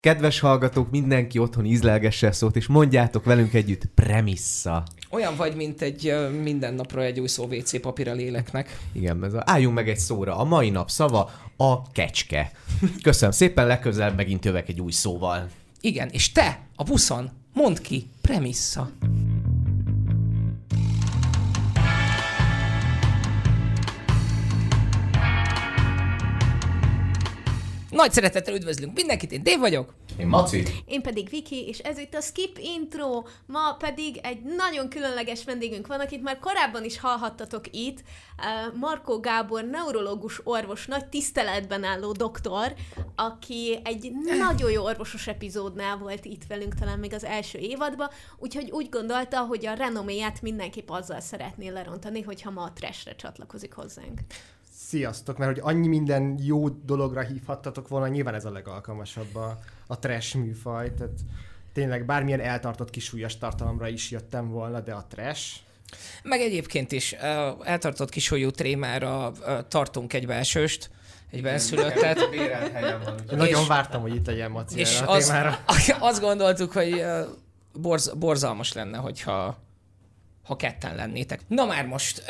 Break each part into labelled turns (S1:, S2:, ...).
S1: Kedves hallgatók, mindenki otthon ízlelgesse szót, és mondjátok velünk együtt premissza.
S2: Olyan vagy, mint egy minden napra egy új szó WC papír a léleknek.
S1: Igen, ez a, álljunk meg egy szóra. A mai nap szava a kecske. Köszönöm szépen, legközelebb megint jövök egy új szóval.
S2: Igen, és te a buszon mondd ki, premissza. Nagy szeretettel üdvözlünk mindenkit, én Dév vagyok.
S1: Én Maci.
S3: Én pedig Viki, és ez itt a Skip Intro. Ma pedig egy nagyon különleges vendégünk van, akit már korábban is hallhattatok itt. Uh, Markó Gábor, neurológus orvos, nagy tiszteletben álló doktor, aki egy nagyon jó orvosos epizódnál volt itt velünk talán még az első évadban, úgyhogy úgy gondolta, hogy a renoméját mindenképp azzal szeretné lerontani, hogyha ma a trashre csatlakozik hozzánk.
S4: Sziasztok, mert hogy annyi minden jó dologra hívhattatok volna, nyilván ez a legalkalmasabb a, a trash műfaj, tehát tényleg bármilyen eltartott kisúlyas tartalomra is jöttem volna, de a trash,
S2: Meg egyébként is eltartott kisholyú trémára tartunk egy belsőst, egy benszülöttet.
S4: Nagyon vártam, hogy itt legyen Maci
S2: És
S4: a
S2: az,
S4: témára.
S2: azt gondoltuk, hogy borz, borzalmas lenne, hogyha ha ketten lennétek. Na már most,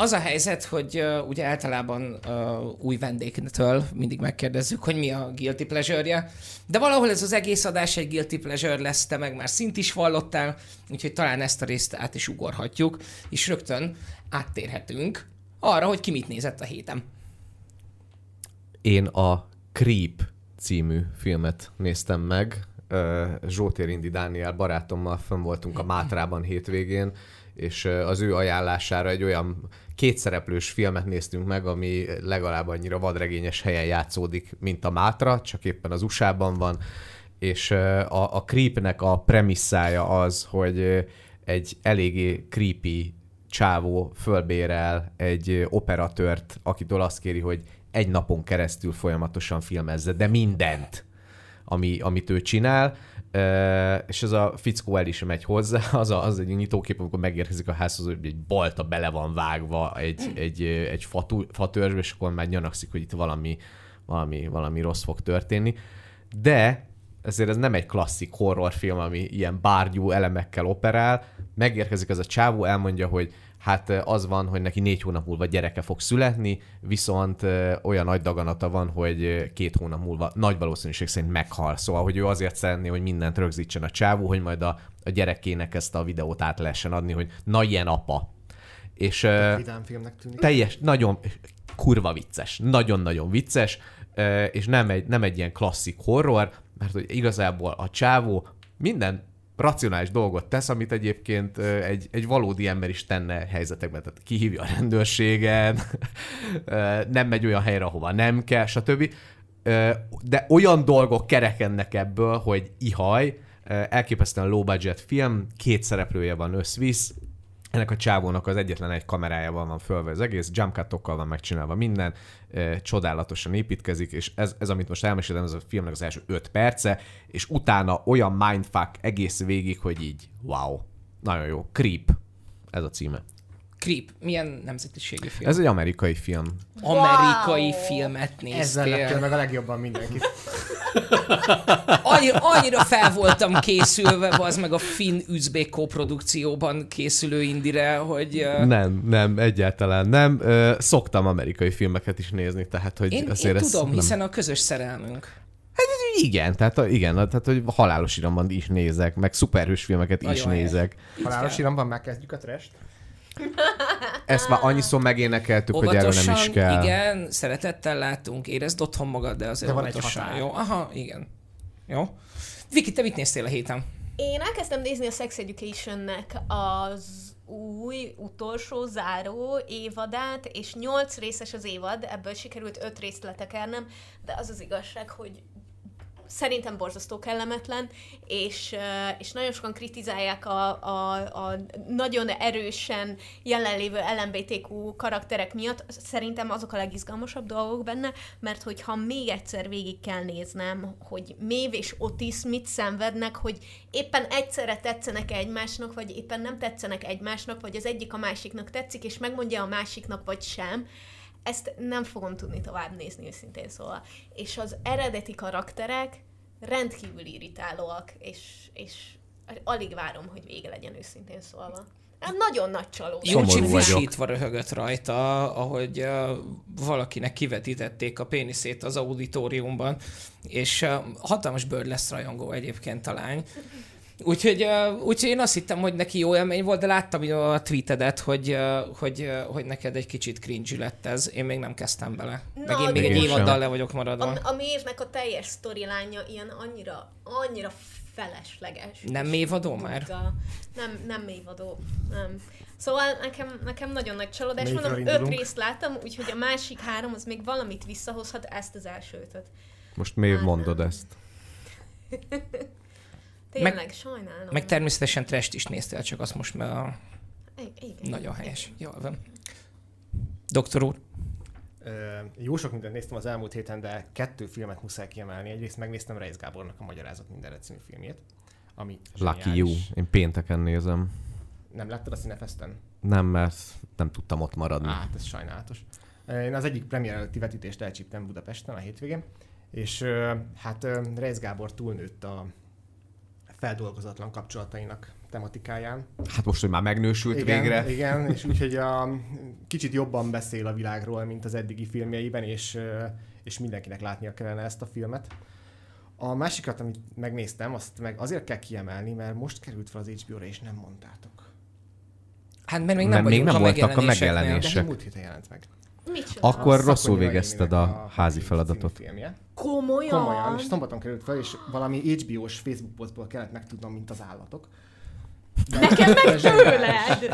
S2: az a helyzet, hogy ö, ugye általában ö, új vendégtől mindig megkérdezzük, hogy mi a guilty pleasure-je, de valahol ez az egész adás egy guilty pleasure lesz, te meg már szint is vallottál, úgyhogy talán ezt a részt át is ugorhatjuk, és rögtön áttérhetünk arra, hogy ki mit nézett a héten.
S1: Én a Creep című filmet néztem meg. Zsótér Indi Dániel barátommal fönn voltunk a Mátrában hétvégén, és az ő ajánlására egy olyan kétszereplős filmet néztünk meg, ami legalább annyira vadregényes helyen játszódik, mint a Mátra, csak éppen az USA-ban van, és a, a Creepnek a premisszája az, hogy egy eléggé creepy csávó fölbérel egy ö, operatőrt, akitől azt kéri, hogy egy napon keresztül folyamatosan filmezze, de mindent, ami, amit ő csinál, És ez a fickó el is megy hozzá, az, a, az egy nyitókép, amikor megérkezik a házhoz, hogy egy balta bele van vágva egy, egy, egy fatú, fatörzsbe, és akkor már gyanakszik, hogy itt valami, valami, valami rossz fog történni. De ezért ez nem egy klasszik horrorfilm, ami ilyen bárgyú elemekkel operál. Megérkezik ez a csávó, elmondja, hogy hát az van, hogy neki négy hónap múlva gyereke fog születni, viszont olyan nagy daganata van, hogy két hónap múlva nagy valószínűség szerint meghal. Szóval, hogy ő azért szeretné, hogy mindent rögzítsen a csávó, hogy majd a, a gyerekének ezt a videót át lehessen adni, hogy na ilyen apa. És
S4: Vidám filmnek tűnik.
S1: teljes, nagyon kurva vicces, nagyon-nagyon vicces, és nem egy, nem egy ilyen klasszik horror, mert hogy igazából a csávó minden racionális dolgot tesz, amit egyébként egy, egy valódi ember is tenne helyzetekben. Tehát kihívja a rendőrséget, nem megy olyan helyre, ahova nem kell, stb. De olyan dolgok kerekennek ebből, hogy ihaj, elképesztően low budget film, két szereplője van összvisz, ennek a csávónak az egyetlen egy kamerájával van fölve az egész, jump cutokkal van megcsinálva minden, csodálatosan építkezik, és ez, ez amit most elmeséltem, ez a filmnek az első öt perce, és utána olyan mindfuck egész végig, hogy így, wow, nagyon jó. Creep, ez a címe.
S2: Creep, milyen nemzetiségű film?
S1: Ez egy amerikai film.
S2: Amerikai
S3: Wow.
S2: filmet
S4: Ezzel leptél
S2: néztél.
S4: meg a legjobban mindenki.
S2: Annyira, annyira fel voltam készülve, az meg a finn üzbék koprodukcióban készülő indire, hogy
S1: Nem, nem, egyáltalán nem. Szoktam amerikai filmeket is nézni, tehát hogy
S2: én,
S1: azért
S2: én
S1: ez
S2: tudom,
S1: nem...
S2: hiszen a közös szerelmünk.
S1: Igen, tehát, igen, tehát hogy halálos iramban is nézek, meg szuperhős filmeket is
S2: Nagyon helyes.
S1: nézek.
S4: Halálos iramban megkezdjük a trash
S1: Ezt már annyiszor megénekeltük, hogy erről nem is kell.
S2: igen, szeretettel látunk, érezd otthon magad, de azért
S4: De van egy
S2: óvatosan,
S4: határ.
S2: jó? Aha, igen. Jó. Viki, te mit néztél a héten?
S3: Én elkezdtem nézni a Sex Education-nek az új, utolsó, záró évadát, és nyolc részes az évad, ebből sikerült öt részt letekernem, de az az igazság, hogy szerintem borzasztó kellemetlen, és, és nagyon sokan kritizálják a, a, a nagyon erősen jelenlévő LMBTQ karakterek miatt. Szerintem azok a legizgalmasabb dolgok benne, mert hogyha még egyszer végig kell néznem, hogy Mév és Otis mit szenvednek, hogy éppen egyszerre tetszenek egymásnak, vagy éppen nem tetszenek egymásnak, vagy az egyik a másiknak tetszik, és megmondja a másiknak, vagy sem, ezt nem fogom tudni tovább nézni, őszintén szóval. És az eredeti karakterek rendkívül irritálóak, és, és alig várom, hogy vége legyen őszintén szólva. Hát Nagyon nagy csalódás.
S1: Vagyok.
S2: visítva röhögött rajta, ahogy uh, valakinek kivetítették a péniszét az auditoriumban, és uh, hatalmas bőr lesz rajongó egyébként talán. Úgyhogy, úgyhogy én azt hittem, hogy neki jó élmény volt, de láttam a tweetedet, hogy, hogy, hogy neked egy kicsit cringy lett ez. Én még nem kezdtem bele. Meg
S3: Na,
S2: én még
S1: én
S2: egy évaddal le vagyok maradva.
S3: A, a mévnek a teljes sztorilánya ilyen annyira, annyira felesleges.
S2: Nem
S3: és
S2: mélyvadó már?
S3: Nem, nem mélyvadó. Nem. Szóval nekem, nekem nagyon nagy csalódás.
S4: Melyikről
S3: Mondom, öt
S4: indulunk?
S3: részt láttam, úgyhogy a másik három az még valamit visszahozhat, ezt az első ötöt.
S1: Most miért
S3: Hát
S1: mondod
S3: nem.
S1: ezt?
S3: Tényleg,
S2: Meg-
S3: sajnálom.
S2: Meg természetesen trest is néztél, csak azt most már a...
S3: Igen.
S2: nagyon helyes. Jól van. Doktor úr,
S4: Ö, jó sok mindent néztem az elmúlt héten, de kettő filmet muszáj kiemelni. Egyrészt megnéztem Reis Gábornak a Magyarázat mindenre című filmjét, ami
S1: Lucky you.
S4: zseniális.
S1: Én pénteken nézem.
S4: Nem láttad a Cinefesten?
S1: Nem, mert nem tudtam ott maradni.
S4: Hát ez sajnálatos. Én az egyik premier előtti vetítést elcsíptem Budapesten a hétvégén, és hát Reis Gábor túlnőtt a feldolgozatlan kapcsolatainak tematikáján.
S1: Hát most, hogy már megnősült
S4: igen,
S1: végre.
S4: Igen, és úgyhogy a, kicsit jobban beszél a világról, mint az eddigi filmjeiben, és, és mindenkinek látnia kellene ezt a filmet. A másikat, amit megnéztem, azt meg azért kell kiemelni, mert most került fel az HBO-ra, és nem mondtátok.
S2: hát mert még
S1: Nem,
S2: nem,
S1: még nem
S2: a
S1: voltak a megjelenések.
S4: De múlt héten jelent meg.
S3: Micsoda?
S1: Akkor
S4: A
S1: rosszul végezted
S4: Noéminek
S1: a házi feladatot.
S4: Filmje.
S3: Komolyan?
S4: Komolyan, és szombaton került fel, és valami HBO-s Facebook posztból kellett megtudnom, mint az állatok.
S3: Nekem meg tőled!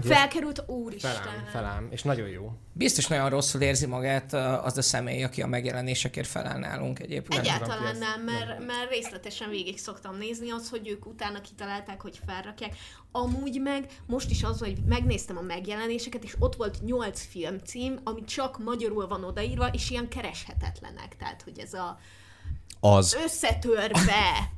S3: Felkerült, úristen.
S4: Felám, felám, és nagyon jó.
S2: Biztos nagyon rosszul érzi magát az a személy, aki a megjelenésekért felel nálunk egyébként.
S3: Egyáltalán nem, mert, mert részletesen végig szoktam nézni az, hogy ők utána kitalálták, hogy felrakják. Amúgy meg most is az, hogy megnéztem a megjelenéseket, és ott volt nyolc filmcím, ami csak magyarul van odaírva, és ilyen kereshetetlenek. Tehát, hogy ez a
S1: Az.
S3: összetörve,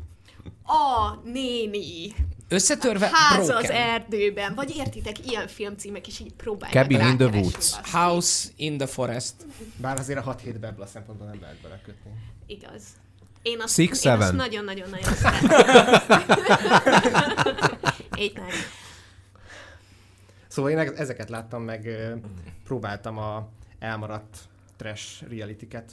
S3: a néni,
S2: Összetörve
S3: ház
S2: broken.
S3: az erdőben, vagy értitek, ilyen filmcímek is így próbálják
S1: Cabin in the Woods.
S2: House in the Forest.
S4: Bár azért a 6-7 ebből a szempontból nem lehet belekötni.
S3: Igaz. Én azt,
S1: Six,
S3: én azt nagyon-nagyon-nagyon szeretem. Eight, nine.
S4: Szóval én ezeket láttam, meg próbáltam a elmaradt trash reality-ket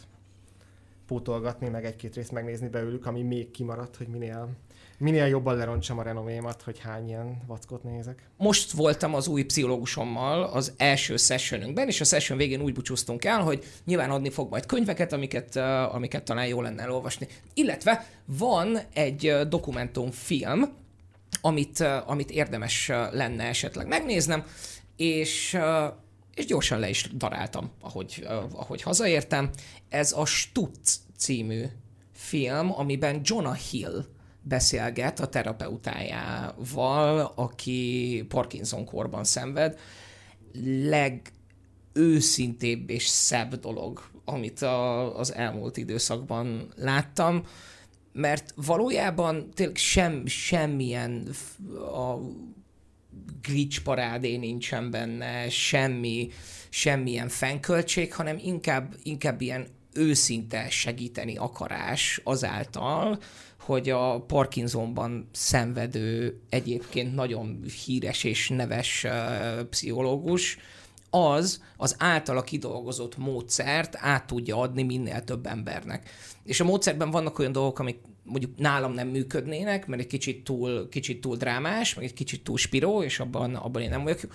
S4: pótolgatni, meg egy-két részt megnézni belőlük, ami még kimaradt, hogy minél, minél jobban lerontsam a renomémat, hogy hány ilyen vackot nézek.
S2: Most voltam az új pszichológusommal az első sessionünkben, és a session végén úgy búcsúztunk el, hogy nyilván adni fog majd könyveket, amiket, uh, amiket talán jó lenne elolvasni. Illetve van egy uh, dokumentumfilm, amit, uh, amit érdemes lenne esetleg megnéznem, és, és gyorsan le is daráltam, ahogy, ahogy hazaértem. Ez a Stutz című film, amiben Jonah Hill beszélget a terapeutájával, aki Parkinson korban szenved. Legőszintébb és szebb dolog, amit a, az elmúlt időszakban láttam, mert valójában tényleg sem, semmilyen a glitch parádé nincsen benne, semmi, semmilyen fenköltség, hanem inkább, inkább ilyen őszinte segíteni akarás azáltal, hogy a Parkinsonban szenvedő, egyébként nagyon híres és neves pszichológus, az az általa kidolgozott módszert át tudja adni minél több embernek. És a módszerben vannak olyan dolgok, amik mondjuk nálam nem működnének, mert egy kicsit túl, kicsit túl drámás, meg egy kicsit túl spiró, és abban, abban én nem vagyok jó.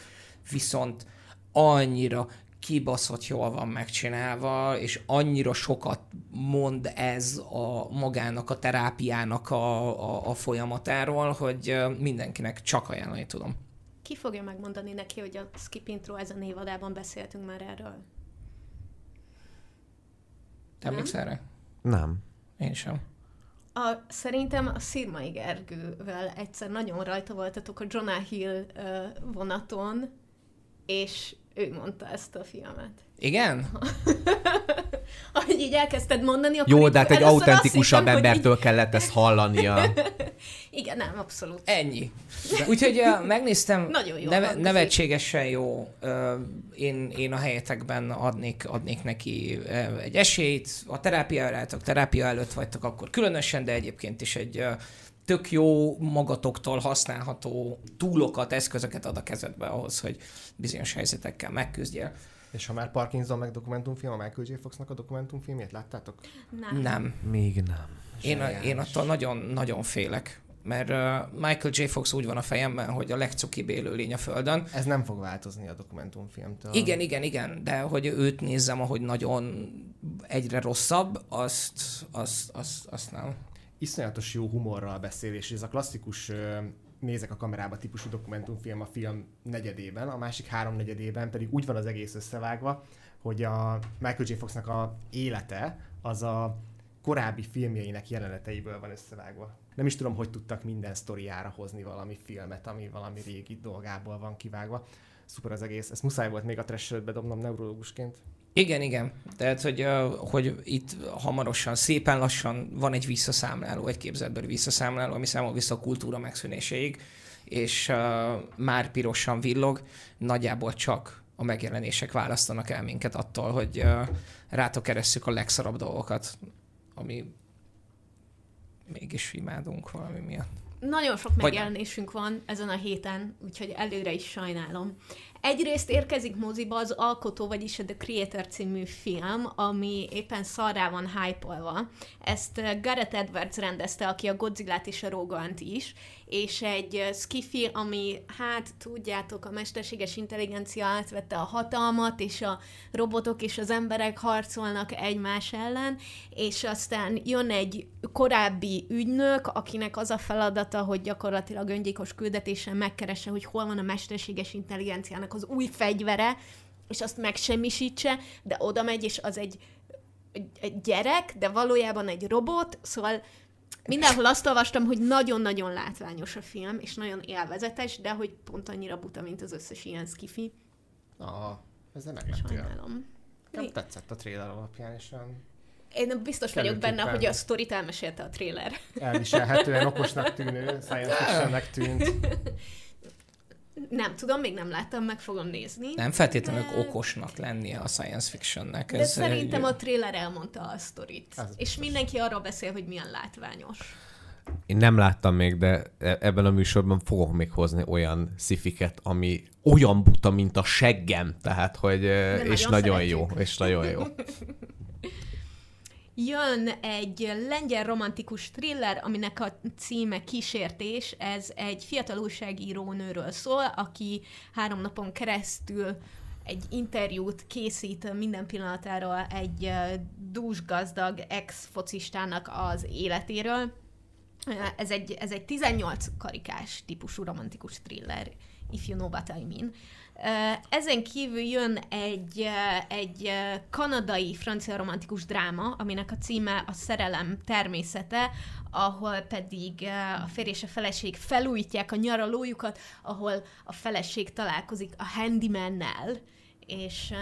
S2: Viszont annyira kibaszott jól van megcsinálva, és annyira sokat mond ez a magának a terápiának a, a, a folyamatáról, hogy mindenkinek csak ajánlani tudom.
S3: Ki fogja megmondani neki, hogy a Skip Intro ezen évadában beszéltünk már erről?
S2: Te emlékszel erre?
S1: Nem.
S2: Én sem.
S3: A, szerintem a Szirmai Gergővel egyszer nagyon rajta voltatok a Jonah Hill vonaton, és ő mondta ezt a filmet.
S2: Igen?
S3: ahogy így elkezdted mondani, akkor
S1: Jó,
S3: így
S1: de hát egy autentikusabb embertől kellett ezt hallania.
S3: Így... Igen, nem, abszolút.
S2: Ennyi. Úgyhogy uh, megnéztem,
S3: Nagyon jó
S2: neve, nevetségesen jó. Uh, én, én a helyetekben adnék, adnék neki uh, egy esélyt. A terápiára álltok, terápia előtt vagytok, akkor különösen, de egyébként is egy uh, tök jó magatoktól használható túlokat, eszközöket ad a kezedbe ahhoz, hogy bizonyos helyzetekkel megküzdjél.
S4: És ha már Parkinson meg dokumentumfilm, a Michael J. Foxnak a dokumentumfilmjét láttátok?
S3: Nem.
S2: Nem.
S1: Még nem.
S2: Én, a, én attól nagyon, nagyon félek. Mert uh, Michael J. Fox úgy van a fejemben, hogy a legcukibb élőlény a Földön.
S4: Ez nem fog változni a dokumentumfilmtől.
S2: Igen, igen, igen, de hogy őt nézzem, ahogy nagyon egyre rosszabb, azt, azt, azt, azt nem.
S4: Iszonyatos jó humorral beszél, és ez a klasszikus nézek a kamerába típusú dokumentumfilm a film negyedében, a másik három negyedében pedig úgy van az egész összevágva, hogy a Michael J. Foxnak a élete az a korábbi filmjeinek jeleneteiből van összevágva. Nem is tudom, hogy tudtak minden sztoriára hozni valami filmet, ami valami régi dolgából van kivágva. Szuper az egész. Ezt muszáj volt még a trash bedobnom neurológusként.
S2: Igen, igen. Tehát, hogy, hogy itt hamarosan, szépen lassan van egy visszaszámláló, egy képzetbeli visszaszámláló, ami számol vissza a kultúra megszűnéséig, és uh, már pirosan villog, nagyjából csak a megjelenések választanak el minket attól, hogy uh, rátok eresszük a legszarabb dolgokat, ami mégis imádunk valami miatt.
S3: Nagyon sok megjelenésünk van ezen a héten, úgyhogy előre is sajnálom. Egyrészt érkezik moziba az Alkotó, vagyis a The Creator című film, ami éppen szarrá van hype Ezt eh, Gareth Edwards rendezte, aki a Godzilla-t és a Rogant is, és egy eh, skifi, ami, hát tudjátok, a mesterséges intelligencia átvette a hatalmat, és a robotok és az emberek harcolnak egymás ellen, és aztán jön egy korábbi ügynök, akinek az a feladata, hogy gyakorlatilag öngyilkos küldetésen megkeresse, hogy hol van a mesterséges intelligenciának az új fegyvere, és azt megsemmisítse, de oda megy, és az egy, egy, egy gyerek, de valójában egy robot, szóval mindenhol azt olvastam, hogy nagyon-nagyon látványos a film, és nagyon élvezetes, de hogy pont annyira buta, mint az összes ilyen skifi.
S4: Ah, ezzel megleptél.
S3: Sajnálom.
S4: Nem tetszett a trailer alapján, és olyan
S3: Én biztos vagyok benne, hogy a sztorit elmesélte a trailer.
S4: elviselhetően okosnak tűnő, science fictionnek tűnt.
S3: Nem tudom, még nem láttam, meg fogom nézni.
S2: Nem feltétlenül okosnak lennie a science fictionnek.
S3: De
S2: Ez
S3: szerintem
S2: egy-
S3: a trailer elmondta a sztorit.
S4: Ez
S3: És
S4: biztos.
S3: mindenki arról beszél, hogy milyen látványos.
S1: Én nem láttam még, de e- ebben a műsorban fogok még hozni olyan szifiket, ami olyan buta, mint a seggem. Tehát, hogy... De és
S3: nagyon
S1: nagyon
S3: szeretjük.
S1: jó, és nagyon jó.
S3: Jön egy lengyel romantikus thriller, aminek a címe Kísértés. Ez egy fiatal újságíró nőről szól, aki három napon keresztül egy interjút készít minden pillanatáról egy dúsgazdag ex-focistának az életéről. Ez egy, ez egy 18 karikás típusú romantikus thriller, if you know what I mean. Ezen kívül jön egy, egy kanadai francia romantikus dráma, aminek a címe a szerelem természete, ahol pedig a férj és a feleség felújítják a nyaralójukat, ahol a feleség találkozik a handymannel, és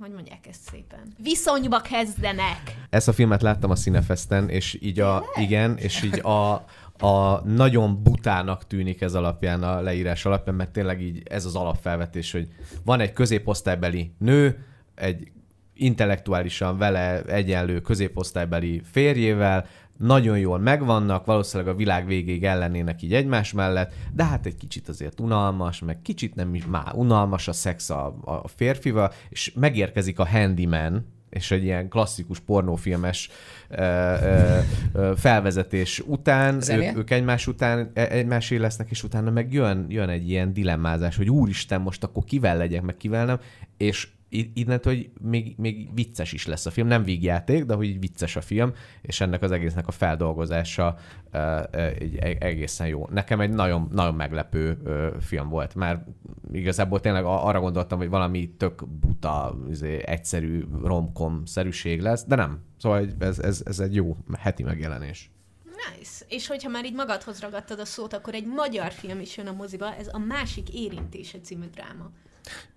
S3: hogy mondják ezt szépen? Viszonyba kezdenek.
S1: Ezt a filmet láttam a Cinefesten, és így a, igen, és így a, a nagyon butának tűnik ez alapján, a leírás alapján, mert tényleg így ez az alapfelvetés, hogy van egy középosztálybeli nő, egy intellektuálisan vele egyenlő középosztálybeli férjével, nagyon jól megvannak, valószínűleg a világ végéig ellenének így egymás mellett, de hát egy kicsit azért unalmas, meg kicsit nem is már unalmas a szex a, a férfival, és megérkezik a handyman, és egy ilyen klasszikus pornófilmes ö, ö, ö, felvezetés után,
S2: Zene?
S1: ők, ők egymás után e- egymásé lesznek, és utána meg jön, jön egy ilyen dilemmázás, hogy úristen, most akkor kivel legyek, meg kivel nem, és i- innentől, hogy még, még vicces is lesz a film, nem vígjáték, de hogy vicces a film, és ennek az egésznek a feldolgozása uh, e- egészen jó. Nekem egy nagyon, nagyon meglepő uh, film volt, mert igazából tényleg arra gondoltam, hogy valami tök buta, izé, egyszerű romkom-szerűség lesz, de nem. Szóval ez, ez, ez egy jó heti megjelenés.
S3: Nice. És hogyha már így magadhoz ragadtad a szót, akkor egy magyar film is jön a moziba, ez a Másik érintése című dráma.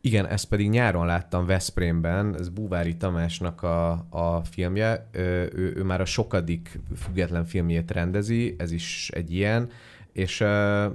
S1: Igen, ezt pedig nyáron láttam Veszprémben, ez Búvári Tamásnak a, a filmje, Ö, ő, ő már a sokadik független filmjét rendezi, ez is egy ilyen, és uh,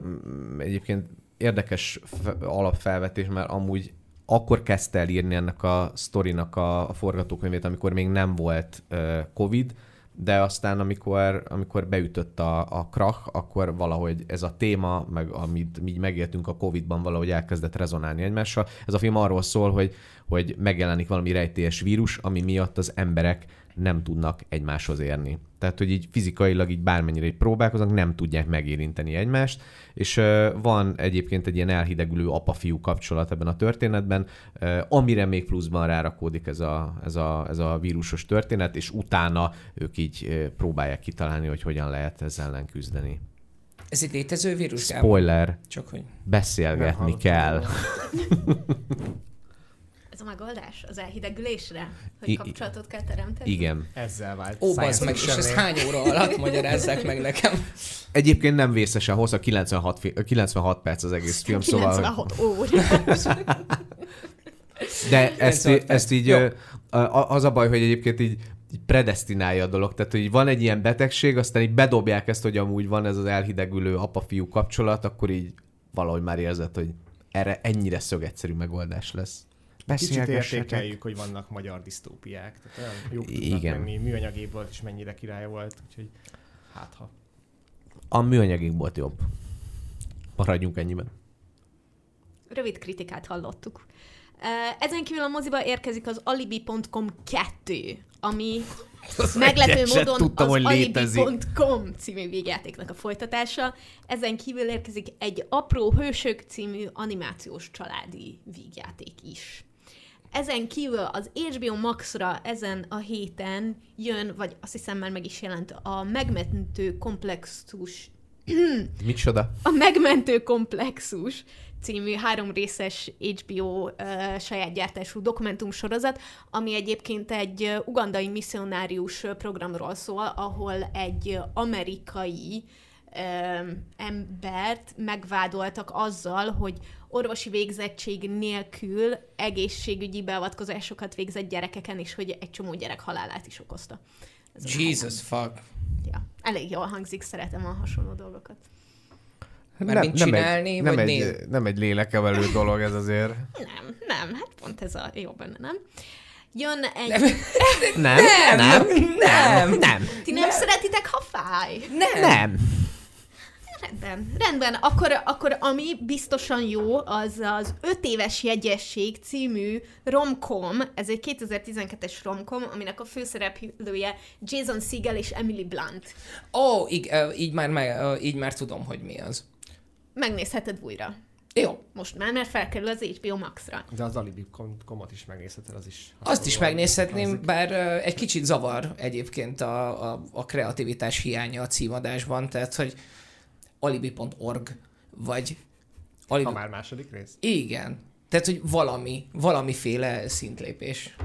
S1: egyébként érdekes fe- alapfelvetés, mert amúgy akkor kezdte el írni ennek a sztorinak a, a forgatókönyvét, amikor még nem volt uh, Covid, de aztán amikor, amikor beütött a, a krach, akkor valahogy ez a téma, meg amit mi megéltünk a Covid-ban, valahogy elkezdett rezonálni egymással. Ez a film arról szól, hogy, hogy megjelenik valami rejtélyes vírus, ami miatt az emberek nem tudnak egymáshoz érni. Tehát, hogy így fizikailag így bármennyire így próbálkoznak, nem tudják megérinteni egymást, és uh, van egyébként egy ilyen elhidegülő apa-fiú kapcsolat ebben a történetben, uh, amire még pluszban rárakódik ez a, ez, a, ez a vírusos történet, és utána ők így uh, próbálják kitalálni, hogy hogyan lehet ezzel ellen küzdeni.
S2: Ez egy létező vírus?
S1: Spoiler,
S2: Csak hogy...
S1: Beszélgetni kell.
S3: Ez megoldás az elhidegülésre? Hogy
S1: I-
S3: kapcsolatot kell teremteni?
S1: Igen.
S4: Ezzel vált.
S2: Ó, bazd
S4: science
S2: meg, és ezt
S4: fiction-nél.
S2: hány óra alatt magyarázzák meg nekem?
S1: Egyébként nem vészesen hosszú, 96, fi- 96 perc az egész film, szóval...
S3: 96 óra.
S1: De ezt,
S2: 96
S1: ezt így,
S2: Jó.
S1: az a baj, hogy egyébként így, így predestinálja a dolog. Tehát, hogy van egy ilyen betegség, aztán így bedobják ezt, hogy amúgy van ez az elhidegülő apa-fiú kapcsolat, akkor így valahogy már érzed, hogy erre ennyire szögegyszerű megoldás lesz.
S4: Kicsit értékeljük, hogy vannak magyar disztópiák. Tehát olyan jó
S1: Igen.
S4: menni, műanyagébb volt, és mennyire király volt. Úgyhogy hát ha.
S1: A műanyagig volt jobb. Maradjunk ennyiben.
S3: Rövid kritikát hallottuk. Ezen kívül a moziba érkezik az alibi.com 2, ami meglepő
S1: egyeset
S3: módon
S1: tudtam,
S3: az alibi.com című végjátéknak a folytatása. Ezen kívül érkezik egy Apró Hősök című animációs családi vígjáték is. Ezen kívül az HBO Max-ra ezen a héten jön, vagy azt hiszem már meg is jelent, a Megmentő Komplexus
S1: Micsoda?
S3: a Megmentő Komplexus című három részes HBO uh, saját gyártású dokumentumsorozat, ami egyébként egy ugandai misszionárius programról szól, ahol egy amerikai ö, embert megvádoltak azzal, hogy orvosi végzettség nélkül egészségügyi beavatkozásokat végzett gyerekeken, és hogy egy csomó gyerek halálát is okozta. Ez
S2: Jesus fuck.
S3: Ja, elég jól hangzik, szeretem a hasonló dolgokat.
S2: Már mint csinálni,
S1: nem,
S2: vagy
S1: egy,
S2: néz-
S1: nem egy lélekevelő dolog ez azért.
S3: Nem, nem, hát pont ez a jó benne, nem? Jön egy...
S2: Nem.
S1: Nem, nem,
S2: nem.
S1: nem,
S3: Ti nem, szeretitek, ha fáj?
S2: Nem.
S1: nem.
S3: Rendben, rendben. Akkor, akkor ami biztosan jó, az az 5 éves jegyesség című romcom. Ez egy 2012-es romcom, aminek a főszereplője Jason Segel és Emily Blunt.
S2: Ó, így, ö, így, már, meg, így már tudom, hogy mi az.
S3: Megnézheted újra.
S2: Jó,
S3: Most már, mert felkerül az HBO Max-ra.
S4: De az alibi.com-ot is megnézheted, az is.
S2: azt is megnézhetném,
S4: hangzik.
S2: bár egy kicsit zavar egyébként a, a, a kreativitás hiánya a címadásban, tehát hogy alibi.org, vagy alibi...
S4: Ha már második rész.
S2: Igen. Tehát, hogy valami, valamiféle szintlépés.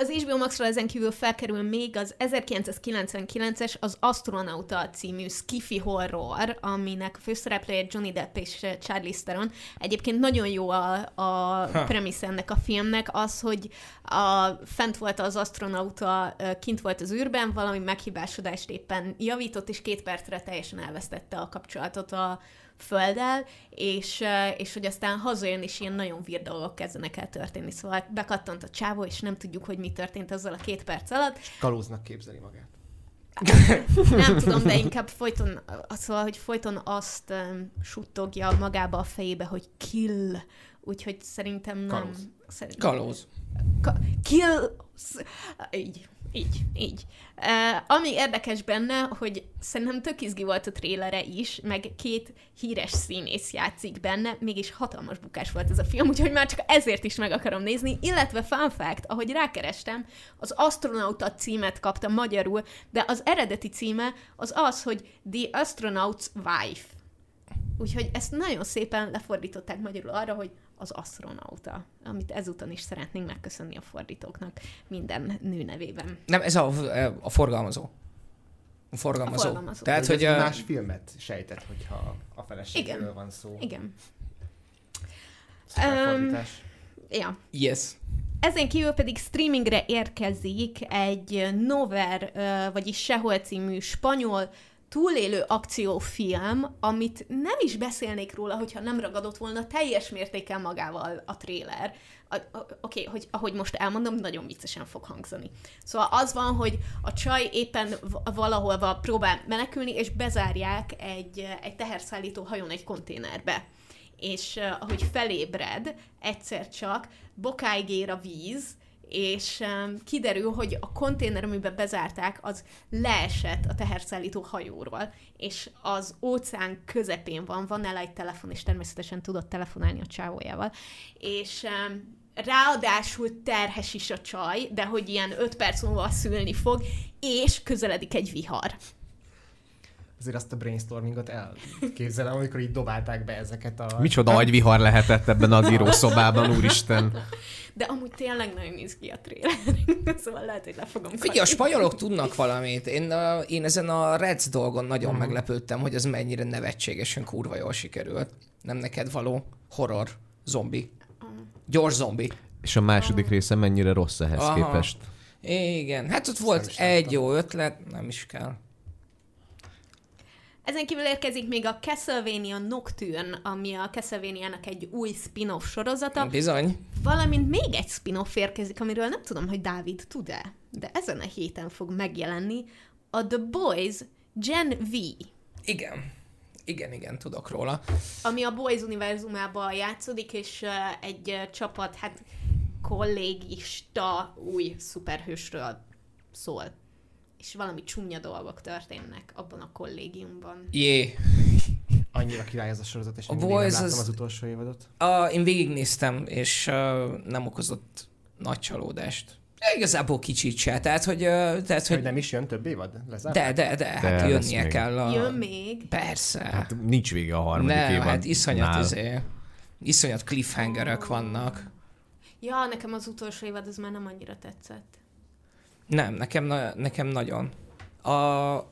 S3: Az HBO Max-ra ezen kívül felkerül még az 1999-es az Astronauta című skifi horror, aminek a főszereplője Johnny Depp és Charlie Theron. Egyébként nagyon jó a, a premissz ennek a filmnek az, hogy a, fent volt az astronauta, ö, kint volt az űrben, valami meghibásodást éppen javított, és két percre teljesen elvesztette a kapcsolatot a földdel, és, ö, és hogy aztán hazajön, és ilyen nagyon vír dolgok kezdenek el történni. Szóval bekattant a csávó, és nem tudjuk, hogy mi történt azzal a két perc alatt.
S4: Kalóznak képzeli magát.
S3: Nem tudom, de inkább folyton, szóval, hogy folyton azt um, suttogja magába a fejébe, hogy kill. Úgyhogy szerintem nem.
S4: Kalóz.
S3: Szerintem,
S2: Kalóz.
S3: Ka- kill. Így. Így, így. Uh, ami érdekes benne, hogy szerintem tök izgi volt a trélere is, meg két híres színész játszik benne, mégis hatalmas bukás volt ez a film, úgyhogy már csak ezért is meg akarom nézni, illetve fun fact, ahogy rákerestem, az Astronauta címet kapta magyarul, de az eredeti címe az az, hogy The Astronaut's Wife. Úgyhogy ezt nagyon szépen lefordították magyarul arra, hogy az asztronauta, amit ezúton is szeretnénk megköszönni a fordítóknak minden nő nevében.
S2: Nem, ez a, a forgalmazó. A forgalmazó.
S3: A forgalmazó.
S2: Tehát,
S4: Ez
S2: hogy
S4: egy
S2: a,
S4: más filmet sejtett, hogyha a feleségről
S3: Igen.
S4: van szó.
S3: Igen.
S4: Fordítás.
S3: Ja.
S2: Yes.
S3: Ezen kívül pedig streamingre érkezik egy Nover, vagyis Sehol című spanyol túlélő akciófilm, amit nem is beszélnék róla, hogyha nem ragadott volna teljes mértéken magával a tréler. Oké, okay, hogy ahogy most elmondom, nagyon viccesen fog hangzani. Szóval az van, hogy a csaj éppen valahol va- próbál menekülni, és bezárják egy, egy teherszállító hajón egy konténerbe és uh, ahogy felébred, egyszer csak bokáig ér a víz, és um, kiderül, hogy a konténer, amiben bezárták, az leesett a teherszállító hajóról, és az óceán közepén van, van nála egy telefon, és természetesen tudott telefonálni a csávójával, és um, ráadásul terhes is a csaj, de hogy ilyen 5 perc múlva szülni fog, és közeledik egy vihar.
S4: Azért azt a brainstormingot elképzelem, amikor így dobálták be ezeket a...
S1: Micsoda agyvihar lehetett ebben az írószobában, úristen.
S3: De amúgy tényleg nagyon néz ki a tréler, szóval lehet, hogy le fogom
S2: Figyelj, a spanyolok tudnak valamit. Én, uh, én ezen a Reds dolgon nagyon
S1: Mhm.
S2: meglepődtem, hogy ez mennyire nevetségesen kurva jól sikerült. Nem neked való horror, zombi. Gyors zombi.
S1: És a második része mennyire rossz ehhez
S2: Aha.
S1: képest.
S2: Igen, hát ott volt egy jó ötlet, nem is kell.
S3: Ezen kívül érkezik még a Castlevania Nocturne, ami a Castlevania-nak egy új spin-off sorozata,
S2: Bizony.
S3: valamint még egy spin-off érkezik, amiről nem tudom, hogy Dávid tud-e, de ezen a héten fog megjelenni a The Boys Gen V,
S2: Igen. Igen, igen, tudok róla.
S3: ami a Boys univerzumában játszódik, és egy csapat, hát kollégista új szuperhősről szól. És valami csúnya dolgok történnek abban a kollégiumban.
S2: Jé.
S4: Annyira király ez a sorozat, és
S2: A
S4: nem
S2: Boys
S4: láttam
S2: az-
S4: az utolsó évadot.
S2: A, én végignéztem, és uh, nem okozott nagy csalódást. Igazából kicsit se, tehát hogy... Tehát,
S4: Hogy
S2: hogy
S4: nem is jön több évad? Lezárt?
S2: de, de, de, hát
S1: lesz
S2: jönnie kell a...
S3: Jön még.
S2: Persze.
S1: Hát nincs vége a harmadik
S2: nem,
S1: évad.
S2: hát iszonyat,
S1: nál.
S2: izé, iszonyat cliffhangerök vannak.
S3: Ja, nekem az utolsó évad az már nem annyira tetszett.
S2: Nem, nekem, na, nekem nagyon. A, a-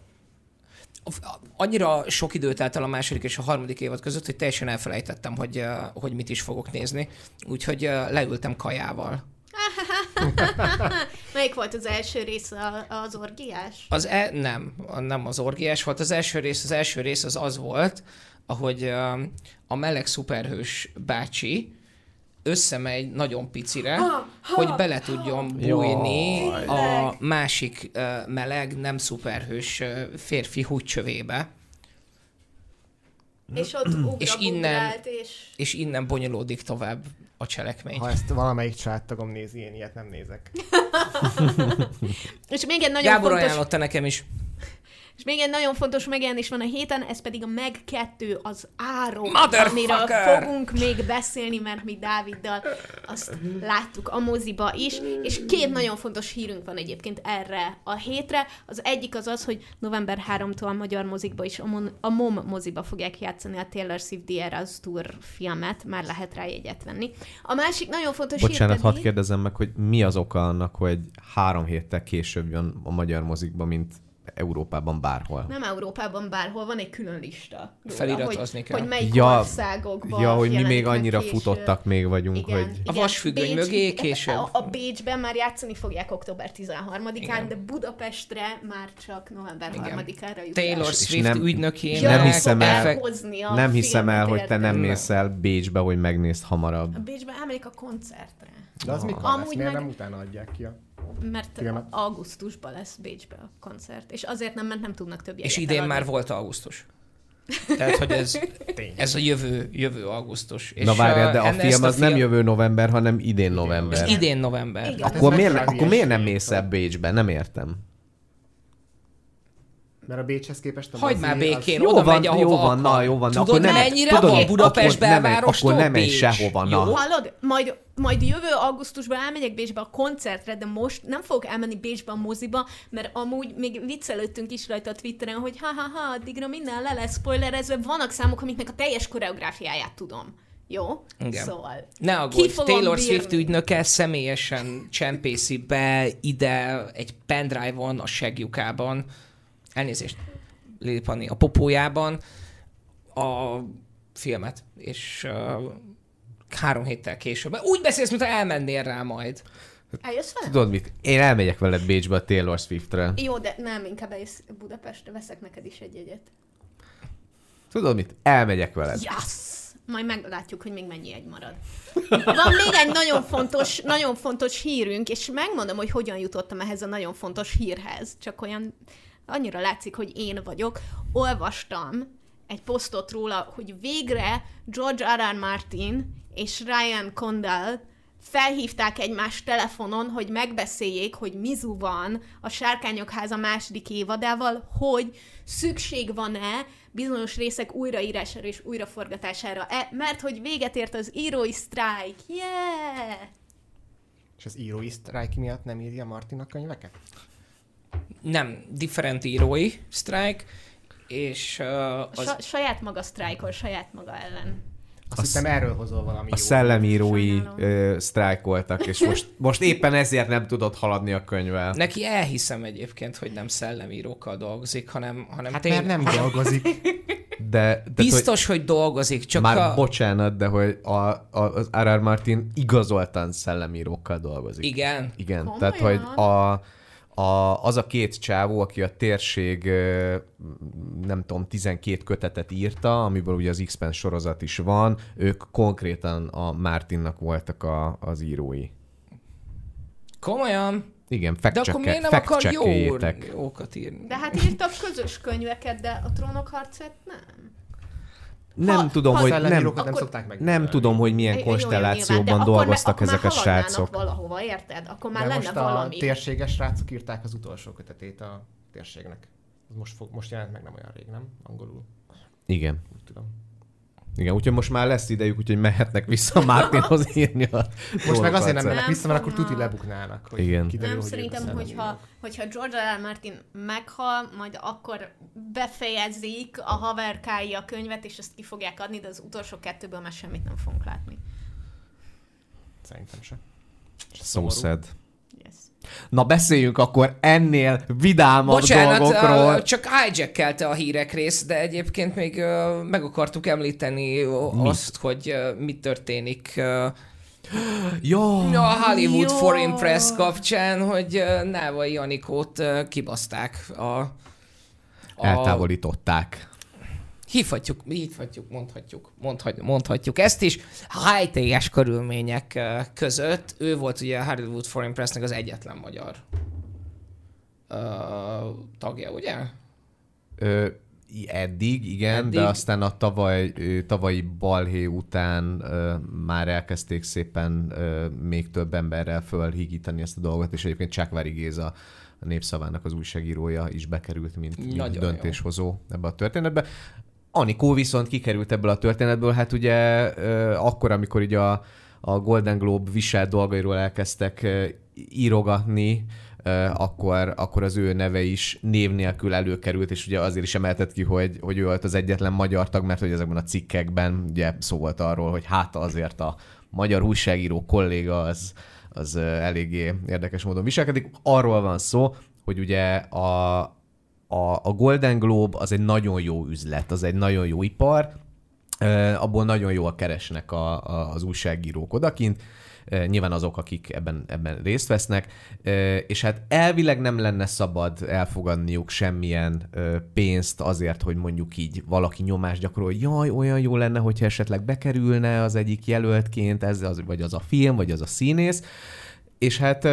S2: annyira sok idő telt el a második és a harmadik évad között, hogy teljesen elfelejtettem, hogy, hogy mit is fogok nézni. Úgyhogy leültem kajával.
S3: Melyik volt az első rész az orgiás?
S2: Az e, nem, nem az orgiás volt. Az első rész, az első rész az az volt, ahogy a meleg szuperhős bácsi összemegy nagyon picire, hogy bele tudjon bújni
S1: Jaj.
S2: a másik uh, meleg, nem szuperhős uh, férfi húgycsövébe,
S3: És ott ugra,
S2: És innen-
S3: és...
S2: és innen bonyolódik tovább a cselekmény.
S4: Ha ezt valamelyik családtagom nézi, én ilyet nem nézek.
S3: És még egy nagyon
S2: Gábor
S3: fontos...
S2: ajánlotta nekem is.
S3: És még egy nagyon fontos megjelenés van a héten, ez pedig a Meg 2 az
S2: Motherfucker!
S3: amiről fogunk még beszélni, mert mi Dáviddal azt láttuk a moziba is, és két nagyon fontos hírünk van egyébként erre a hétre. Az egyik az az, hogy november 3-tól a magyar mozikba is, a, Mon- a MOM moziba fogják játszani a Taylor Swift The Eras Tour filmet, már lehet rá jegyet venni. A másik nagyon fontos
S1: Bocsánat,
S3: hír
S1: hadd
S3: pedig...
S1: kérdezzem meg, hogy mi az oka annak, hogy három héttel később jön a magyar mozikba, mint Európában bárhol.
S3: Nem Európában bárhol, van egy külön lista. róla,
S2: Feliratozni
S3: hogy,
S2: kell.
S3: Hogy melyik
S1: Ja,
S3: országokban
S1: Ja, hogy mi még annyira
S3: később.
S1: futottak még vagyunk,
S3: Igen,
S1: hogy...
S2: A vasfüggöny mögé később.
S3: A, a Bécsben már játszani fogják október 13-án,
S2: Igen.
S3: de Budapestre már csak november
S2: Igen.
S3: 3-ára jut.
S2: Taylor
S1: És
S2: Swift
S1: nem-
S2: ügynökének.
S1: nem hiszem el- Nem hiszem el, hogy te nem mész el Bécsbe, hogy megnézd hamarabb.
S3: A Bécsben elmegyek a koncertre,
S4: De az mikor
S3: Amúgy
S4: lesz? Miért
S3: meg-
S4: nem utána adják ki a...
S3: mert
S4: Filmet.
S3: augusztusban lesz Bécsben a koncert, és azért nem, mert nem tudnak több
S2: És idén
S3: eladni.
S2: már volt augusztus. Tehát, hogy ez, ez a jövő, jövő augusztus. És
S1: Na várjál, de a film az nem
S2: film-
S1: jövő november, hanem idén november.
S2: Ez idén november.
S3: Igen.
S1: Akkor
S4: Ez
S1: miért, akkor miért nem mész el Bécsbe? Nem értem.
S4: Mert a Bécshez képest a
S2: Hagyd már
S4: az-
S2: békén,
S1: Jó
S2: oda
S1: van,
S2: megy, ahova
S1: jó van,
S2: akar.
S1: na, jó van,
S2: Tudod,
S1: akkor nem-
S2: mennyire
S1: tudod,
S2: van Budapest
S1: nem
S2: belvárostól
S1: akkor nem megy
S2: Bécs?
S1: sehova, na.
S2: Jó?
S3: Hallod? Majd, majd jövő augusztusban elmegyek Bécsbe a koncertre, de most nem fogok elmenni Bécsbe a moziba, mert amúgy még viccelődtünk is rajta a Twitteren, hogy ha-ha-ha, addigra minden le lesz spoilerezve. Vannak számok, amiknek a teljes koreográfiáját tudom. Jó?
S2: Igen.
S3: Szóval.
S2: Ne aggódj, Taylor
S3: bírni?
S2: Swift ügynöke személyesen csempészi be ide egy pendrive-on a segjukában, elnézést, Lili Pani, a popójában a filmet, és uh, három héttel később. Úgy beszélsz, mintha elmennél rá majd.
S3: Eljössz velem?
S1: Tudod mit? Én elmegyek veled Bécsbe a Taylor Swiftre.
S3: Jó, de nem, inkább eljössz Budapestre, veszek neked is egy jegyet.
S1: Tudod mit? Elmegyek veled.
S3: Yes! Majd meglátjuk, hogy még mennyi egy marad. Van még egy nagyon fontos, nagyon fontos hírünk, és megmondom, hogy hogyan jutottam ehhez a nagyon fontos hírhez. Csak olyan annyira látszik, hogy én vagyok. Olvastam egy posztot róla, hogy végre George R. R. Martin és Ryan Condal felhívták egymást telefonon, hogy megbeszéljék, hogy mizu van a Sárkányok háza második évadával, hogy szükség van-e bizonyos részek újraírására és újraforgatására, e, mert hogy véget ért az írói sztrájk. Yeah!
S4: És az írói sztrájk miatt nem írja Martin a könyveket?
S2: Nem, different írói strike, és uh, az...
S3: Sa- saját maga sztrájkol, saját maga ellen.
S4: Azt hittem erről hozol valami
S1: A
S4: jó.
S1: szellemírói ö, sztrájkoltak, és most, most éppen ezért nem tudott haladni a könyvvel.
S2: Neki elhiszem egyébként, hogy nem szellemírókkal dolgozik, hanem, hanem
S4: Hát
S2: tény-
S4: mert nem dolgozik.
S1: De, de
S2: Biztos, hogy dolgozik, csak
S1: Már
S2: a...
S1: bocsánat, de hogy a, a, az R.R. Martin igazoltan szellemírókkal dolgozik.
S2: Igen.
S1: Igen,
S3: Komolyan?
S1: tehát hogy a, a, az a két csávó, aki a térség, nem tudom, 12 kötetet írta, amiből ugye az X-Men sorozat is van, ők konkrétan a Martinnak voltak a, az írói.
S2: Komolyan?
S1: Igen,
S2: De akkor miért nem akar jó, jókat írni?
S3: De hát írtak közös könyveket, de a trónok harcát nem.
S1: Nem
S3: Ha-
S1: tudom,
S3: ha
S1: hogy nem,
S4: nem
S3: akkor-
S4: szokták meg.
S1: nem tudom, hogy milyen
S3: Jó, jó, nyilván, de
S1: konstellációban dolgoztak ezek a srácok.
S3: valahova, érted? Akkor már
S4: De
S3: lenne
S4: most a
S3: valami.
S4: térséges srácok írták az utolsó kötetét a térségnek. Most, fog, most jelent meg nem olyan rég, nem? Angolul,
S1: Igen.
S4: úgy tudom.
S1: Igen, úgyhogy most már lesz idejük, úgyhogy mehetnek vissza Martinhoz írni a
S4: Most meg azért nem mennek vissza, mert akkor tuti lebuknának. Hogy
S1: Igen.
S4: Kiderül,
S3: Nem,
S4: hogy
S3: szerintem,
S4: a
S3: hogyha, hogyha George R. R. Martin meghal, majd akkor befejezik a haverkái a könyvet, és ezt ki fogják adni, de az utolsó kettőből már semmit nem fogunk látni.
S4: Szerintem se.
S1: So
S4: Szomorú.
S1: sad. Na beszéljünk akkor ennél vidámabb
S2: Bocsánat,
S1: dolgokról.
S2: uh, csak hijack a hírek rész, de egyébként még uh, meg akartuk említeni uh, azt, hogy uh, mi történik uh,
S1: Jó,
S2: a Hollywood
S3: Jó.
S2: Foreign Press kapcsán, hogy Návai Anikót uh, kibaszták a, a
S1: eltávolították.
S2: Hívhatjuk, hívhatjuk, mondhatjuk, mondhatjuk, mondhatjuk ezt is. High körülmények között ő volt ugye a Hollywood Foreign Pressnek az egyetlen magyar ö, tagja, ugye?
S1: Ö, eddig, igen,
S2: Eddig.
S1: de aztán a tavaly, tavalyi balhé után ö, már elkezdték szépen ö, még több emberrel fölhígítani ezt a dolgot, és egyébként Csákvári Géza a Népszavának az újságírója is bekerült, mint, mint
S2: Nagyon jó.
S1: döntéshozó ebbe a történetbe. Anikó viszont kikerült ebből a történetből, hát ugye akkor, amikor így a, a Golden Globe viselt dolgairól elkezdtek írogatni, akkor, akkor az ő neve is név nélkül előkerült, és ugye azért is emeltet ki, hogy, hogy ő volt az egyetlen magyar tag, mert hogy ezekben a cikkekben ugye szó volt arról, hogy hát azért a magyar újságíró kolléga az, az eléggé érdekes módon viselkedik. Arról van szó, hogy ugye a, a, a Golden Globe az egy nagyon jó üzlet, az egy nagyon jó ipar, abból nagyon jól keresnek a, a, az újságírók odakint, nyilván azok, akik ebben, ebben részt vesznek, és hát elvileg nem lenne szabad elfogadniuk semmilyen pénzt azért, hogy mondjuk így valaki nyomást gyakorol, hogy jaj, olyan jó lenne, hogyha esetleg bekerülne az egyik jelöltként, ez az, vagy az a film, vagy az a színész, és hát,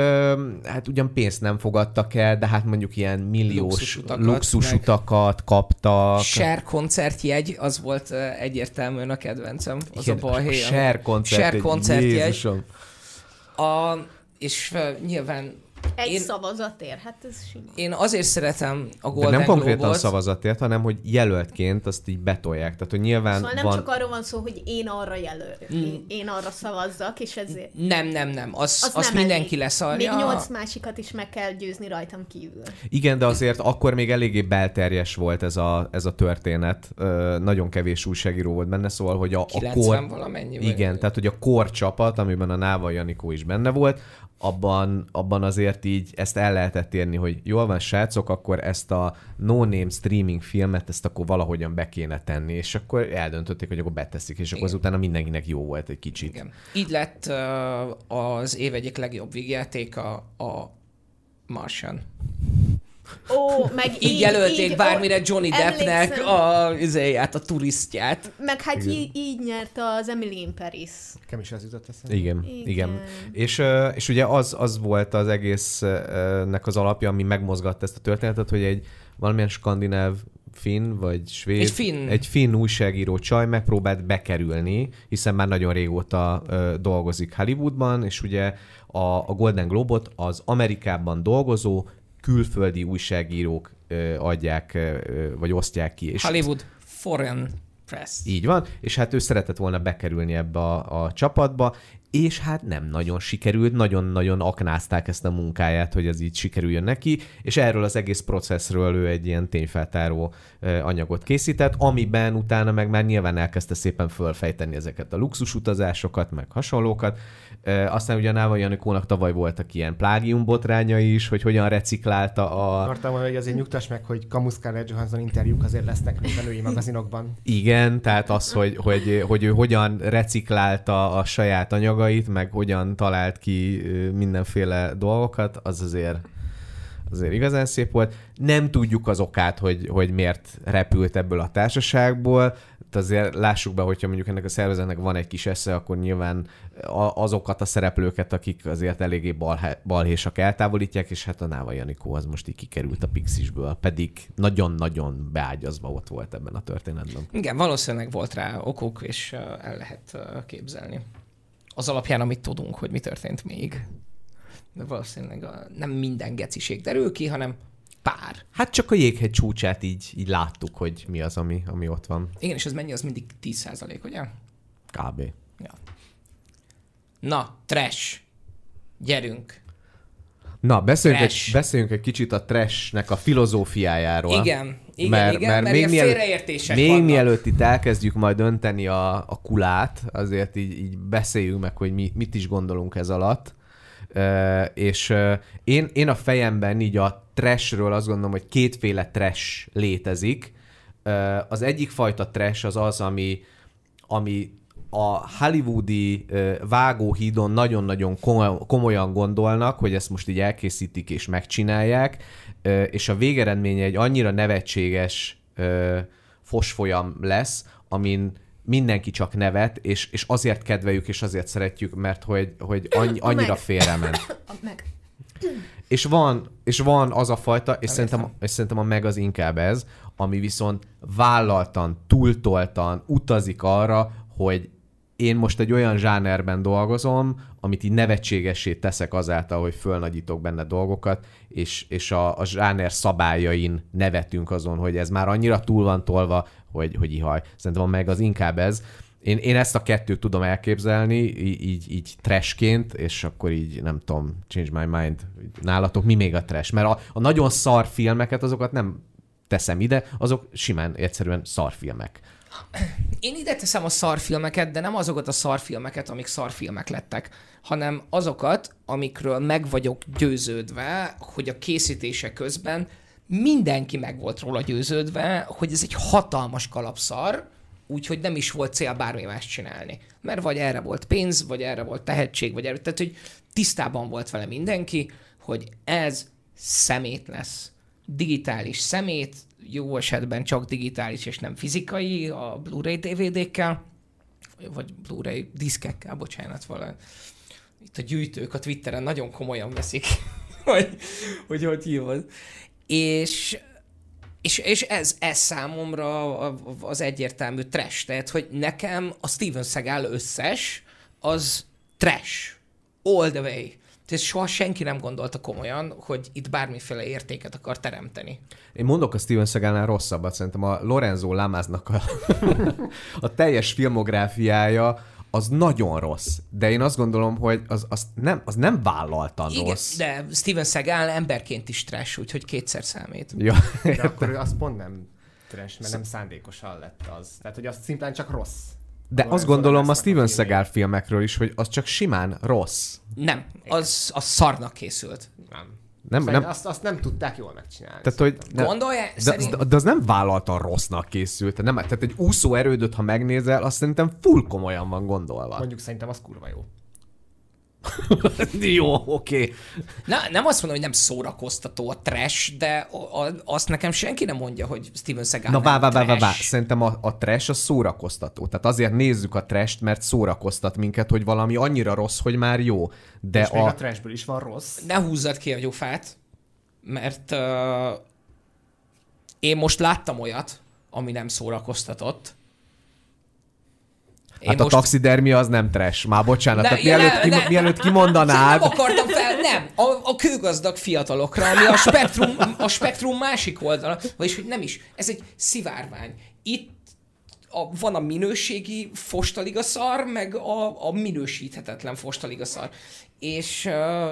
S1: hát ugyan pénzt nem fogadtak el, de hát mondjuk ilyen milliós
S2: Luxusutakat,
S1: luxusutakat kaptak.
S2: Share koncertjegy, az volt egyértelműen a kedvencem, az
S1: Igen,
S2: a balhé.
S1: Share koncert.
S2: Share koncertjegy. A, és nyilván
S3: Egy
S2: Én-
S3: szavazatért, hát ez sima.
S2: én azért szeretem a
S1: De
S2: Golden
S1: nem konkrétan
S2: Globe-ot.
S1: szavazatért, hanem hogy jelöltként azt így betolják. Tehát, hogy nyilván
S3: Szóval nem
S1: van...
S3: csak arról van szó, hogy én arra jelöl, én, én arra szavazzak, és ezért
S2: Nem, nem, nem. Az,
S3: az
S2: azt
S3: nem
S2: mindenki
S3: elég.
S2: leszarja.
S3: Még nyolc másikat is meg kell győzni rajtam kívül.
S1: Igen, de azért akkor még eléggé belterjes volt ez a, ez a történet. Ö, nagyon kevés újságíró volt benne, szóval, hogy a, a
S2: 90
S1: kor...
S2: valamennyi. vagy-
S1: Igen, tehát hogy a kor csapat, amiben a Náva Janikó is benne volt, abban, abban azért így ezt el lehetett érni, hogy jól van, srácok, akkor ezt a no-name streaming filmet, ezt akkor valahogyan be kéne tenni, és akkor eldöntötték, hogy akkor beteszik, és akkor
S2: Igen.
S1: azután mindenkinek jó volt egy kicsit.
S2: Igen. Így lett az év egyik legjobb vígjátéka a Martian.
S3: Ó, meg így,
S2: Így jelölték
S3: így,
S2: bármire Johnny Deppnek a, izéját, a turisztját.
S3: Meg hát így, így nyert az Emily in Paris.
S4: Nekem is ez jutott eszembe.
S1: Igen, igen.
S3: Igen.
S1: igen. És, és ugye az, az volt az egésznek az alapja, ami megmozgatta ezt a történetet, hogy egy valamilyen skandináv finn vagy svéd,
S2: Egy finn.
S1: egy finn újságíró csaj megpróbált bekerülni, hiszen már nagyon régóta ö, dolgozik Hollywoodban, és ugye a, a Golden Globot az Amerikában dolgozó külföldi újságírók adják, vagy osztják ki. És
S2: Hollywood Foreign Press.
S1: így van, és hát ő szeretett volna bekerülni ebbe a, a csapatba, és hát nem nagyon sikerült, nagyon-nagyon aknázták ezt a munkáját, hogy ez így sikerüljön neki, és erről az egész processzről ő egy ilyen tényfeltáró anyagot készített, amiben utána meg már nyilván elkezdte szépen fölfejteni ezeket a luxusutazásokat, meg hasonlókat. Aztán ugye a Náva Janikónak tavaly voltak ilyen plágium botrányai is, hogy hogyan reciklálta a,
S4: Akartam mondani, hogy azért nyugtass meg, hogy Kamu Scarlett Johansson interjúk azért lesznek női magazinokban.
S1: Igen, tehát az, hogy, hogy, hogy ő hogyan reciklálta a saját anyagait, meg hogyan talált ki mindenféle dolgokat, az azért, azért igazán szép volt. Nem tudjuk az okát, hogy, hogy miért repült ebből a társaságból, de azért lássuk be, hogyha mondjuk ennek a szervezetnek van egy kis esze, akkor nyilván azokat a szereplőket, akik azért eléggé balhe, balhésak eltávolítják, és hát a Náva Janikó az most így kikerült a Pixisből, pedig nagyon-nagyon beágyazva ott volt ebben a történetben.
S2: Igen, valószínűleg volt rá okok, és el lehet képzelni. Az alapján, amit tudunk, hogy mi történt még. De valószínűleg a, nem minden geciség derül ki, hanem pár.
S1: Hát csak a jéghegy csúcsát így, így láttuk, hogy mi az, ami, ami ott van.
S2: Igen, és ez mennyi? Az mindig 10% ugye?
S1: Kb.
S2: Ja. Na, trash. Gyerünk.
S1: Na, beszéljünk egy,
S2: Trash.
S1: beszéljünk egy kicsit a trashnek a filozófiájáról.
S2: Igen, igen, igen, mert ilyen
S1: mielőtt-
S2: félreértések
S1: még
S2: vannak.
S1: mielőtt itt elkezdjük majd önteni a, a kulát, azért így, így beszéljünk meg, hogy mi, mit is gondolunk ez alatt. Uh, és uh, én, én a fejemben így a trashről azt gondolom, hogy kétféle trash létezik. Uh, az egyik fajta trash az az, ami, ami a hollywoodi vágóhídon nagyon-nagyon komoly- komolyan gondolnak, hogy ezt most így elkészítik és megcsinálják, és a végeredménye egy annyira nevetséges fosfolyam lesz, amin mindenki csak nevet, és, és azért kedveljük, és azért szeretjük, mert hogy, hogy annyi, annyira félrement.
S3: Meg.
S1: És van, és van az a fajta, és
S2: Nem
S1: szerintem, és szerintem a meg az inkább ez, ami viszont vállaltan, túltoltan utazik arra, hogy én most egy olyan zsánerben dolgozom, amit így nevetségessé teszek azáltal, hogy fölnagyítok benne dolgokat, és, és a, a zsáner szabályain nevetünk azon, hogy ez már annyira túl van tolva, hogy, hogy ihaj. Szerintem meg az inkább ez. Én, én ezt a kettőt tudom elképzelni, így, így trashként, és akkor így nem tudom, change my mind. Nálatok mi még a trash? Mert a, a nagyon szar filmeket, azokat nem teszem ide, azok simán egyszerűen szarfilmek.
S2: Én ide teszem a szarfilmeket, de nem azokat a szarfilmeket, amik szarfilmek lettek, hanem azokat, amikről meg vagyok győződve, hogy a készítése közben mindenki meg volt róla győződve, hogy ez egy hatalmas kalapszar, úgyhogy nem is volt cél bármi más csinálni. Mert vagy erre volt pénz, vagy erre volt tehetség, vagy erre, tehát hogy tisztában volt vele mindenki, hogy ez szemét lesz. Digitális szemét, jó esetben csak digitális és nem fizikai, a Blu-ray DVD-kkel, vagy Blu-ray diszkekkel, bocsánat, valami. Itt a gyűjtők a Twitteren nagyon komolyan veszik, hogy hogy, hogy hívod. És és, és ez, ez számomra az egyértelmű trash. Tehát, hogy nekem a Steven Seagal összes az trash. All the way. Tehát soha senki nem gondolta komolyan, hogy itt bármiféle értéket akar teremteni.
S1: Én mondok a Steven Seagalnál rosszabbat, szerintem a Lorenzo Lamaznak a, a teljes filmográfiája az nagyon rossz, de én azt gondolom, hogy az, az, nem, az nem vállaltan
S2: Igen,
S1: rossz.
S2: de Steven Seagal emberként is trash, úgyhogy kétszer számít.
S1: Ja,
S4: De akkor az pont nem trash, mert nem szándékosan lett az. Tehát, hogy az szimplán csak rossz.
S1: De
S4: Akkor
S1: azt gondolom a
S4: a
S1: Steven. Seagal filmekről is, hogy az csak simán rossz.
S2: Nem, az, az szarnak készült.
S4: Nem.
S1: Nem,
S4: Szerintem
S1: nem,
S4: Azt, azt nem tudták jól megcsinálni.
S1: tehát, hogy ne,
S2: Gondolja?
S1: de,
S2: Szerint...
S1: de, de, az nem vállaltan rossznak készült. Nem, tehát egy úszó erődöt, ha megnézel, azt szerintem full komolyan van gondolva.
S4: Mondjuk szerintem az kurva jó.
S1: Jó, oké. Okay.
S2: Na, nem azt mondom, hogy nem szórakoztató a trash, de a, a, azt nekem senki nem mondja, hogy Steven Seagal
S1: Na vá, vá, vá, vá.
S2: trash.
S1: Szerintem a, a trash az szórakoztató. Tehát azért nézzük a trash mert szórakoztat minket, hogy valami annyira rossz, hogy már jó. De
S4: És még
S1: a...
S4: a trashből is van rossz.
S2: Ne húzzad ki a gyufát, mert uh, én most láttam olyat, ami nem szórakoztatott. Én
S1: Hát a taxidermia az nem trash. Már bocsánat.
S2: Ne,
S1: tehát mielőtt,
S2: ne,
S1: ki,
S2: ne.
S1: mielőtt kimondanád,
S2: Nem akartam fel, nem. A, a kőgazdag fiatalokra, ami a spektrum, a spektrum másik oldala, vagyis hogy nem is. Ez egy szivárvány. Itt a, van a minőségi fostaliga szar, meg a, a minősíthetetlen fostaliga szar. És,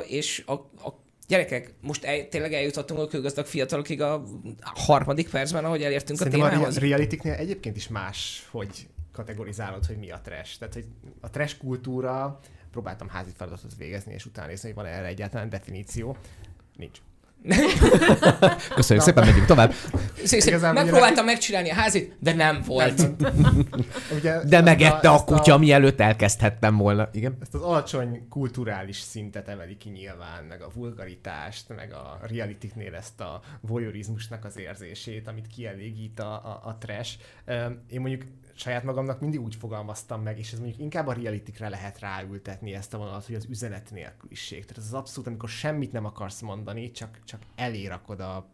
S2: és a, a gyerekek, most el, tényleg eljutottunk a kőgazdag fiatalokig a harmadik percben, ahogy elértünk
S4: Szerintem
S2: a
S4: a
S2: témához.
S4: rea- realitiknél egyébként is más, hogy kategorizálod, hogy mi a trash. Tehát, hogy a trash kultúra, próbáltam házi feladatot végezni, és utána nézni, hogy van erre egyáltalán definíció. Nincs.
S1: köszönjük szépen, megyünk tovább.
S4: Igazából
S2: megpróbáltam megcsinálni a házit, de nem volt.
S4: Ugye,
S1: De megette a
S4: ezt
S1: kutya, mielőtt elkezdhettem volna. Igen?
S4: ezt az alacsony kulturális szintet emeli ki nyilván, meg a vulgaritást, meg a realitiknél ezt a voyeurizmusnak az érzését, amit kielégít a, a, a trash. Én mondjuk saját magamnak mindig úgy fogalmaztam meg, és ez mondjuk inkább a realitikre lehet ráültetni ezt a vonalat, hogy az üzenet nélküliség. Tehát ez az abszolút, amikor semmit nem akarsz mondani, csak, csak elérakod a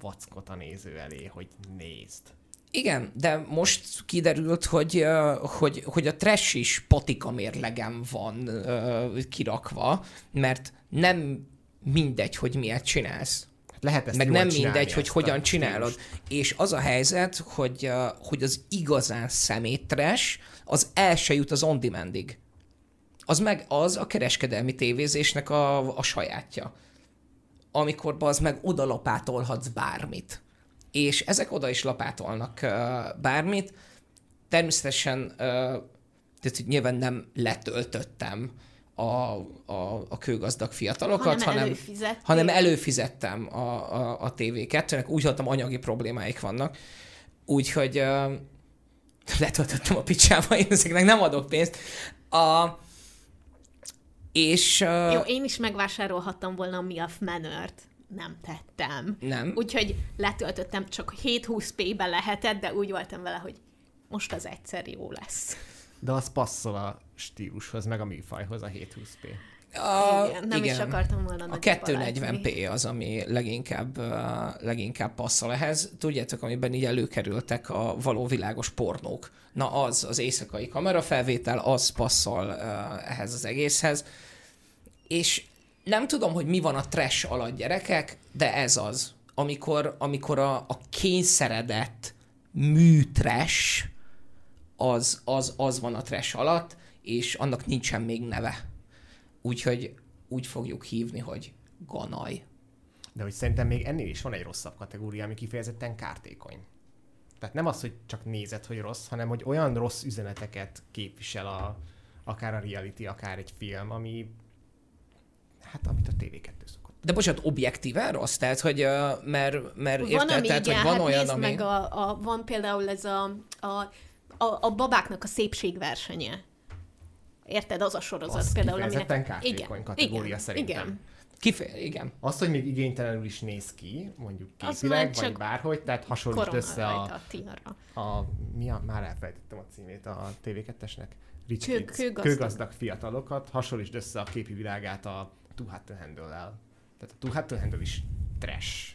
S4: vackot a néző elé, hogy nézd.
S2: Igen, de most kiderült, hogy, hogy, hogy a trash is patika mérlegem van kirakva, mert nem mindegy, hogy miért csinálsz.
S4: Lehet ezt
S2: Meg nem mindegy, hogy hogyan csinálod.
S4: stílust.
S2: És az a helyzet, hogy, hogy az igazán szemétres, az el se jut az on-demandig. Az meg az a kereskedelmi tévézésnek a, a sajátja. Amikor az meg oda lapátolhatsz bármit. És ezek oda is lapátolnak bármit. Természetesen, tehát hogy nyilván nem letöltöttem a, a, a kőgazdag fiatalokat,
S3: Hanem
S2: hanem, hanem előfizettem a, a, a TV2-nek, úgy hallottam, anyagi problémáik vannak. Úgyhogy uh, letöltöttem a picsába, én ezeknek nem adok pénzt. A, és uh,
S3: Jó, én is megvásárolhattam volna a Milf Manor-t. Nem tettem.
S2: nem.
S3: Úgyhogy letöltöttem, csak 720p-be lehetett, de úgy voltam vele, hogy most az egyszer jó lesz.
S4: De az passzol a stílushoz, meg a műfajhoz a 720p.
S2: A,
S3: igen, nem is akartam volna
S2: A
S3: nagyot
S2: 240p az, ami leginkább, leginkább passzol ehhez. Tudjátok, amiben így előkerültek a való világos pornók. Na az, az éjszakai kamerafelvétel, az passzol ehhez az egészhez. És nem tudom, hogy mi van a trash alatt gyerekek, de ez az. Amikor, amikor a, a kényszeredett műtrash, az, az, az van a trash alatt, és annak nincsen még neve. Úgyhogy úgy fogjuk hívni, hogy ganaj.
S4: De hogy szerintem még ennél is van egy rosszabb kategória, ami kifejezetten kártékony. Tehát nem az, hogy csak nézed, hogy rossz, hanem hogy olyan rossz üzeneteket képvisel a, akár a reality, akár egy film, ami hát amit a TV2 szokott.
S2: De bocsánat, objektíven rossz? Tehát, hogy mert, mert
S3: Van,
S2: érted,
S3: ami
S2: tehát,
S3: igen,
S2: hogy van
S3: hát
S2: olyan,
S3: nézd
S2: ami...
S3: meg, a, a, van például ez a, a, a, a babáknak a szépségversenye. Érted? Az a sorozat
S4: Az
S3: például,
S4: kifejezetten kártékony kategória
S3: igen,
S4: szerintem.
S3: Igen.
S2: Kifeje, igen.
S4: Az, hogy még igénytelenül is néz ki, mondjuk képileg, vagy bárhogy, tehát hasonlít össze a,
S3: a
S4: a, mi a, már elfelejtettem a címét a TV2-esnek. Rich
S3: Kő-
S4: Kids,
S3: kőgazdag.
S4: kőgazdag fiatalokat, hasonlítsd össze a képi világát a Too Hot to Handle-el. Tehát a Too Hot to Handle is trash,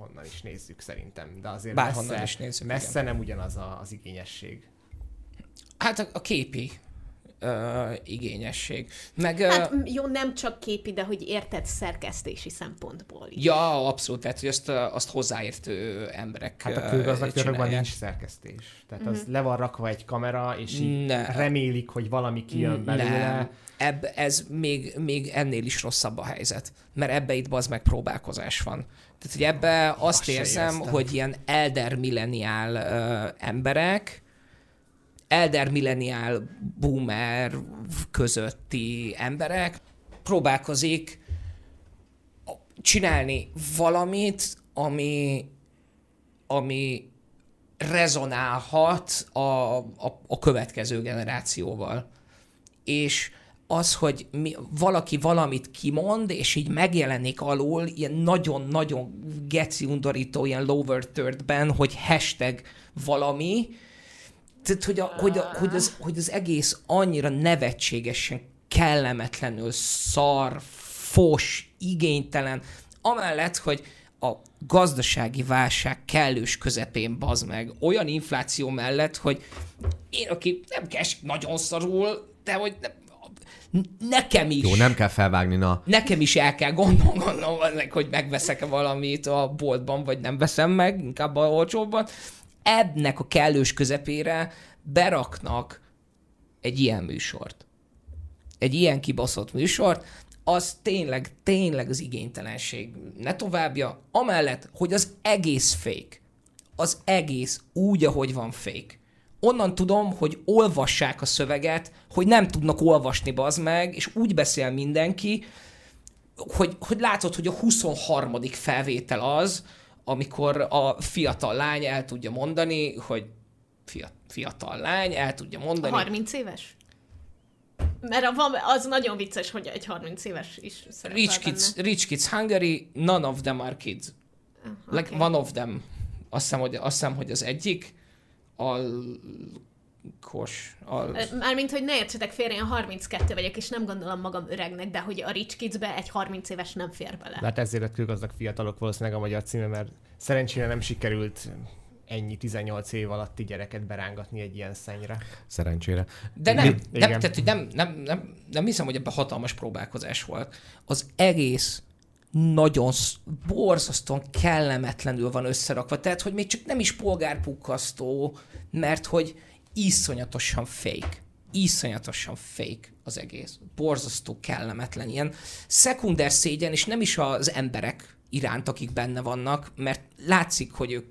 S4: bárhonnan is nézzük szerintem, de azért
S2: Bárhonnan
S4: messze,
S2: is nézzük,
S4: messze nem ugyanaz a, az igényesség.
S2: Hát a, a képi uh, igényesség. Meg,
S3: Hát jó, nem csak képi, de hogy érted szerkesztési szempontból is.
S2: ja, abszolút, tehát hogy azt, azt hozzáértő emberek
S4: Hát a kőgazdag fiatalokban
S2: csinálják.
S4: nincs szerkesztés. Tehát az le van rakva egy kamera, és így
S2: Ne.
S4: remélik, hogy valami kijön belőle.
S2: Nem. Ebb, ez még, még ennél is rosszabb a helyzet. Mert ebbe itt az meg próbálkozás van. Tehát, hogy ebbe azt
S4: se
S2: érzem, hogy ilyen elder milleniál uh, emberek elder millenial boomer közötti emberek próbálkozik csinálni valamit, ami, ami rezonálhat a, a, a következő generációval. És az, hogy mi, valaki valamit kimond, és így megjelenik alul, ilyen nagyon-nagyon geci undorító, ilyen lower thirdben, hogy hashtag valami, tehát, hogy, a, hogy, a, hogy, az, hogy az egész annyira nevetségesen, kellemetlenül szar, fos, igénytelen, amellett, hogy a gazdasági válság kellős közepén bazd meg, olyan infláció mellett, hogy én, aki nem kes nagyon szarul, de hogy nem, nekem is.
S1: Jó, nem kell felvágni, na.
S2: Nekem is el kell gondolnom, hogy megveszek-e valamit a boltban, vagy nem veszem meg, inkább a olcsóbban. Ebnek a kellős közepére beraknak egy ilyen műsort. Egy ilyen kibaszott műsort, az tényleg, tényleg az igénytelenség ne továbbja, amellett, hogy az egész fake. Az egész úgy, ahogy van fake. Onnan tudom, hogy olvassák a szöveget, hogy nem tudnak olvasni, bazd meg, és úgy beszél mindenki, hogy, hogy látod, hogy a 23. felvétel az, amikor a fiatal lány el tudja mondani, hogy fiatal lány el tudja mondani.
S3: 30 éves? Mert az nagyon vicces, hogy egy 30 éves is
S2: Rich kids, rich kids Hungary, none of them are kids. Uh, okay. Like one of them. Azt hiszem, hogy, azt hiszem, hogy az egyik alkos. Al...
S3: Mármint, hogy ne értsetek félre, én 32 vagyok, és nem gondolom magam öregnek, de hogy a Rich Kids-be egy 30 éves nem fér bele.
S4: Hát ezért lett külgazdag fiatalok valószínűleg a magyar címe, mert szerencsére nem sikerült ennyi 18 év alatti gyereket berángatni egy ilyen szennyre.
S1: Szerencsére.
S2: De nem, nem, tehát, hogy nem, nem, nem, nem hiszem, hogy ebben hatalmas próbálkozás volt. Az egész nagyon borzasztóan kellemetlenül van összerakva. Tehát, hogy még csak nem is polgárpukkasztó, mert hogy iszonyatosan fake. Iszonyatosan fake az egész. Borzasztó kellemetlen. Ilyen szekunder szégyen, és nem is az emberek iránt, akik benne vannak, mert látszik, hogy ők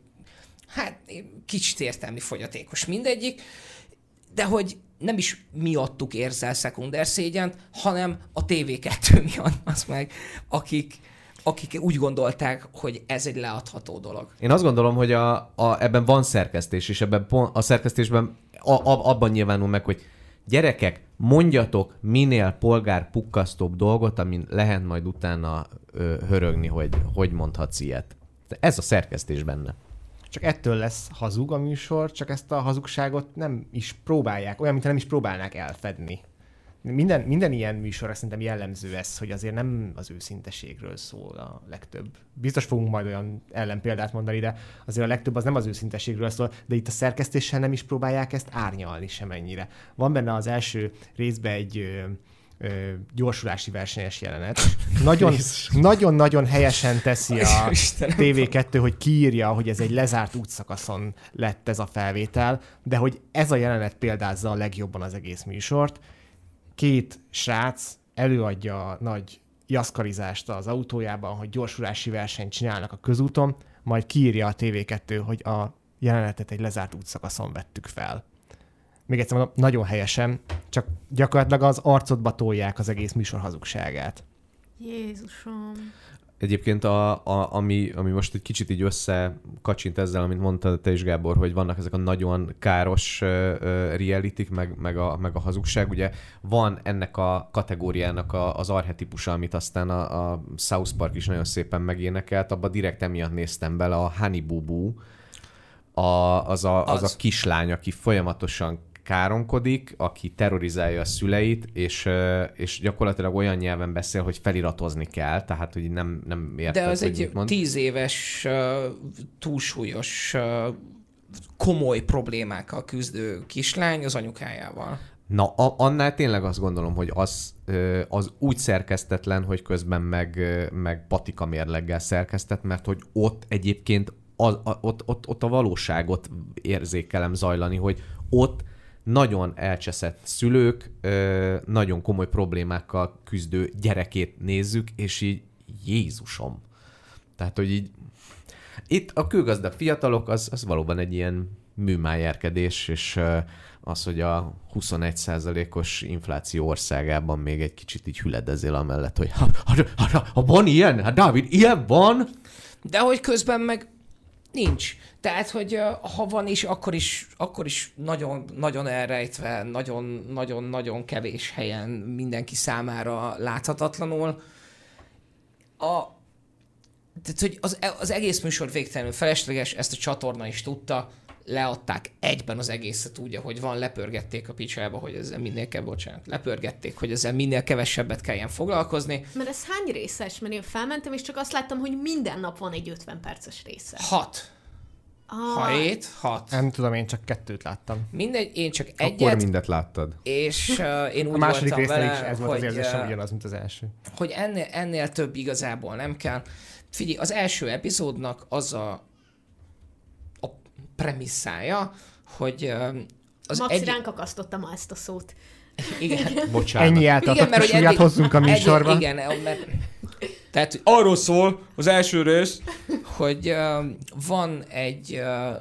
S2: hát kicsit értelmi fogyatékos mindegyik, de hogy nem is miattuk érzel szekunder szégyent, hanem a TV2 miatt az meg, akik, akik úgy gondolták, hogy ez egy leadható dolog.
S1: Én azt gondolom, hogy a, a, ebben van szerkesztés, és ebben a szerkesztésben a, a, abban nyilvánul meg, hogy gyerekek, mondjatok minél polgár pukkasztóbb dolgot, amin lehet majd utána ö, hörögni, hogy hogy mondhatsz ilyet. De ez a szerkesztés benne.
S4: Csak ettől lesz hazug a műsor, csak ezt a hazugságot nem is próbálják, olyan, mintha nem is próbálnák elfedni. Minden, minden ilyen műsorra szerintem jellemző ez, hogy azért nem az őszinteségről szól a legtöbb. Biztos fogunk majd olyan ellenpéldát mondani, de azért a legtöbb az nem az őszinteségről szól, de itt a szerkesztéssel nem is próbálják ezt árnyalni semennyire. Van benne az első részben egy ö, gyorsulási versenyes jelenet. Nagyon, nagyon-nagyon helyesen teszi a TV2, hogy kiírja, hogy ez egy lezárt útszakaszon lett ez a felvétel, de hogy ez a jelenet példázza a legjobban az egész műsort. Két srác előadja a nagy jaszkarizást az autójában, hogy gyorsulási versenyt csinálnak a közúton, majd kiírja a TV2, hogy a jelenetet egy lezárt útszakaszon vettük fel még egyszer mondom, nagyon helyesen, csak gyakorlatilag az arcodba tolják az egész műsor hazugságát.
S3: Jézusom.
S1: Egyébként, a, a, ami, ami most egy kicsit így összekacsint ezzel, amit mondta te is, Gábor, hogy vannak ezek a nagyon káros uh, reality meg, meg, a, meg a hazugság. Ugye van ennek a kategóriának a, az arhetipusa, amit aztán a, a South Park is nagyon szépen megénekelt, abba direkt emiatt néztem bele a Honey Boo Boo, a, az, a, az, az a kislány, aki folyamatosan káromkodik, aki terrorizálja a szüleit, és, és gyakorlatilag olyan nyelven beszél, hogy feliratozni kell, tehát hogy nem, nem érted,
S2: De az egy tíz éves, túlsúlyos, komoly problémákkal küzdő kislány az anyukájával.
S1: Na, a, annál tényleg azt gondolom, hogy az, az úgy szerkesztetlen, hogy közben meg, meg patika mérleggel szerkesztett, mert hogy ott egyébként a, a, ott, ott, ott a valóságot érzékelem zajlani, hogy ott nagyon elcseszett szülők, nagyon komoly problémákkal küzdő gyerekét nézzük, és így Jézusom. Tehát, hogy így itt a külgazdag fiatalok, az, az valóban egy ilyen műmájárkedés, és az, hogy a 21%-os infláció országában még egy kicsit így hüledezél amellett, hogy ha, ha, ha, ha van ilyen? Hát Dávid, ilyen van?
S2: De hogy közben meg nincs. Tehát, hogy ha van is, akkor is, akkor is nagyon, nagyon elrejtve, nagyon, nagyon, nagyon kevés helyen mindenki számára láthatatlanul. A, tehát, hogy az, az egész műsor végtelenül felesleges, ezt a csatorna is tudta, leadták egyben az egészet úgy, ahogy van, lepörgették a picsába, hogy ezzel minél kell, bocsánat, lepörgették, hogy ezzel minél kevesebbet kelljen foglalkozni.
S3: Mert ez hány részes? Mert én felmentem, és csak azt láttam, hogy minden nap van egy 50 perces része.
S2: Hat. Ha
S3: Ah,
S2: hét, hat.
S4: Nem tudom, én csak kettőt láttam.
S2: Mindegy, én csak
S1: Akkor
S2: egyet,
S1: mindet láttad.
S2: és uh, én úgy
S4: A második
S2: voltam
S4: résznél
S2: vele,
S4: is ez volt az
S2: hogy,
S4: érzésem
S2: uh,
S4: ugyanaz, mint az első.
S2: hogy ennél, ennél több igazából nem kell. Figyelj, az első epizódnak az a premisszája, hogy az
S3: Maxi
S2: egy...
S3: ránk akasztotta ma ezt a szót.
S2: Igen,
S1: Bocsánat.
S4: Ennyi
S2: Igen,
S4: eltartott
S2: mert hogy
S4: súlyát
S2: eddig-
S4: hozzunk a műsorba.
S2: Egy, igen, mert, tehát hogy arról szól az első rész, hogy uh, van egy, uh,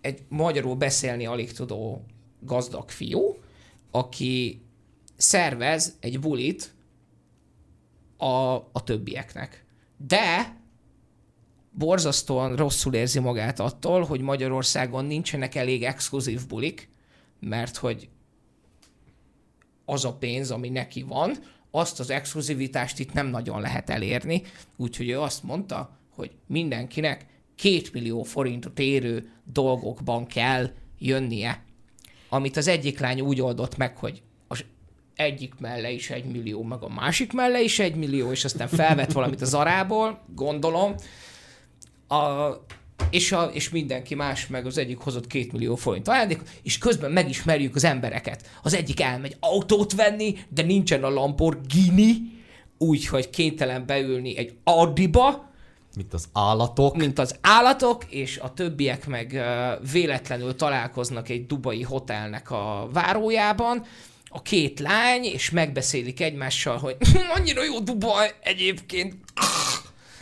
S2: egy magyarul beszélni alig tudó gazdag fiú, aki szervez egy bulit a, a többieknek. De borzasztóan rosszul érzi magát attól, hogy Magyarországon nincsenek elég exkluzív bulik, mert hogy az a pénz, ami neki van, azt az exkluzivitást itt nem nagyon lehet elérni, úgyhogy ő azt mondta, hogy mindenkinek két millió forintot érő dolgokban kell jönnie. Amit az egyik lány úgy oldott meg, hogy az egyik melle is egy millió, meg a másik melle is egy millió, és aztán felvett valamit az arából, gondolom, a, és, a, és mindenki más meg az egyik hozott két millió forint ajándékot, és közben megismerjük az embereket. Az egyik elmegy autót venni, de nincsen a Lamborghini, úgyhogy kénytelen beülni egy Audiba,
S1: Mint az állatok.
S2: mint az állatok, és a többiek meg véletlenül találkoznak egy dubai hotelnek a várójában, a két lány, és megbeszélik egymással, hogy annyira jó Dubaj egyébként,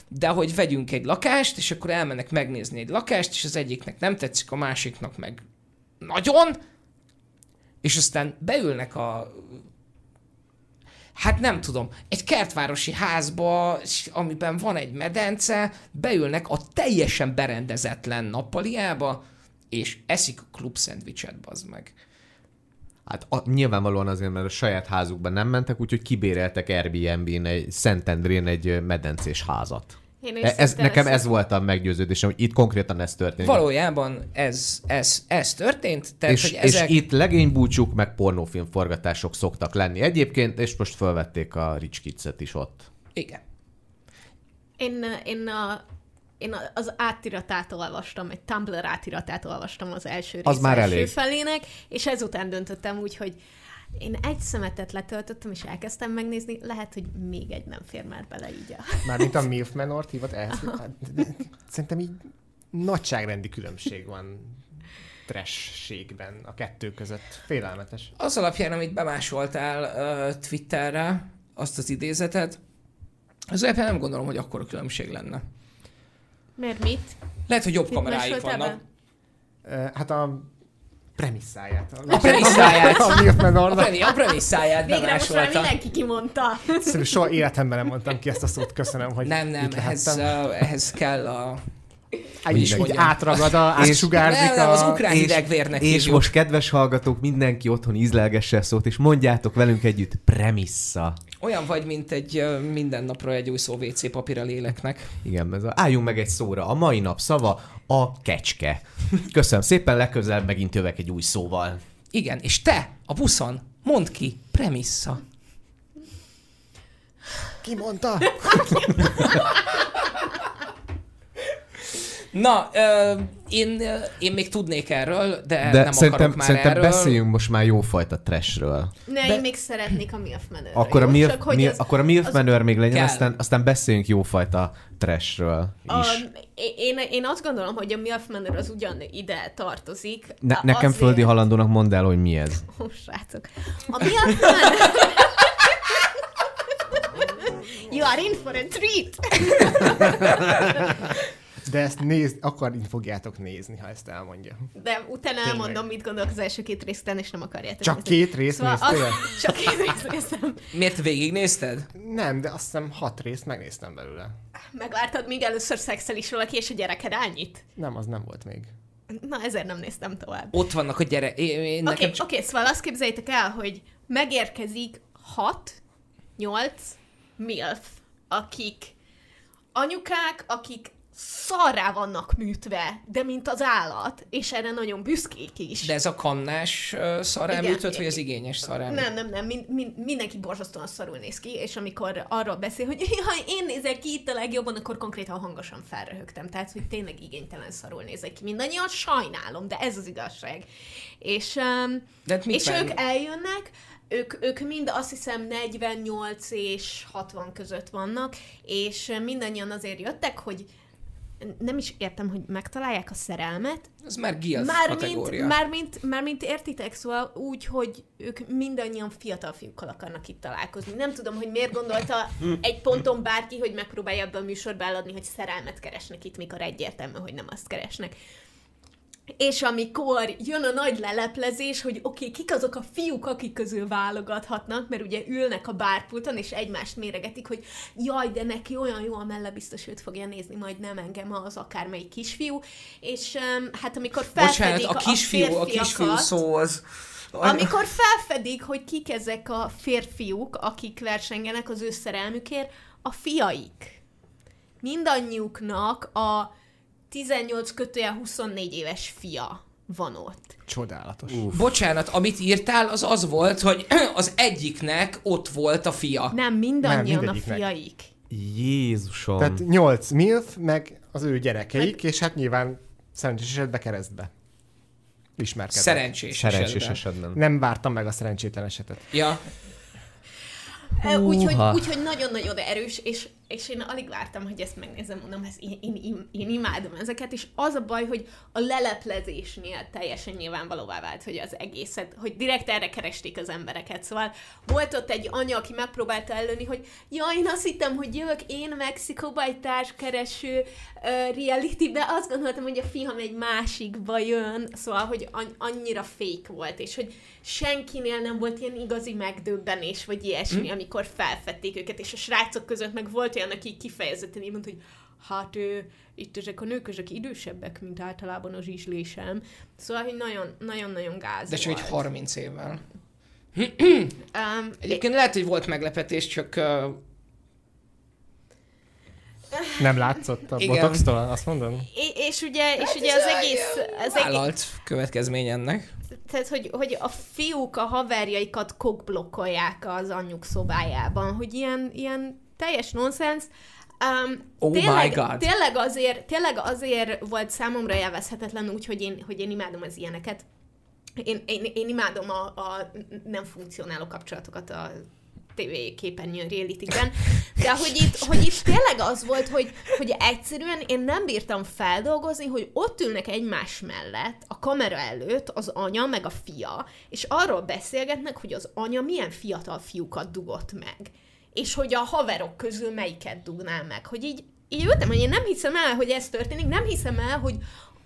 S2: de hogy vegyünk egy lakást, és akkor elmennek megnézni egy lakást, és az egyiknek nem tetszik, a másiknak meg nagyon, és aztán beülnek a hát nem tudom, egy kertvárosi házba, amiben van egy medence, beülnek a teljesen berendezetlen nappaliába, és eszik a klub szendvicset, bazd meg.
S1: Hát a, nyilvánvalóan azért, mert a saját házukban nem mentek, úgyhogy kibéreltek Airbnb-n egy Szentendrén egy medencés házat.
S3: Én
S1: E- Ez, nekem ez volt a meggyőződésem, hogy itt konkrétan ez történik.
S2: Valójában ez, ez, ez történt, tehát
S1: és,
S2: hogy
S1: és
S2: ezek...
S1: itt legénybúcsúk, meg pornófilm forgatások szoktak lenni egyébként, és most felvették a Rich Kids-et is ott.
S2: Igen.
S3: Én, én, a, én az átiratát olvastam, egy Tumblr átiratát olvastam az első rész
S1: Az már
S3: első
S1: elég.
S3: felének, és ezután döntöttem úgy, hogy én egy szemetet letöltöttem, és elkezdtem megnézni, lehet, hogy még egy nem fér már bele így a...
S4: Mármint a MILF Menort hívott ehhez. Hát, Szerintem így nagyságrendi különbség van trashségben a kettő között. Félelmetes.
S2: Az alapján, amit bemásoltál uh, Twitterre, azt az idézetet, az alapján nem gondolom, hogy akkora különbség lenne.
S3: Mert mit?
S2: Lehet, hogy jobb
S3: Mit
S2: kameráik vannak.
S3: be?
S4: Hát a premisszáját.
S2: A premisszáját.
S4: A MILF
S2: A, premi, a premisszáját
S3: Végre most már mindenki kimondta.
S4: Szerintem soha életemben nem mondtam ki ezt a szót, köszönöm, hogy
S2: Nem, nem, ehhez, uh, ehhez kell a...
S4: Így, így
S2: mondjam.
S4: átragad, a, átsugárzik
S2: nem, az
S4: a...
S2: ukrán idegvérnek
S1: és
S2: hívjuk.
S1: most, kedves hallgatók, mindenki otthon ízlelgesse a szót, és mondjátok velünk együtt premissza.
S2: Olyan vagy, mint egy minden napra egy új szó WC papír a léleknek.
S1: Igen, ez a, álljunk meg egy szóra. A mai nap szava a kecske. Köszönöm szépen, legközelebb megint jövök egy új szóval.
S2: Igen, és te a buszon mondd ki premissza.
S4: Ki mondta?
S2: Na, ö, én, én még tudnék erről, de,
S1: De
S2: nem
S1: szerintem,
S2: akarok már
S1: szerintem
S2: erről.
S1: beszéljünk most már jófajta trashről.
S3: Ne,
S2: De-
S3: én még szeretnék a MILF menőről.
S1: Akkor a? MILF,
S3: Csak
S1: MILF,
S3: az-
S1: akkor a MILF
S3: az-
S1: menőr még legyen,
S2: kell.
S1: aztán, aztán beszéljünk jófajta trashről is.
S3: A, én, én azt gondolom, hogy a MILF menőr az ugyan ide tartozik.
S1: Ne,
S3: A-
S1: nekem
S3: azért-
S1: földi halandónak mondd el, hogy mi ez.
S3: Ó, srácok. A MILF menőr... You are in for a treat!
S4: De ezt néz, akarni fogjátok nézni, ha ezt elmondja.
S3: De utána
S4: Tényleg.
S3: elmondom, mit gondolok az első két rész után, és nem akarjátok
S4: Csak
S3: nézni.
S4: két részt
S3: Szóval
S4: néztél?
S3: az, csak két részt néztem.
S2: Miért végignézted?
S4: Nem, de azt hiszem hat részt megnéztem belőle.
S3: Megvártad, míg először szexel is valaki, és a gyereked annyit?
S4: Nem, az nem volt még.
S3: Na, ezért nem néztem tovább.
S2: Ott vannak a gyere...
S3: Oké, okay, okay, szóval azt képzeljétek el, hogy megérkezik hat, nyolc MILF, akik anyukák, akik szarrá vannak műtve, de mint az állat, és erre nagyon büszkék is.
S2: De ez a kannás uh, szarráműtött,
S3: Igen.
S2: vagy az igényes szarráműtött?
S3: Nem, nem, nem, mind, mind, mindenki borzasztóan szarul néz ki, és amikor arról beszél, hogy ha én nézek ki itt a legjobban, akkor konkrétan hangosan felröhögtem. Tehát, hogy tényleg igénytelen szarul nézek ki. Mindannyian sajnálom, de ez az igazság. És, um,
S2: De hát
S3: és ők eljönnek, ők, ők mind azt hiszem 48 és 60 között vannak, és mindannyian azért jöttek, hogy nem is értem, hogy megtalálják a szerelmet,
S2: Ez már guild
S3: Mármint,
S2: kategória.
S3: mármint, mármint értitek, szóval úgy, hogy ők mindannyian fiatal fiúkkal akarnak itt találkozni. Nem tudom, hogy miért gondolta egy ponton bárki, hogy megpróbálja ebbe a műsorba eladni, hogy szerelmet keresnek itt, mikor egyértelmű, hogy nem azt keresnek. És amikor jön a nagy leleplezés, hogy oké, okay, kik azok a fiúk, akik közül válogathatnak, mert ugye ülnek a bárpulton, és egymást méregetik, hogy jaj, de neki olyan jó a melle, biztos őt fogja nézni, majd nem engem az akármelyik kisfiú. És hát amikor
S2: Bocsánat,
S3: felfedik
S2: a kisfiú, a kisfiú
S3: férfiakat,
S2: szó az...
S3: amikor felfedik, hogy kik ezek a férfiúk, akik versengenek az ő szerelmükért, a fiaik. Mindannyiuknak a 18 kötője 24 éves fia van ott.
S4: Csodálatos.
S2: Bocsánat, amit írtál, az az volt, hogy az egyiknek ott volt a fia.
S3: Nem, mindannyian
S4: Nem,
S3: a fiaik.
S1: Jézusom.
S4: Tehát nyolc MILF, meg az ő gyerekeik, és hát nyilván szerencsés esetben keresztbe. Ismerkednek.
S2: Szerencsés,
S1: Szerencsés
S2: esetben.
S1: esetben.
S4: Nem vártam meg a szerencsétlen esetet.
S2: Ja,
S3: Úgyhogy, úgyhogy nagyon-nagyon erős, és, és én alig vártam, hogy ezt megnézem, mondom, ezt én, én, én, én imádom ezeket, és az a baj, hogy a leleplezésnél teljesen nyilvánvalóvá vált, hogy az egészet, hogy direkt erre keresték az embereket. Szóval volt ott egy anya, aki megpróbálta ellőni, hogy ja, én azt hittem, hogy jövök én Mexikóba egy társkereső uh, realitybe, azt gondoltam, hogy a fiam egy másikba jön, szóval, hogy an- annyira fake volt, és hogy senkinél nem volt ilyen igazi megdöbbenés, vagy ilyesmi,
S2: Hm.
S3: amikor felfedték őket, és a srácok között meg volt olyan, aki kifejezetten így mondta, hogy hát ő, itt ezek a nők, ezek idősebbek, mint általában a zsizslésem. Szóval, hogy nagyon, nagyon-nagyon gáz
S2: de csak egy 30 évvel.
S3: Um,
S2: Egyébként lehet, hogy volt meglepetés, csak uh,
S4: Nem látszott a botoxtól, azt mondom?
S3: és, és ugye, és
S2: Hát
S3: ugye az egész, az egész,
S2: vállalt következmény ennek.
S3: tehát, hogy, hogy a fiúk a haverjaikat kokblokkolják az anyjuk szobájában, hogy ilyen, ilyen teljes nonsens. Um,
S2: Oh my
S3: tényleg,
S2: God.
S3: Tényleg azért, tényleg azért volt számomra élvezhetetlen úgy, hogy én, hogy én imádom az ilyeneket. Én, én, én imádom a, a nem funkcionáló kapcsolatokat a TV képernyőn realityben, de hogy itt, hogy itt tényleg az volt, hogy, hogy egyszerűen én nem bírtam feldolgozni, hogy ott ülnek egymás mellett, a kamera előtt az anya meg a fia, és arról beszélgetnek, hogy az anya milyen fiatal fiúkat dugott meg, és hogy a haverok közül melyiket dugná meg, hogy így, így ültem, hogy én nem hiszem el, hogy ez történik, nem hiszem el, hogy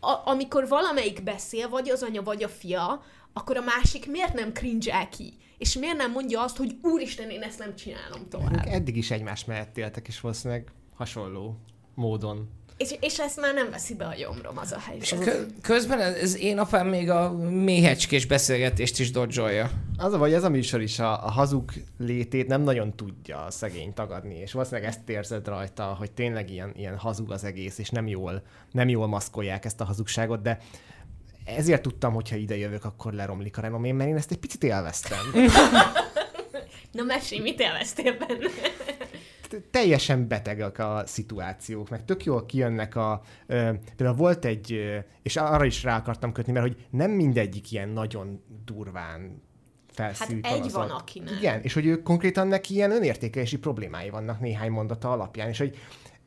S3: a, amikor valamelyik beszél, vagy az anya, vagy a fia, akkor a másik miért nem cringe ki? És miért nem mondja azt, hogy úristen, én ezt nem csinálom tovább?
S4: Eddig is egymás mellett éltek, és valószínűleg hasonló módon.
S3: És, és ezt már nem veszi be a gyomrom, az a
S2: És
S3: helyzet.
S2: kö- közben ez, ez én apám még a méhecskés beszélgetést is dodzsolja.
S4: Az a vagy ez a műsor is a, a hazug létét nem nagyon tudja a szegény tagadni, és valószínűleg ezt érzed rajta, hogy tényleg ilyen, ilyen hazug az egész, és nem jól, nem jól maszkolják ezt a hazugságot, de ezért tudtam, hogyha ide jövök, akkor leromlik a renomém, mert én ezt egy picit élveztem.
S3: Na mesélj, mit élveztél benne?
S4: T- teljesen betegek a szituációk, meg tök jól kijönnek a... Például volt egy, és arra is rá akartam kötni, mert hogy nem mindegyik ilyen nagyon durván
S3: Hát
S4: felszívkalazott.
S3: egy van, aki nem.
S4: Igen, és hogy ők konkrétan neki ilyen önértékelési problémái vannak néhány mondata alapján, és hogy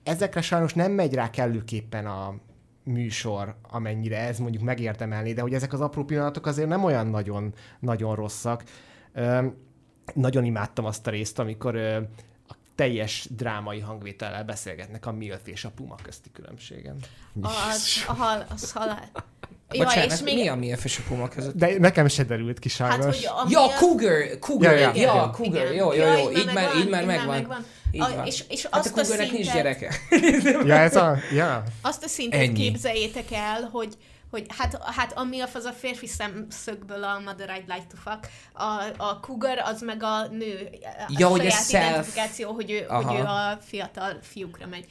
S4: ezekre sajnos nem megy rá kellőképpen a műsor, amennyire ez mondjuk megérdemelné, de hogy ezek az apró pillanatok azért nem olyan nagyon, nagyon rosszak. Ö, nagyon imádtam azt a részt, amikor ö, teljes drámai hangvétellel beszélgetnek a MILF és a Puma közti különbségen.
S3: Az, a hal, az halál. Ja,
S2: Bocsánat,
S3: és még,
S2: mi a MILF és a Puma között?
S4: De nekem se derült ki
S3: hát,
S4: sajnos.
S3: hogy a
S2: Ja,
S3: MILF
S2: Cougar, Cougar,
S4: Ja,
S2: ja,
S4: ja,
S2: ja,
S4: igen.
S2: Cougar,
S3: Igen.
S2: jó, jó,
S3: Ja,
S2: jó, így már, így már megvan. Így
S3: A-
S2: van.
S3: És, és
S2: Hát a
S3: azt a
S2: Cougarnek nincs
S3: szintet,
S2: gyereke.
S4: Ja, ez a... Ja.
S3: azt a szintet
S1: Ennyi.
S3: képzeljétek el, hogy hogy hát, hát a MILF az a férfi szemszögből a Mother I'd Like to Fuck, a, a Cougar az meg a nő a
S2: Ja, hogy
S3: saját
S2: self.
S3: identifikáció, hogy ő,
S2: Aha.
S3: hogy ő a fiatal fiúkra megy.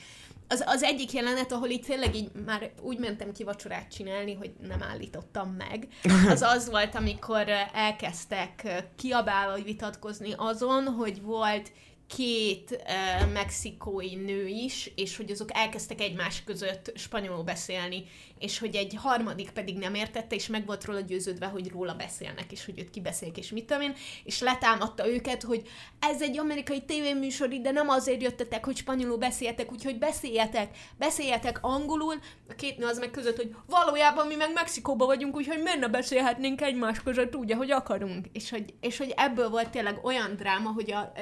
S3: Az, az egyik jelenet, ahol itt tényleg így már úgy mentem ki vacsorát csinálni, hogy nem állítottam meg, az az volt, amikor elkezdtek kiabálva vitatkozni azon, hogy volt két uh, mexikói nő is, és hogy azok elkezdtek egymás között spanyolul beszélni, és hogy egy harmadik pedig nem értette, és meg volt róla győződve, hogy róla beszélnek, és hogy őt kibeszélik, és mit tudom én, és letámadta őket, hogy ez egy amerikai tévéműsor, de nem azért jöttetek, hogy spanyolul beszéljetek, úgyhogy beszéljetek, beszéljetek angolul, a két nő az meg között, hogy valójában mi meg Mexikóban vagyunk, úgyhogy miért ne beszélhetnénk egymás között úgy, ahogy akarunk. És hogy, és hogy ebből volt tényleg olyan dráma, hogy a,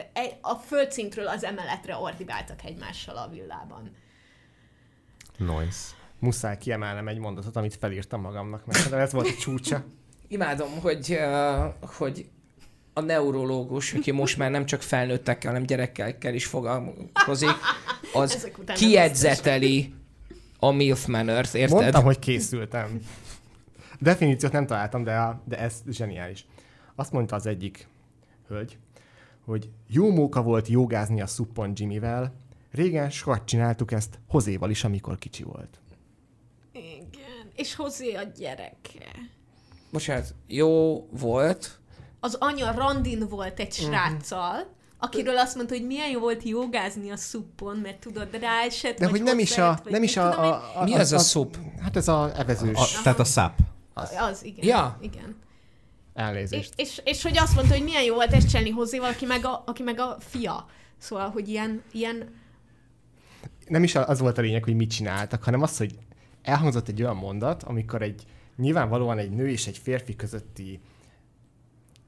S3: a földszintről az emeletre ordibáltak egymással a villában.
S1: Nice.
S4: Muszáj kiemelnem egy mondatot, amit felírtam magamnak, mert ez volt a csúcsa.
S2: Imádom, hogy, uh, hogy a neurológus, aki most már nem csak felnőttekkel, hanem gyerekekkel is foglalkozik, az
S3: Ezek után
S2: kiedzeteli a MILF Manor-t, érted?
S4: Mondtam, hogy készültem. Definíciót nem találtam, de, a, de ez zseniális. Azt mondta az egyik hölgy, hogy jó móka volt jogázni a szuppon Jimmyvel, régen sokat csináltuk ezt Hozéval is, amikor kicsi volt.
S3: És hozzá a gyereke.
S2: Bocsánat, jó volt,
S3: Az anya randin volt egy
S2: Mhm.
S3: sráccal, akiről azt mondta, hogy milyen jó volt jogázni a szuppon, mert tudod, ráesett,
S4: De
S3: vagy
S4: hogy nem is a...
S3: vagy
S4: Nem is a,
S3: tudom
S4: a, a
S2: Mi az a szup?
S4: Hát ez a evezős
S1: A, tehát a száp.
S3: Az, az igen.
S2: Ja.
S3: igen. És,
S4: elnézést.
S3: és, és, hogy azt mondta, hogy milyen jó volt ezt csinálni hozzéval, aki meg a, aki meg a fia. Szóval, hogy ilyen, ilyen
S4: Nem is az volt a lényeg, hogy mit csináltak, hanem az, hogy elhangzott egy olyan mondat, amikor egy nyilvánvalóan egy nő és egy férfi közötti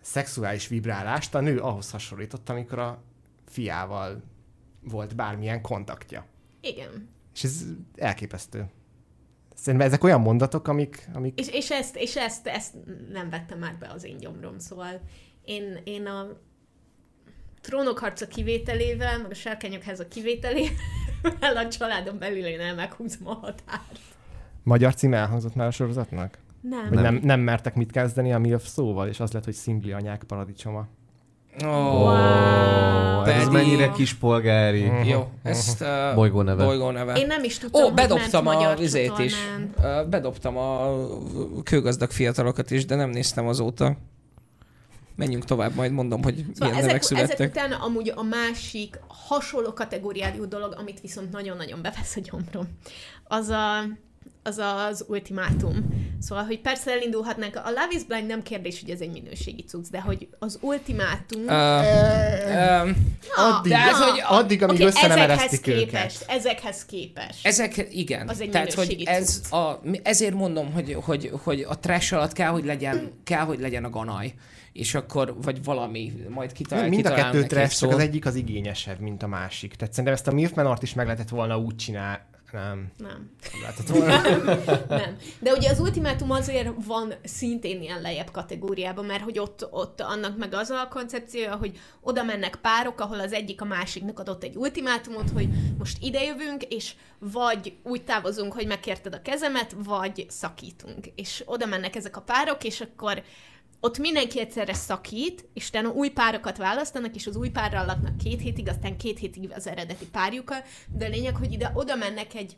S4: szexuális vibrálást a nő ahhoz hasonlított, amikor a fiával volt bármilyen kontaktja.
S3: igen.
S4: És ez elképesztő. Szerintem ezek olyan mondatok, amik... amik...
S3: És, és, ezt, és ezt, ezt nem vettem már be az én gyomrom, szóval én, én a trónok harca kivételével, meg a sárkányok háza kivételével a családon belül én el meghúzom a határt.
S4: Magyar cím elhangzott már a sorozatnak?
S3: Nem.
S4: Vagy nem, nem mertek mit kezdeni a MILF szóval, és az lett, hogy szimpli anyák paradicsoma.
S2: Oh,
S3: Wow.
S1: Ez
S2: Pedig-
S1: mennyire kispolgári
S2: Jó, ezt uh,
S1: bolygó neve.
S2: bolygó neve.
S3: Én nem is tudtam,
S2: Ó,
S3: hogy
S2: bedobtam
S3: ment
S2: a
S3: magyar
S2: vizét is. Ö, Bedobtam a kőgazdag fiatalokat is, de nem néztem azóta. Menjünk tovább, majd mondom, hogy
S3: Szóval
S2: milyen nevek
S3: ezek, ezek
S2: születtek.
S3: után amúgy a másik hasonló kategóriájú dolog, amit viszont nagyon-nagyon bevesz a gyomrom, az a, az az ultimátum. Szóval, hogy persze elindulhatnánk, a Love is Blind nem kérdés, hogy ez egy minőségi cucc, de hogy az ultimátum...
S4: Addig,
S2: de ez, hogy
S4: addig amíg
S3: Oké,
S4: össze nem
S3: ezekhez
S4: eresztik
S3: képest,
S4: őket.
S3: ezekhez képest.
S2: Ezek, igen.
S3: Az egy
S2: Tehát, hogy ez
S3: cucc.
S2: a, ezért mondom, hogy, hogy, hogy a trash alatt kell, hogy legyen, kell, hogy legyen a ganaj. És akkor, vagy valami, majd kitalál,
S4: Mind a kettő trash, csak az egyik az igényesebb, mint a másik. Tehát szerintem ezt a Milf Manort is meg lehetett volna úgy csinálni. Nem,
S3: Nem.
S4: nem volna.
S3: Nem. De ugye az ultimátum azért van szintén ilyen lejjebb kategóriában, mert hogy ott, ott annak meg az a koncepciója, hogy oda mennek párok, ahol az egyik a másiknak adott egy ultimátumot, hogy most idejövünk, és vagy úgy távozunk, hogy megkérted a kezemet, vagy szakítunk. És oda mennek ezek a párok, és akkor ott mindenki egyszerre szakít, és utána új párokat választanak, és az új párral laknak két hétig, aztán két hétig az eredeti párjukkal, de a lényeg, hogy ide oda mennek egy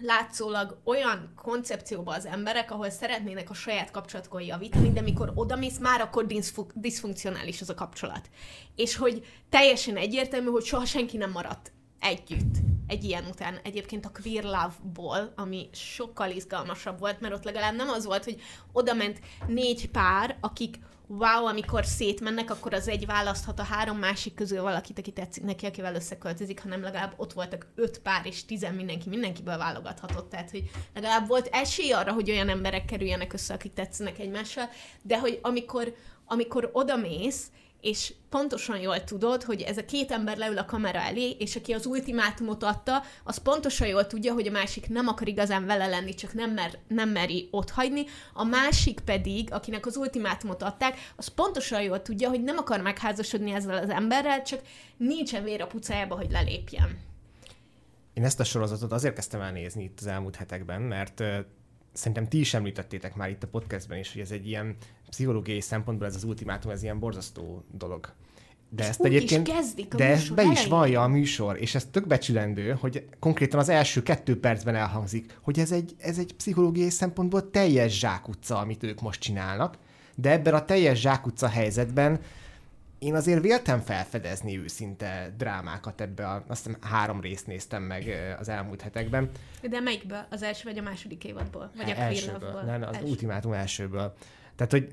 S3: látszólag olyan koncepcióba az emberek, ahol szeretnének a saját kapcsolatkon javítani, de mikor odamész, már akkor diszfu- diszfunkcionális az a kapcsolat. És hogy teljesen egyértelmű, hogy soha senki nem maradt együtt egy ilyen után. Egyébként a Queer Love-ból, ami sokkal izgalmasabb volt, mert ott legalább nem az volt, hogy oda ment négy pár, akik wow, amikor szétmennek, akkor az egy választhat a három másik közül valakit, aki tetszik neki, akivel összeköltözik, hanem legalább ott voltak öt pár, és tizen mindenki mindenkiből válogathatott. Tehát, hogy legalább volt esély arra, hogy olyan emberek kerüljenek össze, akik tetszenek egymással, de hogy amikor, amikor odamész, és pontosan jól tudod, hogy ez a két ember leül a kamera elé, és aki az ultimátumot adta, az pontosan jól tudja, hogy a másik nem akar igazán vele lenni, csak nem, mer, nem meri ott hagyni. A másik pedig, akinek az ultimátumot adták, az pontosan jól tudja, hogy nem akar megházasodni ezzel az emberrel, csak nincsen vér a pucájába, hogy lelépjen.
S4: Én ezt a sorozatot azért kezdtem el nézni itt az elmúlt hetekben, mert szerintem ti is említettétek már itt a podcastben is, hogy ez egy ilyen pszichológiai szempontból ez az ultimátum, ez ilyen borzasztó dolog. De
S3: És
S4: ezt
S3: úgy is
S4: egyébként,
S3: kezdik a
S4: de ezt be is vallja a műsor, és ez tök becsülendő, hogy konkrétan az első kettő percben elhangzik, hogy ez egy, ez egy pszichológiai szempontból teljes zsákutca, amit ők most csinálnak, de ebben a teljes zsákutca helyzetben én azért véltem felfedezni őszinte drámákat ebbe a, azt hiszem három részt néztem meg az elmúlt hetekben.
S3: De melyikből? Az első vagy a második évadból? Vagy a Queer
S4: elsőből, nem, az
S3: Első.
S4: ultimátum elsőből. Tehát, hogy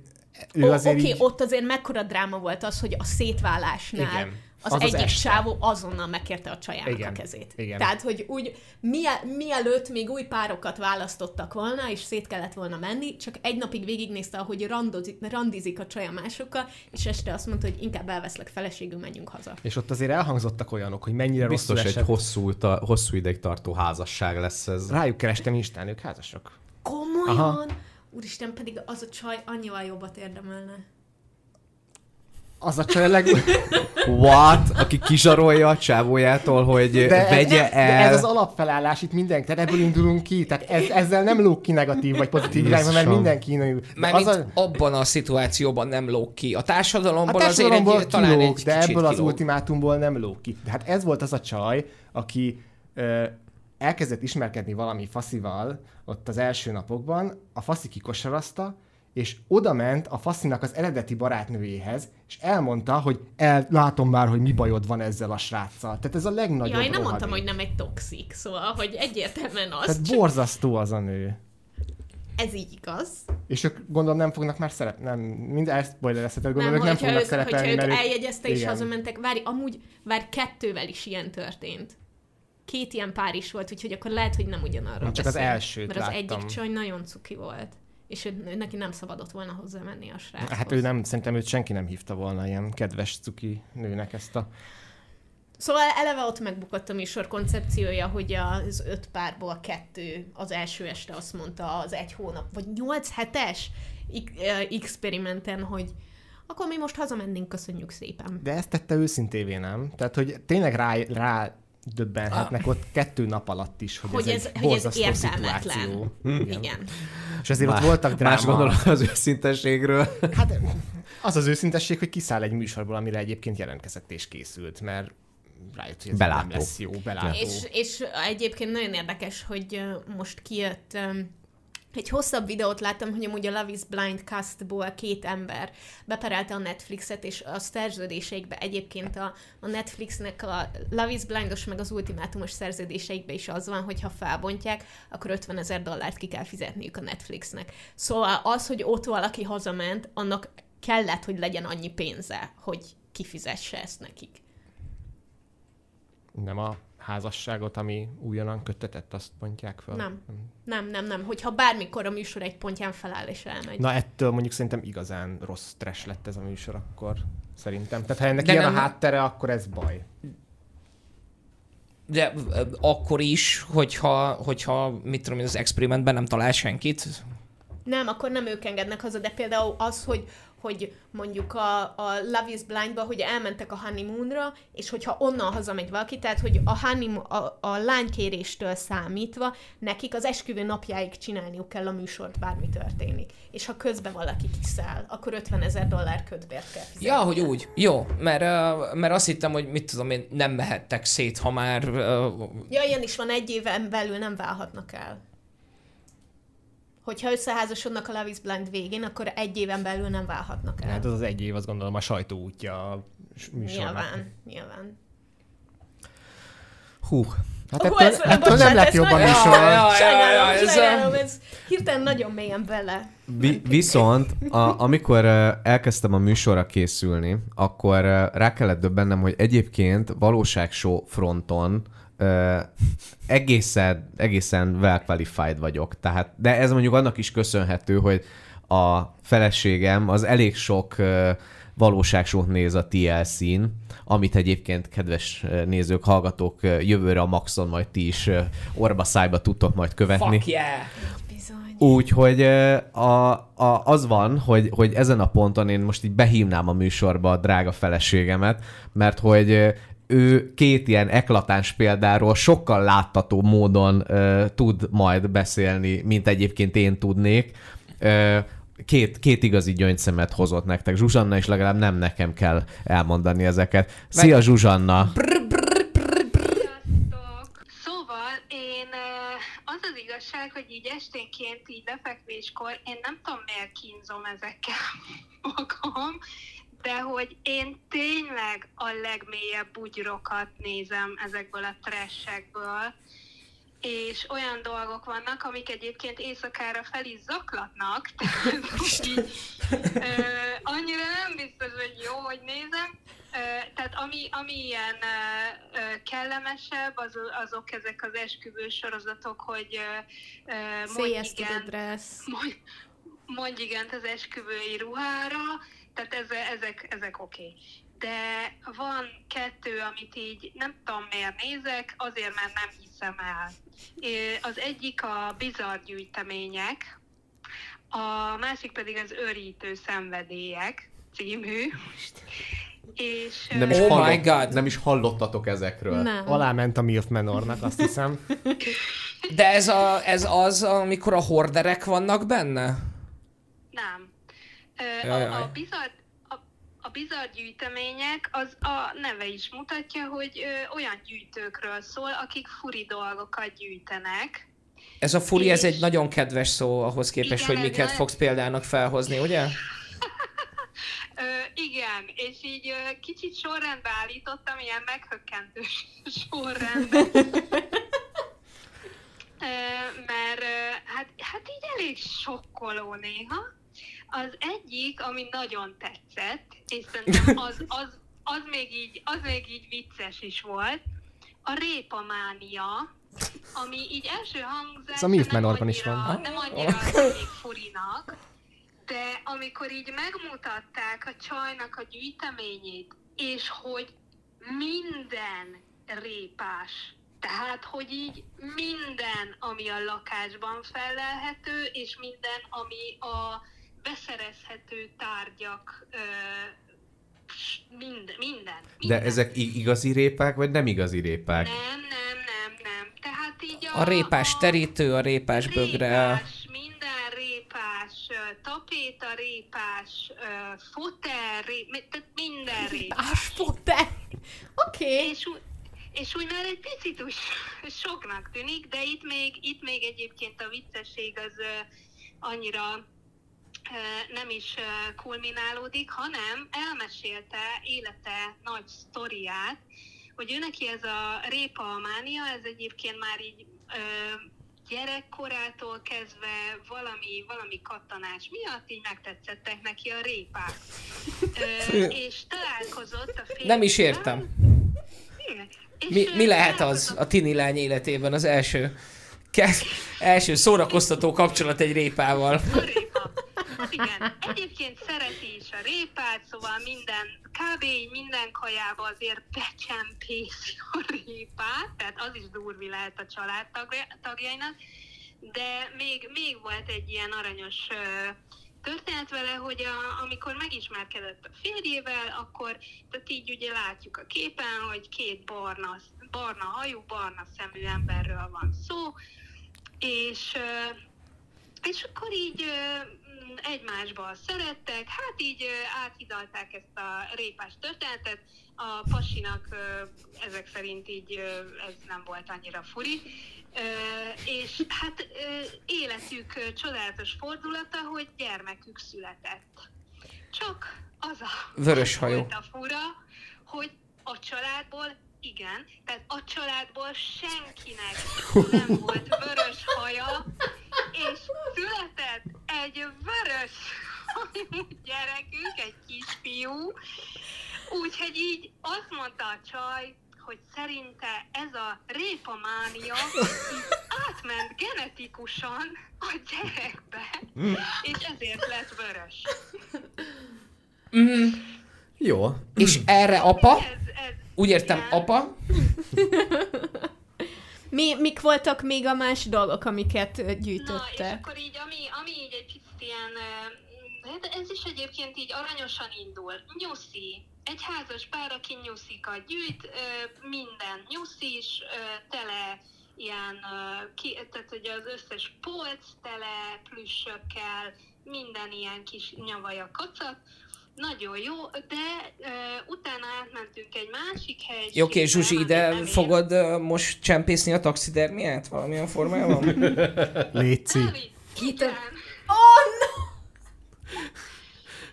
S4: ő
S3: Ó,
S4: azért
S3: Oké,
S4: így...
S3: ott azért mekkora dráma volt az, hogy a szétválásnál
S4: Igen.
S3: az,
S4: Az
S3: az
S4: az
S3: egyik
S4: este.
S3: csávó azonnal megkérte a csajának
S4: Igen.
S3: a kezét.
S4: Igen.
S3: Tehát, hogy úgy mie- mielőtt még új párokat választottak volna, és szét kellett volna menni, csak egy napig végignézte, ahogy randozik, randizik a csaja másokkal, és este azt mondta, hogy inkább elveszlek feleségül, menjünk haza.
S4: És ott azért elhangzottak olyanok, hogy mennyire
S1: Biztos
S4: rosszul
S1: egy
S4: esett.
S1: hosszú, ta, hosszú ideig tartó házasság lesz ez.
S4: Rájuk kerestem Instán, ők házasok.
S3: Komolyan?
S4: Aha.
S3: Úristen, pedig az a csaj annyival jobbat érdemelne.
S4: Az a csaj a leg...
S1: What? Aki kizsarolja a csávójától, hogy de, vegye
S4: ez,
S1: el.
S4: De ez az alapfelállás itt mindenki, tehát ebből indulunk ki, tehát ez, ezzel nem lóg ki negatív vagy pozitív irányba, mert mindenki innen
S2: Mármint
S4: az a,
S2: abban a szituációban nem lóg ki. A
S4: a
S2: társadalomból azért
S4: társadalomból
S2: egy, talán
S4: kilóg,
S2: egy
S4: de ebből az
S2: kilóg.
S4: ultimátumból nem lóg ki. De hát ez volt az a csaj, aki ö, elkezdett ismerkedni valami faszival ott az első napokban, a faszi kikosarazta, és oda ment a faszinak az eredeti barátnőjéhez, és elmondta, hogy el, látom már, hogy mi bajod van ezzel a sráccal. Tehát ez a legnagyobb
S3: Ja, én nem
S4: rohadék.
S3: mondtam, hogy nem egy toxik, szóval, hogy egyértelműen az,
S4: Tehát
S3: csak
S4: borzasztó az a nő.
S3: ez így igaz.
S4: És ők gondolom nem fognak már szerep, nem, mind ezt spoilerezheted, gondolom,
S3: Nem,
S4: ők nem
S3: hogyha
S4: fognak
S3: ők, hogyha
S4: szerepelni,
S3: ők
S4: mert ők-
S3: eljegyezte és hazamentek, várj, amúgy, várj, kettővel is ilyen történt. Két ilyen pár is volt, úgyhogy akkor lehet, hogy nem ugyanarra
S4: csak az
S3: beszél.
S4: elsőt
S3: Mert az
S4: láttam.
S3: egyik csaj nagyon cuki volt. És ő, neki nem szabadott volna hozzá menni a sráchoz.
S4: Hát ő nem, szerintem őt senki nem hívta volna ilyen kedves cuki nőnek ezt a...
S3: Szóval eleve ott megbukott a műsor koncepciója, hogy az öt párból kettő az első este azt mondta az egy hónap, vagy nyolc hetes eh, experimenten, hogy akkor mi most hazamennénk, köszönjük szépen.
S4: De ezt tette őszintévé, nem? Tehát, hogy tényleg rá, rá döbbenhetnek ott kettő nap alatt is, hogy,
S3: Hogy
S4: ez,
S3: ez,
S4: egy
S3: hogy ez értelmetlen.
S4: szituáció.
S3: Igen. Igen.
S4: És azért ott voltak
S1: Más
S4: dráma.
S1: gondolat az őszintességről.
S4: Hát az az őszintesség, hogy kiszáll egy műsorból, amire egyébként jelentkezett és készült, mert rájött, hogy ez
S1: Belátó.
S4: nem lesz jó, belátó.
S3: És, és egyébként nagyon érdekes, hogy most kijött egy hosszabb videót láttam, hogy amúgy a Love is Blind castból két ember beperelte a Netflixet, és a szerződéseikbe egyébként a, a Netflixnek a Love is Blindos meg az ultimátumos szerződéseikbe is az van, hogy ha felbontják, akkor 50 ezer dollárt ki kell fizetniük a Netflixnek. Szóval az, hogy ott valaki hazament, annak kellett, hogy legyen annyi pénze, hogy kifizesse ezt nekik.
S4: Nem a házasságot, ami újonnan kötetett, azt mondják fel.
S3: Nem. Nem, nem, nem. Hogyha bármikor a műsor egy pontján feláll és elmegy.
S4: Na ettől mondjuk szerintem igazán rossz trash lett ez a műsor akkor, szerintem. Tehát ha ennek
S2: De
S4: ilyen
S2: nem-
S4: a háttere, akkor ez baj.
S2: De akkor is, hogyha, hogyha mit tudom én, az experimentben nem talál senkit,
S3: Nem, akkor nem ők engednek haza, de például az, hogy, hogy mondjuk a, a Love is Blindba, hogy elmentek a honeymoonra, és hogyha onnan hazamegy valaki, tehát hogy a, honeymoon, a, a lánykéréstől számítva nekik az esküvő napjáig csinálniuk kell a műsort, bármi történik. És ha közben valaki kiszáll, akkor 50 ezer dollár ködbért kell fizetni.
S2: Ja, hogy úgy. Jó, mert, mert azt hittem, hogy mit tudom én, nem mehettek szét, ha már...
S3: Ja, ilyen is van, egy éven belül nem válhatnak el. Hogyha összeházasodnak a Love is Blind végén, akkor egy éven belül nem válhatnak el.
S4: Hát az az egy év, azt gondolom a sajtó útja a műsornak.
S3: Nyilván, nyilván.
S1: Hú,
S4: Hát
S3: Hú,
S4: ettől,
S3: ez-
S4: ettől
S3: bocsánat,
S4: nem lett
S3: ez
S4: jobb a
S3: Sajnálom,
S2: ez
S3: sajnálom, ez hirtelen nagyon mélyen bele.
S1: Vi- viszont, a, amikor elkezdtem a műsorra készülni, akkor rá kellett döbbennem, hogy egyébként valóságshow fronton uh, egészen, egészen well qualified vagyok. Tehát, de ez mondjuk annak is köszönhető, hogy a feleségem az elég sok uh, valóságsót néz a TLC-n, amit egyébként kedves ö, nézők, hallgatók ö, jövőre a Maxon majd ti is ö, orba szájba tudtok majd követni.
S2: Fuck yeah!
S3: Bizony.
S1: Úgyhogy ö, a, a, az van, hogy, hogy ezen a ponton én most így behívnám a műsorba a drága feleségemet, mert hogy ö, ő két ilyen eklatáns példáról sokkal láttató módon ö, tud majd beszélni, mint egyébként én tudnék. Ö, két, két igazi gyöngyszemet hozott nektek. Zsuzsanna is legalább nem nekem kell elmondani ezeket. Szia Zsuzsanna!
S5: Sziasztok! Szóval én az az igazság, hogy így esténként így lefekvéskor én nem tudom miért kínzom ezekkel magam, de hogy én tényleg a legmélyebb bugyrokat nézem ezekből a trashekből, és olyan dolgok vannak, amik egyébként éjszakára fel is zaklatnak, tehát így, ö, annyira nem biztos, hogy jó, hogy nézem. Ö, tehát ami, ami ilyen ö, kellemesebb, az, azok ezek az esküvő sorozatok, hogy ö, mondj igen, mondj, mondj igent az esküvői ruhára, tehát ezek, ezek, ezek oké. Okay. De van kettő, amit így nem tudom miért nézek, azért mert nem hiszem el. Az egyik a bizarr gyűjtemények, a másik pedig az őrítő szenvedélyek című. És
S1: Nem is,
S2: Oh my
S1: hallott,
S2: God.
S1: nem is hallottatok ezekről.
S3: Nem.
S4: Aláment a MILF Menornak, azt hiszem.
S2: De ez, a, ez az, amikor a horderek vannak benne?
S5: Nem. A, a, bizarr, a, a bizarr gyűjtemények, az a neve is mutatja, hogy ö, olyan gyűjtőkről szól, akik furi dolgokat gyűjtenek.
S2: Ez a furi, ez
S5: És-
S2: egy nagyon kedves szó ahhoz képest,
S5: Igen,
S2: hogy
S5: ez
S2: miket
S5: nagyon-
S2: fogsz példának felhozni, ugye?
S5: Ö, igen, és így ö, kicsit sorrendbe állítottam, ilyen meghökkentő sorrendbe. Ö, mert hát, hát így elég sokkoló néha. Az egyik, ami nagyon tetszett, és szerintem az, az, az, még így, az még így vicces is volt, a répamánia, ami így első hangzásra
S4: Ez a Milf
S5: nem
S4: Menorban is
S5: annyira-
S4: van.
S5: Nem annyira furinak, de amikor így megmutatták a csajnak a gyűjteményét, és hogy minden répás, tehát, hogy így minden, ami a lakásban felelhető, és minden, ami a beszerezhető tárgyak, ö, minden, minden,
S1: De
S5: minden.
S1: ezek igazi répák, vagy nem igazi répák?
S5: Nem, nem, nem, nem. Tehát így a...
S2: A répás terítő, a répás bögre.
S5: Répás, minden répás, tapéta répás, fotel, ré, tehát minden répás.
S3: Ásfote! Oké. Okay.
S5: És, úgy- és úgy már egy picit úgy soknak tűnik, de itt még, itt még egyébként a viccesség az annyira nem is kulminálódik, hanem elmesélte élete nagy sztoriát, hogy ő neki ez a répa mánia, ez egyébként már így ö, gyerekkorától kezdve valami, valami kattanás miatt így megtetszettek neki a répák. Ö, és találkozott a férjével.
S2: Nem is értem. Mi, mi lehet az a tini lány életében az első, kez, első szórakoztató kapcsolat egy répával?
S5: Igen. Egyébként szereti is a répát, szóval minden, kb. minden kajába azért becsempészi a répát, tehát az is durvi lehet a család tagja- tagjainak, de még, még volt egy ilyen aranyos történet vele, hogy a, amikor megismerkedett a férjével, akkor tehát így ugye látjuk a képen, hogy két barna, barna hajú, barna szemű emberről van szó, és és akkor így egymásba szerettek, hát így áthidalták ezt a répás történetet, a pasinak ezek szerint így ez nem volt annyira furi, és hát életük csodálatos fordulata, hogy gyermekük született. Csak az a
S2: Vörös
S5: az
S2: hajú.
S5: volt a fura, hogy a családból igen, tehát a családból senkinek nem volt vörös haja, és született egy vörös hajú gyerekük, egy kisfiú, úgyhogy így azt mondta a csaj, hogy szerinte ez a répamánia így átment genetikusan a gyerekbe, és ezért lett vörös.
S2: Mm, És erre apa,
S5: Ez, ez,
S2: úgy értem,
S5: igen.
S2: apa,
S3: Mi, mik voltak még a más dolgok, amiket ö,
S5: Na, és
S3: gyűjtöttek?
S5: akkor így, ami, ami így egy picit ilyen, hát ez is egyébként így aranyosan indul. Nyuszi. Egy házas pár, aki nyuszikat gyűjt, minden nyuszis, ö, tele ilyen, ki, tehát hogy az összes polc tele plüssökkel, minden ilyen kis nyavaja kacat. Nagyon jó, de ö, utána átmentünk egy másik helységre.
S2: Jó, oké, Zsuzsi, ide fogod ö, most csempészni a taxidermiát valamilyen formában?
S4: Léci.
S5: Elvitt.
S3: Kit-
S5: Igen.
S3: Oh, no!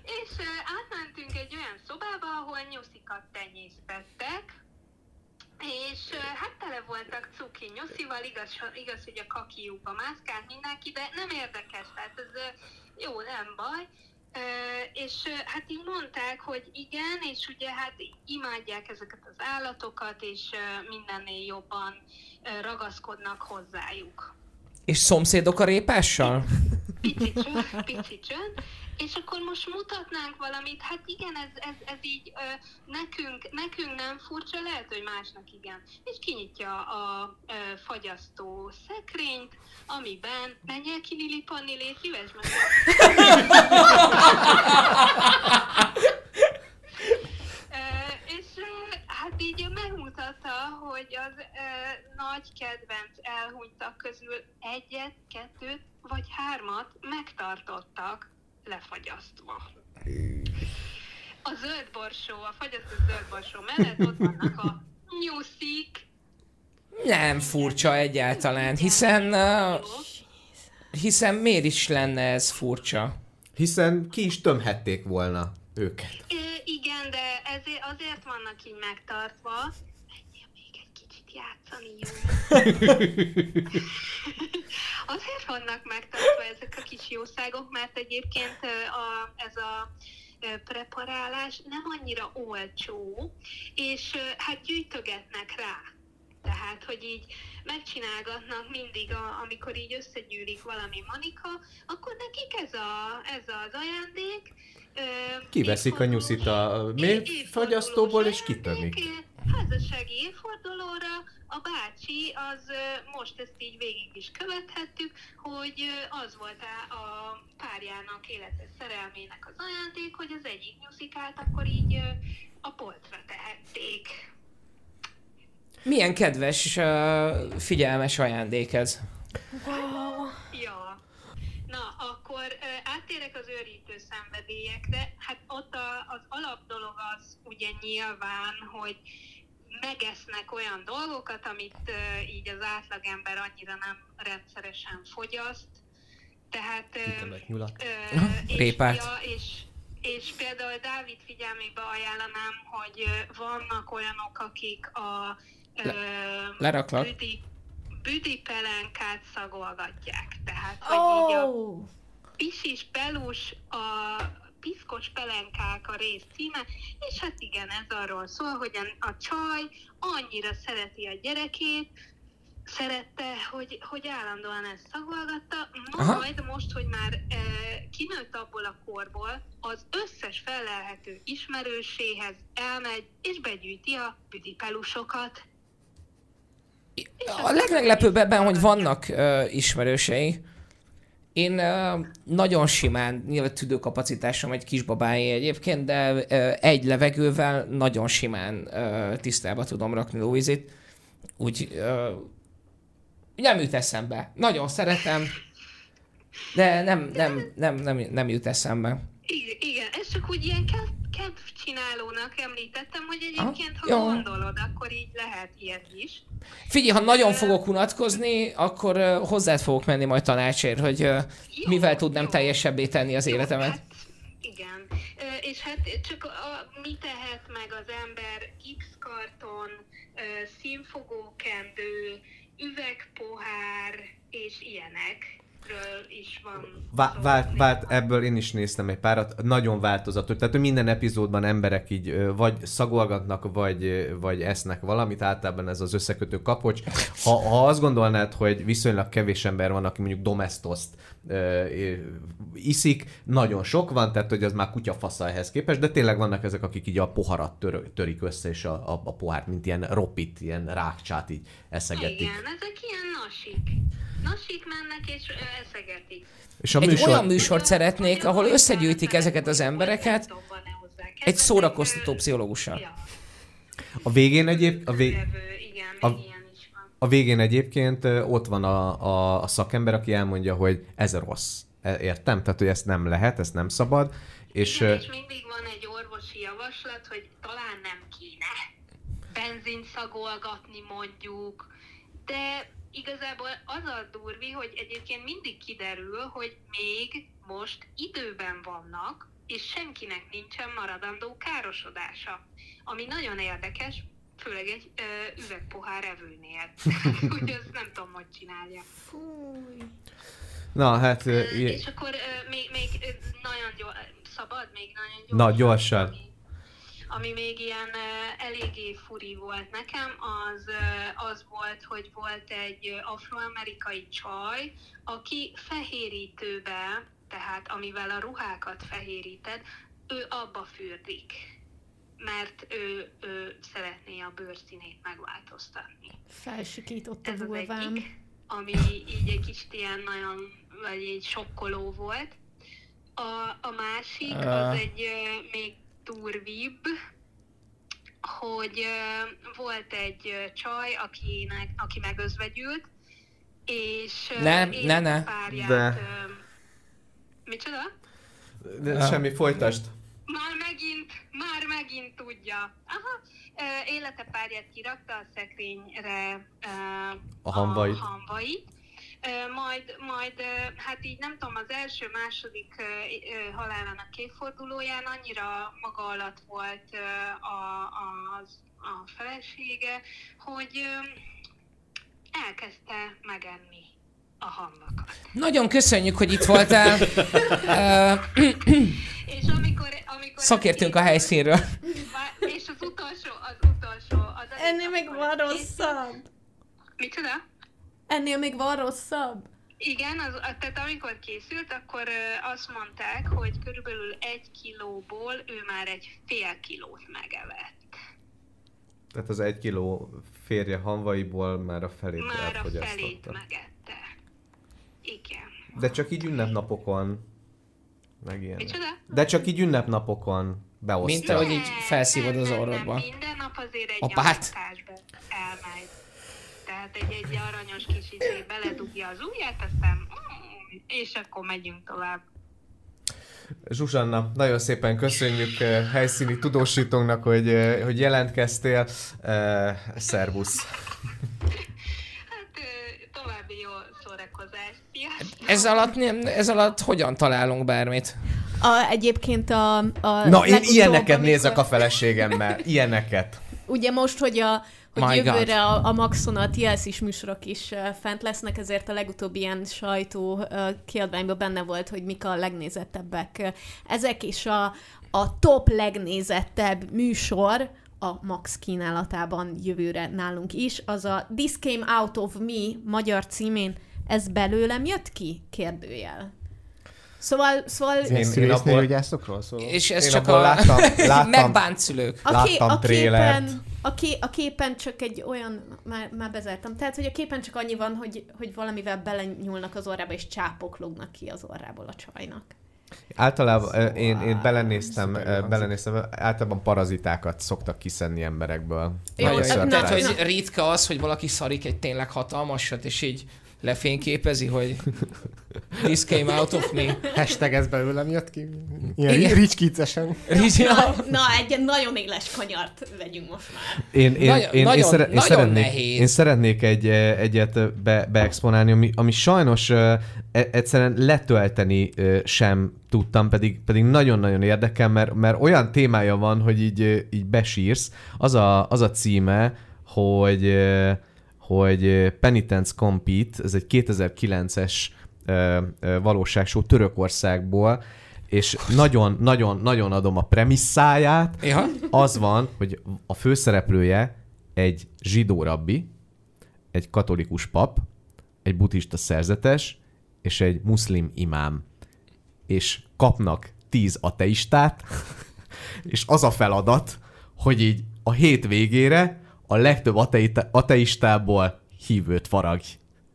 S5: És uh, átmentünk egy olyan szobába, ahol nyuszikat tenyésztettek, és uh, hát tele voltak cuki nyuszival, igaz, igaz, hogy a kakiukba mászkált mindenki, de nem érdekes, tehát ez uh, jó, nem baj. És hát így mondták, hogy igen, és ugye hát imádják ezeket az állatokat, és mindennél jobban ragaszkodnak hozzájuk
S2: És szomszédok a répással?
S5: pici csönd, pici csönd, és akkor most mutatnánk valamit, hát igen, ez, ez, ez így ö, nekünk, nekünk nem furcsa, lehet, hogy másnak igen. És kinyitja a ö, fagyasztó szekrényt, amiben, menjél ki Lili Panni, légy szíves. Ö, és ö, hát így megmutatta, hogy az ö, nagy kedvenc elhunytak közül egyet, kettőt vagy hármat megtartottak lefagyasztva. A zöld borsó, a fagyasztott zöld borsó mellett ott vannak a nyuszik.
S2: Nem furcsa egyáltalán, hiszen, uh, hiszen miért is lenne ez furcsa?
S1: Hiszen ki is tömhették volna őket.
S5: Ö, igen, de ezért, azért vannak így megtartva. Menjél még egy kicsit játszani, jó? azért vannak megtartva ezek a kis jószágok, mert egyébként a, ez a preparálás nem annyira olcsó, és hát gyűjtögetnek rá. Tehát, hogy így megcsinálgatnak mindig, a, amikor így összegyűlik valami manika, akkor nekik ez, a, ez az ajándék.
S1: Kiveszik a nyuszit a mélyfagyasztóból, és kitömik.
S5: Házassági évfordulóra a bácsi az most ezt így végig is követhettük, hogy az volt a párjának életes szerelmének az ajándék, hogy az egyik nyuszikát akkor így a polcra tehették.
S2: Milyen kedves, figyelmes ajándék ez.
S5: Ja. Na, akkor áttérek az őrítő szenvedélyekre. Hát ott a, az alap dolog az ugye nyilván, hogy megesznek olyan dolgokat, amit így az átlagember annyira nem rendszeresen fogyaszt. Tehát...
S4: nyulat.
S5: Ö, és,
S2: Répát.
S5: Ja, és, és például Dávid figyelmébe ajánlanám, hogy vannak olyanok, akik a ö,
S2: leraklak.
S5: büdi, büdi pelenkát szagolgatják. Tehát, hogy így a
S3: Oh!
S5: pisis pelus, a piszkos pelenkák a rész címe, és hát igen, ez arról szól, hogy a, a csaj annyira szereti a gyerekét, szerette, hogy, hogy állandóan ezt szagolgatta,
S2: Aha.
S5: majd most, hogy már e, kinőtt abból a korból, az összes felelhető ismerőséhez elmegy, és begyűjti a büdipelusokat.
S2: A legmeglepőbb ebben, hogy vannak uh, ismerősei. Én uh, nagyon simán, nyilván tüdőkapacitásom egy kisbabáé egyébként, de uh, egy levegővel nagyon simán uh, tisztába tudom rakni Louisit. Úgy uh, nem jut eszembe. Nagyon szeretem, de nem, nem, nem, nem, nem jut eszembe.
S5: Igen, ez csak úgy ilyen kedv, kedvcsinálónak említettem, hogy egyébként, ha
S2: jó.
S5: gondolod, akkor így lehet ilyet is.
S2: Figyelj, ha nagyon fogok unatkozni, akkor hozzád fogok menni majd tanácsért, hogy
S5: Jó,
S2: mivel tudnám
S5: jó.
S2: teljesebbé tenni az
S5: Jó,
S2: életemet.
S5: Hát, igen. És hát csak a, mi tehet meg az ember ö, színfogókendő, üvegpohár és ilyenek. Nőkről is van.
S1: Vá- vált, vált, ebből én is néztem egy párat, nagyon változatos. Tehát minden epizódban emberek így vagy szagolgatnak, vagy, vagy esznek valamit, általában ez az összekötő kapocs. Ha, ha azt gondolnád, hogy viszonylag kevés ember van, aki mondjuk domestoszt iszik, nagyon sok van, tehát hogy az már kutyafasza ehhez képest, de tényleg vannak ezek, akik így a poharat tör, törik össze, és a, a, a pohárt, mint ilyen ropit, ilyen rákcsát így eszegetik.
S5: Igen, ezek ilyen nasik. Nasik mennek és eszegetik.
S1: És a
S2: Egy
S1: műsor...
S2: olyan műsort szeretnék, ahol összegyűjtik ezeket az embereket egy szórakoztató pszichológussal.
S1: A végén egyéb, a, vég, A- végén egyébként ott van a, a, a szakember, aki elmondja, hogy ez rossz. E- Értem? Tehát, hogy ezt nem lehet, ezt nem szabad. És
S5: Igen, és mindig van egy orvosi javaslat, hogy talán nem kéne benzint szagolgatni mondjuk, de igazából az a durvi, hogy egyébként mindig kiderül, hogy még most időben vannak, és senkinek nincsen maradandó károsodása. Ami nagyon érdekes, főleg egy ö, üvegpohár evőnél. hogy ezt nem tudom, hogy csinálja.
S3: Fúj.
S1: na hát, ö,
S5: És akkor ö, még, még nagyon gyors, szabad még nagyon gyorsan?
S1: Na, gyorsan.
S5: Ami, ami még ilyen eléggé furi volt nekem, az, az volt, hogy volt egy afroamerikai csaj, aki fehérítőbe, tehát amivel a ruhákat fehéríted, ő abba fürdik mert ő, ő szeretné a bőrszínét megváltoztatni.
S3: Felsikított a
S5: Ez az
S3: vulvám.
S5: egyik, ami így egy kicsit ilyen nagyon, vagy egy sokkoló volt. A, a másik az egy még durvibb, hogy volt egy csaj, akinek, aki megözvegyült, és ö,
S2: Ne, ne, ne.
S5: életpárját,
S1: De.
S5: Micsoda?
S1: de semmi, folytasd.
S5: Már megint, már megint tudja. Aha, élete párját kirakta a szekrényre ö,
S1: A hamvait.
S5: A hamvait. Majd, majd, hát így nem tudom, az első, második ö, ö, halálának évfordulóján annyira maga alatt volt a, a, az, a felesége, hogy elkezdte megenni a hamvakat.
S2: Nagyon köszönjük, hogy itt voltál.
S5: És amikor, amikor
S2: Szakértünk a helyszínről.
S5: És az utolsó, az utolsó. Az
S3: Ennél még van rosszabb.
S5: Micsoda?
S3: Ennél még van rosszabb.
S5: Igen, az, tehát amikor készült, akkor azt mondták, hogy körülbelül egy kilóból ő már egy fél kilót megevett.
S1: Tehát az egy kiló férje hanvaiból már a felét
S5: Már a felét megette. Igen.
S1: De csak így ünnepnapokon. Meg ilyen. De csak így ünnepnapokon beosztja.
S2: Mint ahogy így felszívod az orrodba.
S5: Minden nap azért egy
S2: Apát?
S5: elmegy. Tehát egy, egy aranyos kis izé beledugja az ujját, aztán mm, és akkor megyünk tovább.
S1: Zsuzsanna, nagyon szépen köszönjük eh, helyszíni tudósítónknak, hogy, eh, hogy jelentkeztél. Eh, Szervusz!
S5: Hát további jó szórakozást. Sziasztok!
S2: Ez alatt, nem- ez alatt hogyan találunk bármit?
S3: A, egyébként a, a
S1: Na, én ilyeneket
S3: amikor-
S1: nézek a feleségemmel. Ilyeneket.
S3: Ugye most, hogy a hogy
S2: My
S3: jövőre a, a Maxon a TLC-s műsorok is fent lesznek, ezért a legutóbbi ilyen sajtó kiadványban benne volt, hogy mik a legnézettebbek. Ezek is a, a top legnézettebb műsor a Max kínálatában jövőre nálunk is. Az a This Came Out of Me magyar címén, ez belőlem jött ki? Kérdőjel. Szóval, szóval
S1: Én- én abból-
S4: gyászokról szól.
S2: És ez
S1: Én
S2: csak a
S1: láttam- láttam-
S2: megbánt szülők.
S3: A, ké-
S1: Láttam
S3: a,
S1: trélert.
S3: képen, a, ké- a képen csak egy olyan, már, már bezártam, tehát hogy a képen csak annyi van, hogy, hogy valamivel belenyúlnak az orrába, és csápok lógnak ki az orrából a csajnak.
S1: Általában eh, én, én belenéztem, eh,
S4: hangzik.
S1: belenéztem, általában parazitákat szoktak kiszedni emberekből.
S3: Jó, tehát-
S2: hogy ritka az, hogy valaki szarik egy tényleg hatalmasat, és így lefényképezi, hogy this came out of me.
S4: Hashtag ez belőlem jött ki. Ilyen
S2: Igen.
S4: ricskicesen.
S2: Rizsia.
S3: Na, egy nagyon éles kanyart vegyünk most már.
S1: Én, én,
S2: Nagyon-
S1: én, én,
S2: nagyon-
S1: szere, én,
S2: nagyon
S1: szeretnék,
S2: nehéz.
S1: én szeretnék egy, eh, egyet eh, be, beexponálni, ami, ami sajnos uh, egyszerűen letölteni uh, sem tudtam, pedig, pedig nagyon-nagyon érdekel, mert, mert olyan témája van, hogy így, így besírsz. Az a, az a címe, hogy, eh, hogy Penitence Compete, ez egy 2009-es ö, ö, valóságshow Törökországból, és nagyon-nagyon-nagyon adom a premisszáját.
S2: Ja.
S1: Az van, hogy a főszereplője egy zsidó rabbi, egy katolikus pap, egy buddhista szerzetes, és egy muszlim imám. És kapnak tíz ateistát, és az a feladat, hogy így a hét végére a legtöbb ateita, ateistából hívőt faragj.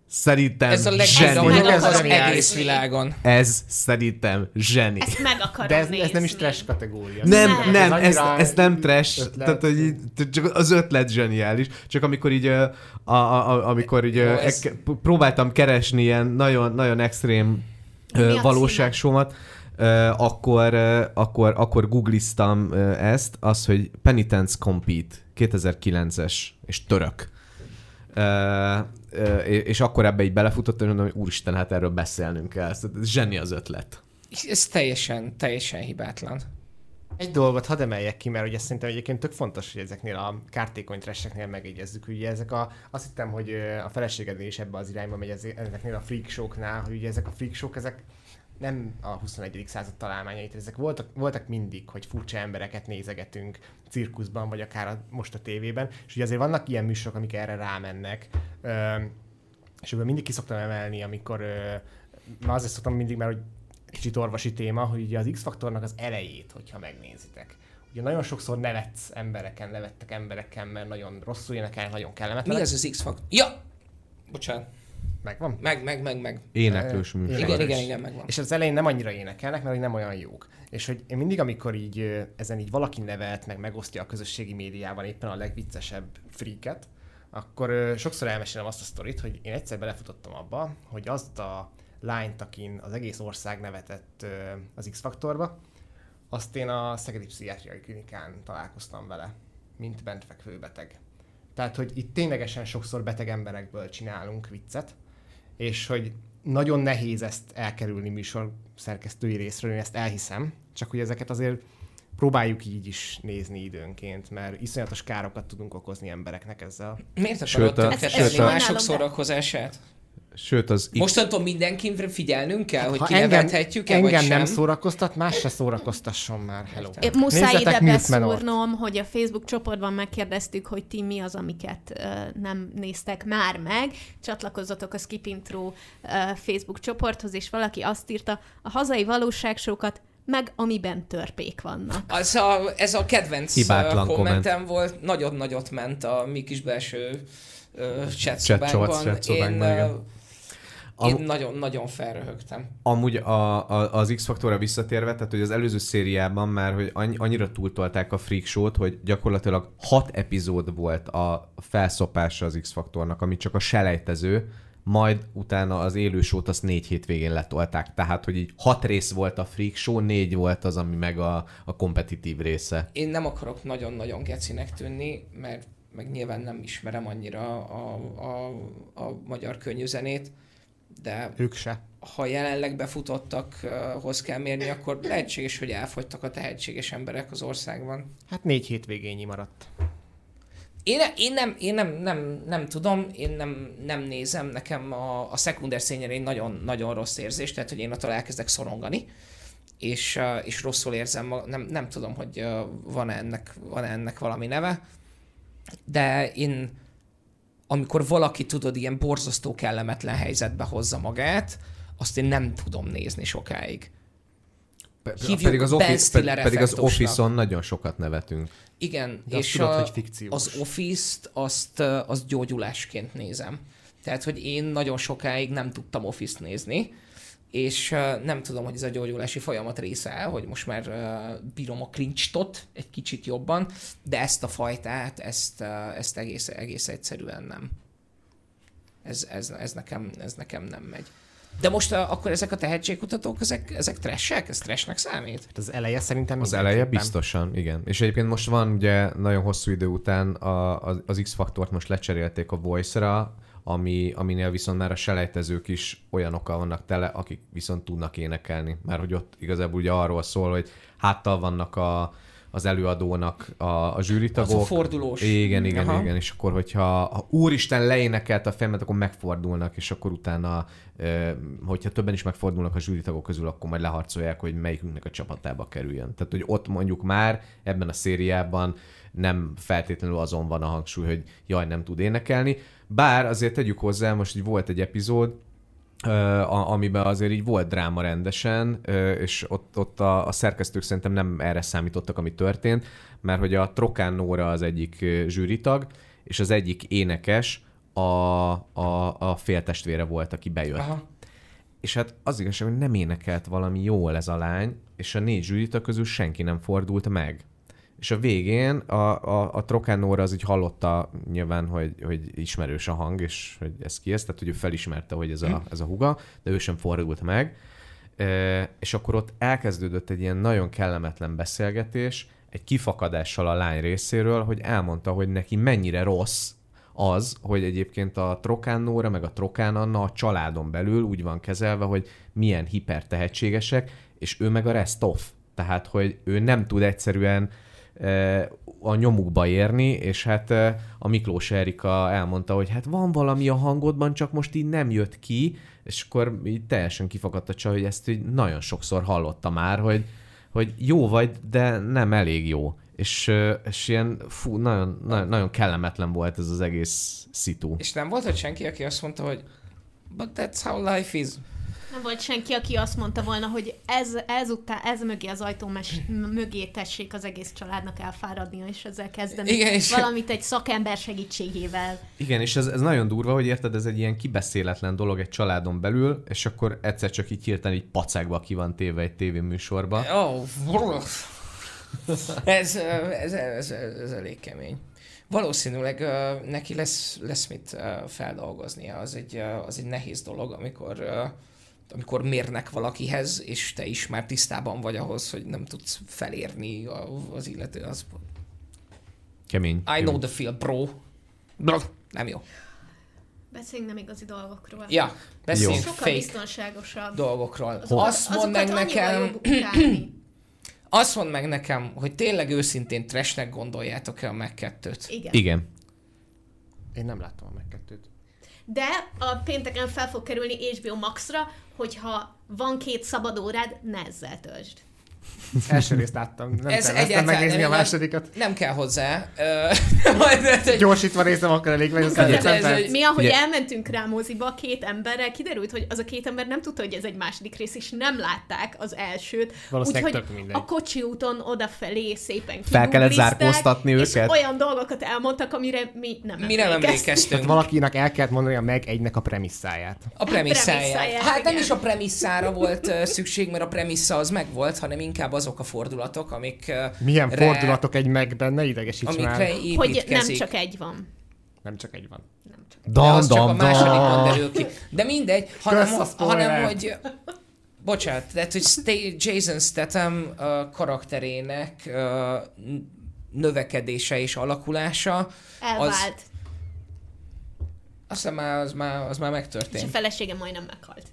S1: Szerintem
S2: Ez a legjobb
S4: Ez
S2: az egész világon.
S1: Ez szerintem zseni.
S3: Ezt meg akarom
S4: De ez,
S3: nézni.
S4: ez nem is trash kategória.
S1: Nem,
S3: Nem.
S1: nem,
S4: Ez
S1: ez, ez nem trash,
S4: ötlet.
S1: tehát hogy így, csak az ötlet zseniális, csak amikor így, a, a, a, amikor így
S2: Jó,
S1: ö,
S2: ez-
S1: próbáltam keresni ilyen nagyon, nagyon extrém
S3: Mi
S1: akkor, akkor, akkor googliztam ezt, az, hogy Penitence Compete 2009-es, és török. És akkor ebbe így belefutottam, és mondom, hogy úristen, hát erről beszélnünk kell. Ez zseni az ötlet.
S2: Ez teljesen, teljesen hibátlan.
S4: Egy dolgot hadd emeljek ki, mert ugye szerintem egyébként tök fontos, hogy ezeknél a kártékony treseknél megegyezzük. Ugye ezek a, azt hittem, hogy a feleségednél is ebbe az irányba megy ez- ezeknél a freak show-knál, hogy ugye ezek a freak show ezek nem a 21. század találmányait, ezek voltak, voltak mindig, hogy furcsa embereket nézegetünk cirkuszban, vagy akár a, most a tévében, és ugye azért vannak ilyen műsorok, amik erre rámennek, ö, és ebből mindig ki szoktam emelni, amikor, ö, már azért szoktam mindig, mert hogy kicsit orvosi téma, hogy ugye az X-faktornak az elejét, hogyha megnézitek. Ugye nagyon sokszor nevetsz embereken, nevettek embereken, mert nagyon rosszul énekel, nagyon
S2: Mi
S4: kellemetlen.
S2: ez az X-Factor? Ja! Bocsánat.
S4: Megvan?
S2: Meg, meg, meg, meg.
S1: Éneklős műsor.
S2: Igen, igen, igen, megvan.
S4: És az elején nem annyira énekelnek, mert hogy nem olyan jók. És hogy én mindig, amikor így ezen így valaki nevet, meg megosztja a közösségi médiában éppen a legviccesebb freaket, akkor sokszor elmesélem azt a sztorit, hogy én egyszer belefutottam abba, hogy azt a lányt, akin az egész ország nevetett az X-faktorba, azt én a Szegedi Pszichiátriai Klinikán találkoztam vele, mint bentfekvő beteg. Tehát, hogy itt ténylegesen sokszor beteg emberekből csinálunk viccet, és hogy nagyon nehéz ezt elkerülni műsor szerkesztői részről, én ezt elhiszem, csak hogy ezeket azért próbáljuk így is nézni időnként, mert iszonyatos károkat tudunk okozni embereknek ezzel.
S2: Miért
S1: Sőt,
S2: akarod
S1: a-
S2: tönkretenni
S1: sőt, a-
S2: mások szórakozását?
S1: Sőt, az.
S2: Mostantól mindenkire figyelnünk kell, hogy
S4: Ha engem,
S2: kinevethetjük-e, vagy
S4: engem
S2: sem?
S4: nem szórakoztat, más se szórakoztasson már. Hello.
S3: Én muszáj ide beszúrnom, hogy a Facebook csoportban megkérdeztük, hogy ti mi az, amiket uh, nem néztek már meg. Csatlakozzatok a Skip Intro uh, Facebook csoporthoz, és valaki azt írta, a hazai valóságsókat meg amiben törpék vannak.
S2: Az a, ez a kedvenc
S1: Hibátlan
S2: kommentem volt, nagyon nagyot ment a mi kis belső uh, chat szobánkban.
S1: chat szobánkban,
S2: Én, uh,
S1: Am-
S2: én nagyon-nagyon felröhögtem.
S1: Amúgy a, a, az X-faktorra visszatérve, tehát hogy az előző szériában már, hogy annyi, annyira túltolták a Freak Show-t, hogy gyakorlatilag hat epizód volt a felszopása az X-faktornak, ami csak a selejtező, majd utána az élő show-t azt négy hétvégén letolták. Tehát, hogy így hat rész volt a Freak Show, négy volt az, ami meg a, a kompetitív része.
S2: Én nem akarok nagyon-nagyon gecinek tűnni, mert meg nyilván nem ismerem annyira a, a, a magyar könnyűzenét, de
S4: Ők se.
S2: ha jelenleg befutottakhoz kell mérni, akkor lehetséges, hogy elfogytak a tehetséges emberek az országban.
S4: Hát négy hétvégényi maradt.
S2: Én, én, nem, én nem, nem, nem tudom, én nem, nem nézem, nekem a, a szekunder szényerén nagyon, nagyon rossz érzés, tehát hogy én attól elkezdek szorongani, és, és rosszul érzem, nem, nem tudom, hogy van-e ennek, van ennek valami neve, de én, amikor valaki, tudod, ilyen borzasztó kellemetlen helyzetbe hozza magát, azt én nem tudom nézni sokáig.
S1: Pe-
S2: Hívjuk
S1: pedig az, office, pe- pedig az. Office-on nagyon sokat nevetünk.
S2: Igen,
S4: De azt
S2: és
S4: tudod,
S2: a,
S4: hogy fikciós.
S2: az Office-t azt, azt gyógyulásként nézem. Tehát, hogy én nagyon sokáig nem tudtam Office-t nézni, és ö, nem tudom, hogy ez a gyógyulási folyamat része, hogy most már ö, bírom a cringe-tot egy kicsit jobban, de ezt a fajtát, ezt, ö, ezt egész, egész egyszerűen nem. Ez, ez, ez, nekem, ez nekem nem megy. De most uh, akkor ezek a tehetségkutatók, ezek, ezek trashek? Ez trashnek számít?
S4: Hát az eleje szerintem
S1: Az eleje biztosan, igen. És egyébként most van ugye nagyon hosszú idő után a, az, az X-faktort most lecserélték a Voice-ra, ami, aminél viszont már a selejtezők is olyanokkal vannak tele, akik viszont tudnak énekelni. Mert hogy ott igazából ugye arról szól, hogy háttal vannak a, az előadónak a, a zsűritagok.
S2: Az a fordulós.
S1: Igen, igen,
S2: Aha.
S1: igen, és akkor, hogyha ha úristen leénekelt a filmet, akkor megfordulnak, és akkor utána, hogyha többen is megfordulnak a zsűritagok közül, akkor majd leharcolják, hogy melyikünknek a csapatába kerüljön. Tehát, hogy ott mondjuk már ebben a szériában nem feltétlenül azon van a hangsúly, hogy jaj, nem tud énekelni. Bár azért tegyük hozzá, most így volt egy epizód, a- amiben azért így volt dráma rendesen, ö, és ott, ott a, a szerkesztők szerintem nem erre számítottak, ami történt, mert hogy a Trokán Nóra az egyik zsűritag, és az egyik énekes a, a, a féltestvére volt, aki bejött.
S2: Aha.
S1: És hát az igazság, hogy nem énekelt valami jól ez a lány, és a négy zsűrita közül senki nem fordult meg. És a végén a, a, a Trokán Nóra az így hallotta nyilván, hogy, hogy ismerős a hang, és hogy ez ki ez, tehát hogy ő felismerte, hogy ez a, ez a huga, de ő sem fordult meg. E, és akkor ott elkezdődött egy ilyen nagyon kellemetlen beszélgetés, egy kifakadással a lány részéről, hogy elmondta, hogy neki mennyire rossz az, hogy egyébként a Trokán Nóra meg a Trokán Anna a családon belül úgy van kezelve, hogy milyen hipertehetségesek, és ő meg a rest off. Tehát, hogy ő nem tud egyszerűen a nyomukba érni, és hát eh, a Miklós Erika elmondta, hogy hát van valami a hangodban, csak most így nem jött ki, és akkor így teljesen kifakadt a csaj, hogy ezt így nagyon sokszor hallotta már, hogy, hogy jó vagy, de nem elég jó. És, ö, és ilyen, fú, nagyon, nagyon, nagyon kellemetlen volt ez az egész szitu.
S2: És nem volt ott senki, aki azt mondta, hogy but that's how life is.
S3: Nem volt senki, aki azt mondta volna, hogy ez, ezután, ez mögé az ajtó mes, mögé tessék az egész családnak elfáradnia, és ezzel kezdeni
S2: Igen, és-
S3: valamit egy szakember segítségével.
S1: Igen, és ez, ez nagyon durva, hogy érted, ez egy ilyen kibeszéletlen dolog egy családon belül, és akkor egyszer csak így hirtelen így pacákba ki van téve egy tévéműsorba.
S2: Oh, ez, ez, ez, ez, ez elég kemény. Valószínűleg neki lesz, lesz mit feldolgoznia. Az egy, az egy nehéz dolog, amikor, amikor mérnek valakihez, és te is már tisztában vagy ahhoz, hogy nem tudsz felérni az illető. Az,
S1: Kemény.
S2: I
S1: kemény.
S2: know the feel, bro. Bro. Nem jó.
S3: Beszéljünk nem igazi dolgokról.
S2: Ja, beszéljünk
S3: Sokkal
S2: fake
S3: biztonságosabb.
S2: dolgokról.
S3: Azokat-
S2: Azt mondd meg nekem, azt mondd meg nekem, hogy tényleg őszintén trashnek gondoljátok-e a meg kettőt?
S3: Igen.
S1: Igen.
S4: Én nem láttam a megkettőt.
S3: De a pénteken fel fog kerülni HBO Max-ra, hogyha van két szabad órád, ne ezzel töltsd.
S4: Első részt láttam, nem
S2: Ez egyáltalán
S4: megnézni
S2: nem
S4: a másodikat.
S2: Nem kell hozzá.
S4: Gyorsítva néztem, akkor elég perc.
S2: egy-
S3: Mi, ahogy
S1: Ugye-
S3: elmentünk rá moziba két emberrel, kiderült, hogy az a két ember nem tudta, hogy ez egy második rész, és nem látták az elsőt.
S4: Valószínűleg
S3: Úgyhogy a kocsi úton odafelé szépen
S1: Fel kellett zárkóztatni
S3: és
S1: őket?
S3: olyan dolgokat elmondtak, amire mi nem
S2: Mi nem
S3: emlékeztünk.
S4: Tehát valakinek el kellett mondani a meg egynek a premisszáját.
S2: A premisszáját.
S3: premisszáját,
S2: Hát nem is a premisszára volt szükség, mert a premissza az megvolt, hanem inkább azok a fordulatok, amik
S4: Milyen
S2: re-
S4: fordulatok egy megben, ne idegesíts
S2: amikre
S4: már.
S3: Hogy nem csak egy van.
S4: Nem csak egy van.
S2: De
S1: Dam,
S2: az csak a
S1: dam.
S2: derül ki. De mindegy, hanem, hanem hogy... Bocsánat, tehát, hogy Jason Statham uh, karakterének uh, növekedése és alakulása,
S3: Elvált.
S2: aztán már, az már, az már
S3: És a
S2: megtörtént.
S3: felesége majdnem meghalt.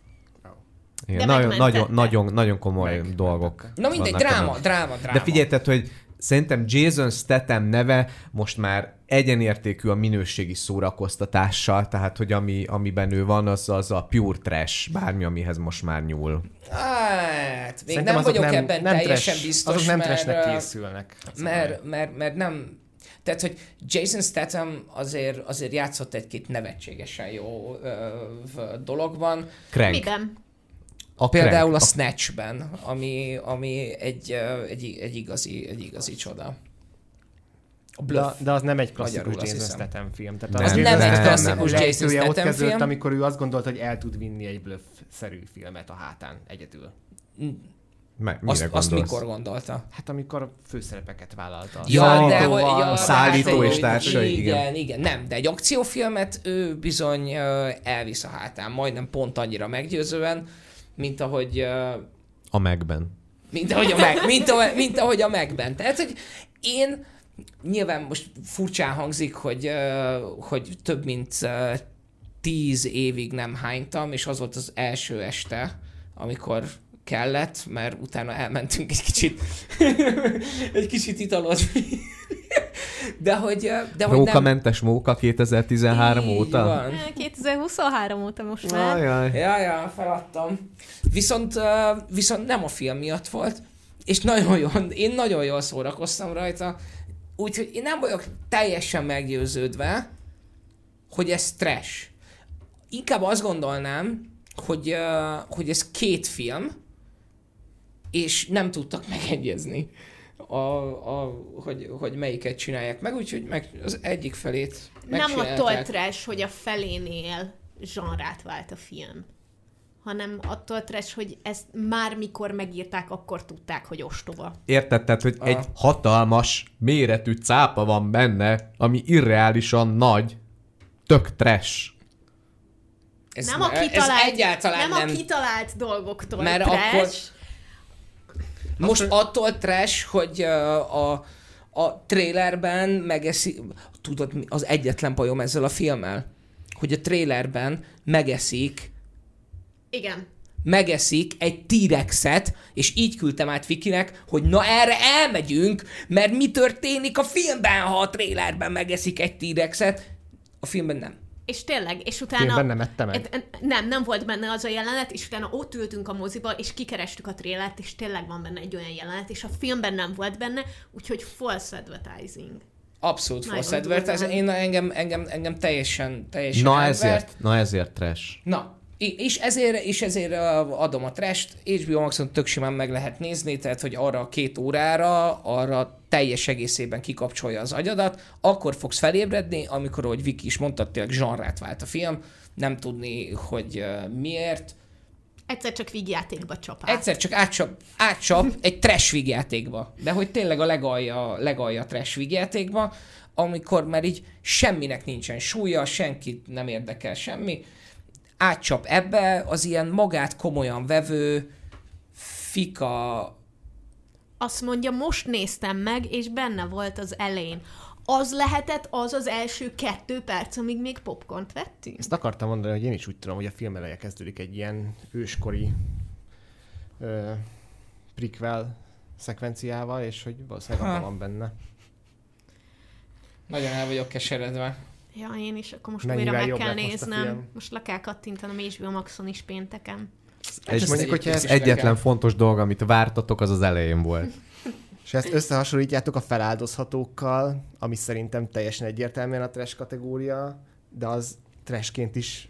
S1: Igen, nagyon, nagyon, nagyon, nagyon komoly
S4: Meg-
S1: dolgok.
S2: Na mindegy, dráma,
S1: ebben.
S2: dráma, dráma.
S1: De figyelj, tehát, hogy szerintem Jason Statham neve most már egyenértékű a minőségi szórakoztatással, tehát, hogy ami, amiben ő van, az, az a pure trash, bármi, amihez most már nyúl.
S2: Hát, még
S4: Szerintem
S2: nem vagyok ebben teljesen
S4: trash,
S2: biztos,
S4: Azok nem
S2: mert,
S4: trashnek készülnek.
S2: mert, mert, mert nem... Tehát, hogy Jason Statham azért, azért játszott egy-két nevetségesen jó ö, dologban.
S1: Crank.
S3: Miben?
S1: A
S2: Például
S1: crank.
S2: a Snatchben, ami, ami egy, egy, egy, igazi, egy igazi csoda. A
S4: De,
S2: Bluff.
S4: de az nem egy klasszikus Jason. Statham film. Tehát
S1: Nem,
S2: Az
S4: Jason
S2: nem egy klasszikus Jason
S4: ott
S2: Statham
S4: kezdődött,
S2: film.
S4: amikor ő azt gondolta, hogy el tud vinni egy bluff-szerű filmet a hátán egyedül.
S1: Me- mire
S2: Azt, azt mikor gondolta?
S4: Hát amikor a főszerepeket vállalta.
S2: Ja, de
S1: a
S2: ja,
S1: szállító és
S2: társai,
S1: igen.
S2: igen. Igen, nem, de egy akciófilmet ő bizony elvisz a hátán, majdnem pont annyira meggyőzően, mint ahogy ö,
S1: A megben.
S2: mint ahogy a, meg, mint, ahogy, mint ahogy a megben. Tehát, hogy én nyilván most furcsán hangzik, hogy, ö, hogy több mint ö, tíz évig nem hánytam, és az volt az első este, amikor kellett, mert utána elmentünk egy kicsit, egy kicsit italozni. De hogy, de hogy nem...
S1: Rókamentes móka 2013
S2: Így
S1: óta?
S2: van.
S3: 2023 óta most már.
S1: Ajaj.
S2: Ja, ja, feladtam. Viszont, viszont nem a film miatt volt, és nagyon jól, én nagyon jól szórakoztam rajta, úgyhogy én nem vagyok teljesen meggyőződve, hogy ez trash. Inkább azt gondolnám, hogy, hogy ez két film, és nem tudtak megegyezni, a, a, hogy, hogy melyiket csinálják meg, úgyhogy meg, az egyik felét
S3: Nem attól trash, hogy a felénél zsanrát vált a film, hanem attól trash, hogy ezt már mikor megírták, akkor tudták, hogy ostoba.
S1: Érted? Tehát, hogy
S2: Ah.
S1: egy hatalmas méretű cápa van benne, ami irreálisan nagy, tök trash.
S2: Ez,
S3: nem a
S2: ez
S3: kitalált,
S2: egyáltalán
S3: nem,
S2: nem,
S3: a kitalált dolgoktól
S2: Mert
S3: trash.
S2: akkor- Most attól trash, hogy uh, a, a trailerben megeszi... Tudod, az egyetlen bajom ezzel a filmmel? Hogy a trailerben megeszik
S3: Igen.
S2: megeszik egy T-rexet, és így küldtem át Vikinek, hogy na erre elmegyünk, mert mi történik a filmben, ha a trailerben megeszik egy T-rexet. A filmben nem.
S3: És tényleg, és utána...
S4: Filmben nem ette meg?
S3: Nem, nem volt benne az a jelenet, és utána ott ültünk a moziba, és kikerestük a trélert, és tényleg van benne egy olyan jelenet, és a filmben nem volt benne, úgyhogy false advertising.
S2: Abszolút false advertising. Én engem, engem, engem teljesen, teljesen
S1: Na
S2: elvert.
S1: ezért, na ezért trash.
S2: Na, és ezért, és ezért adom a trest, HBO Maxon tök simán meg lehet nézni, tehát hogy arra a két órára, arra teljes egészében kikapcsolja az agyadat, akkor fogsz felébredni, amikor, ahogy Viki is mondta, tényleg zsanrát vált a film, nem tudni, hogy miért.
S3: Egyszer csak vígjátékba csap át.
S2: Egyszer csak átcsap, átcsap egy trash vígjátékba, de hogy tényleg a legalja, legalja trash vígjátékba, amikor már így semminek nincsen súlya, senkit nem érdekel semmi, átcsap ebbe az ilyen magát komolyan vevő fika
S3: Azt mondja, most néztem meg, és benne volt az elején. Az lehetett az az első kettő perc, amíg még popcornt vettünk?
S4: Ezt akartam mondani, hogy én is úgy tudom, hogy a film eleje kezdődik egy ilyen őskori ö, prequel szekvenciával, és hogy valószínűleg abban van benne.
S2: Nagyon el vagyok keseredve.
S3: Ja, én is, akkor most
S4: Mennyivel
S3: újra meg kell néznem. Most le kell kattintanom HBO Maxon is pénteken.
S1: És
S2: ezt
S1: mondjuk, hogyha ez egyetlen
S2: kell.
S1: fontos dolog, amit vártatok, az az elején volt.
S4: És ezt összehasonlítjátok a feláldozhatókkal, ami szerintem teljesen egyértelműen a trash kategória, de az trashként is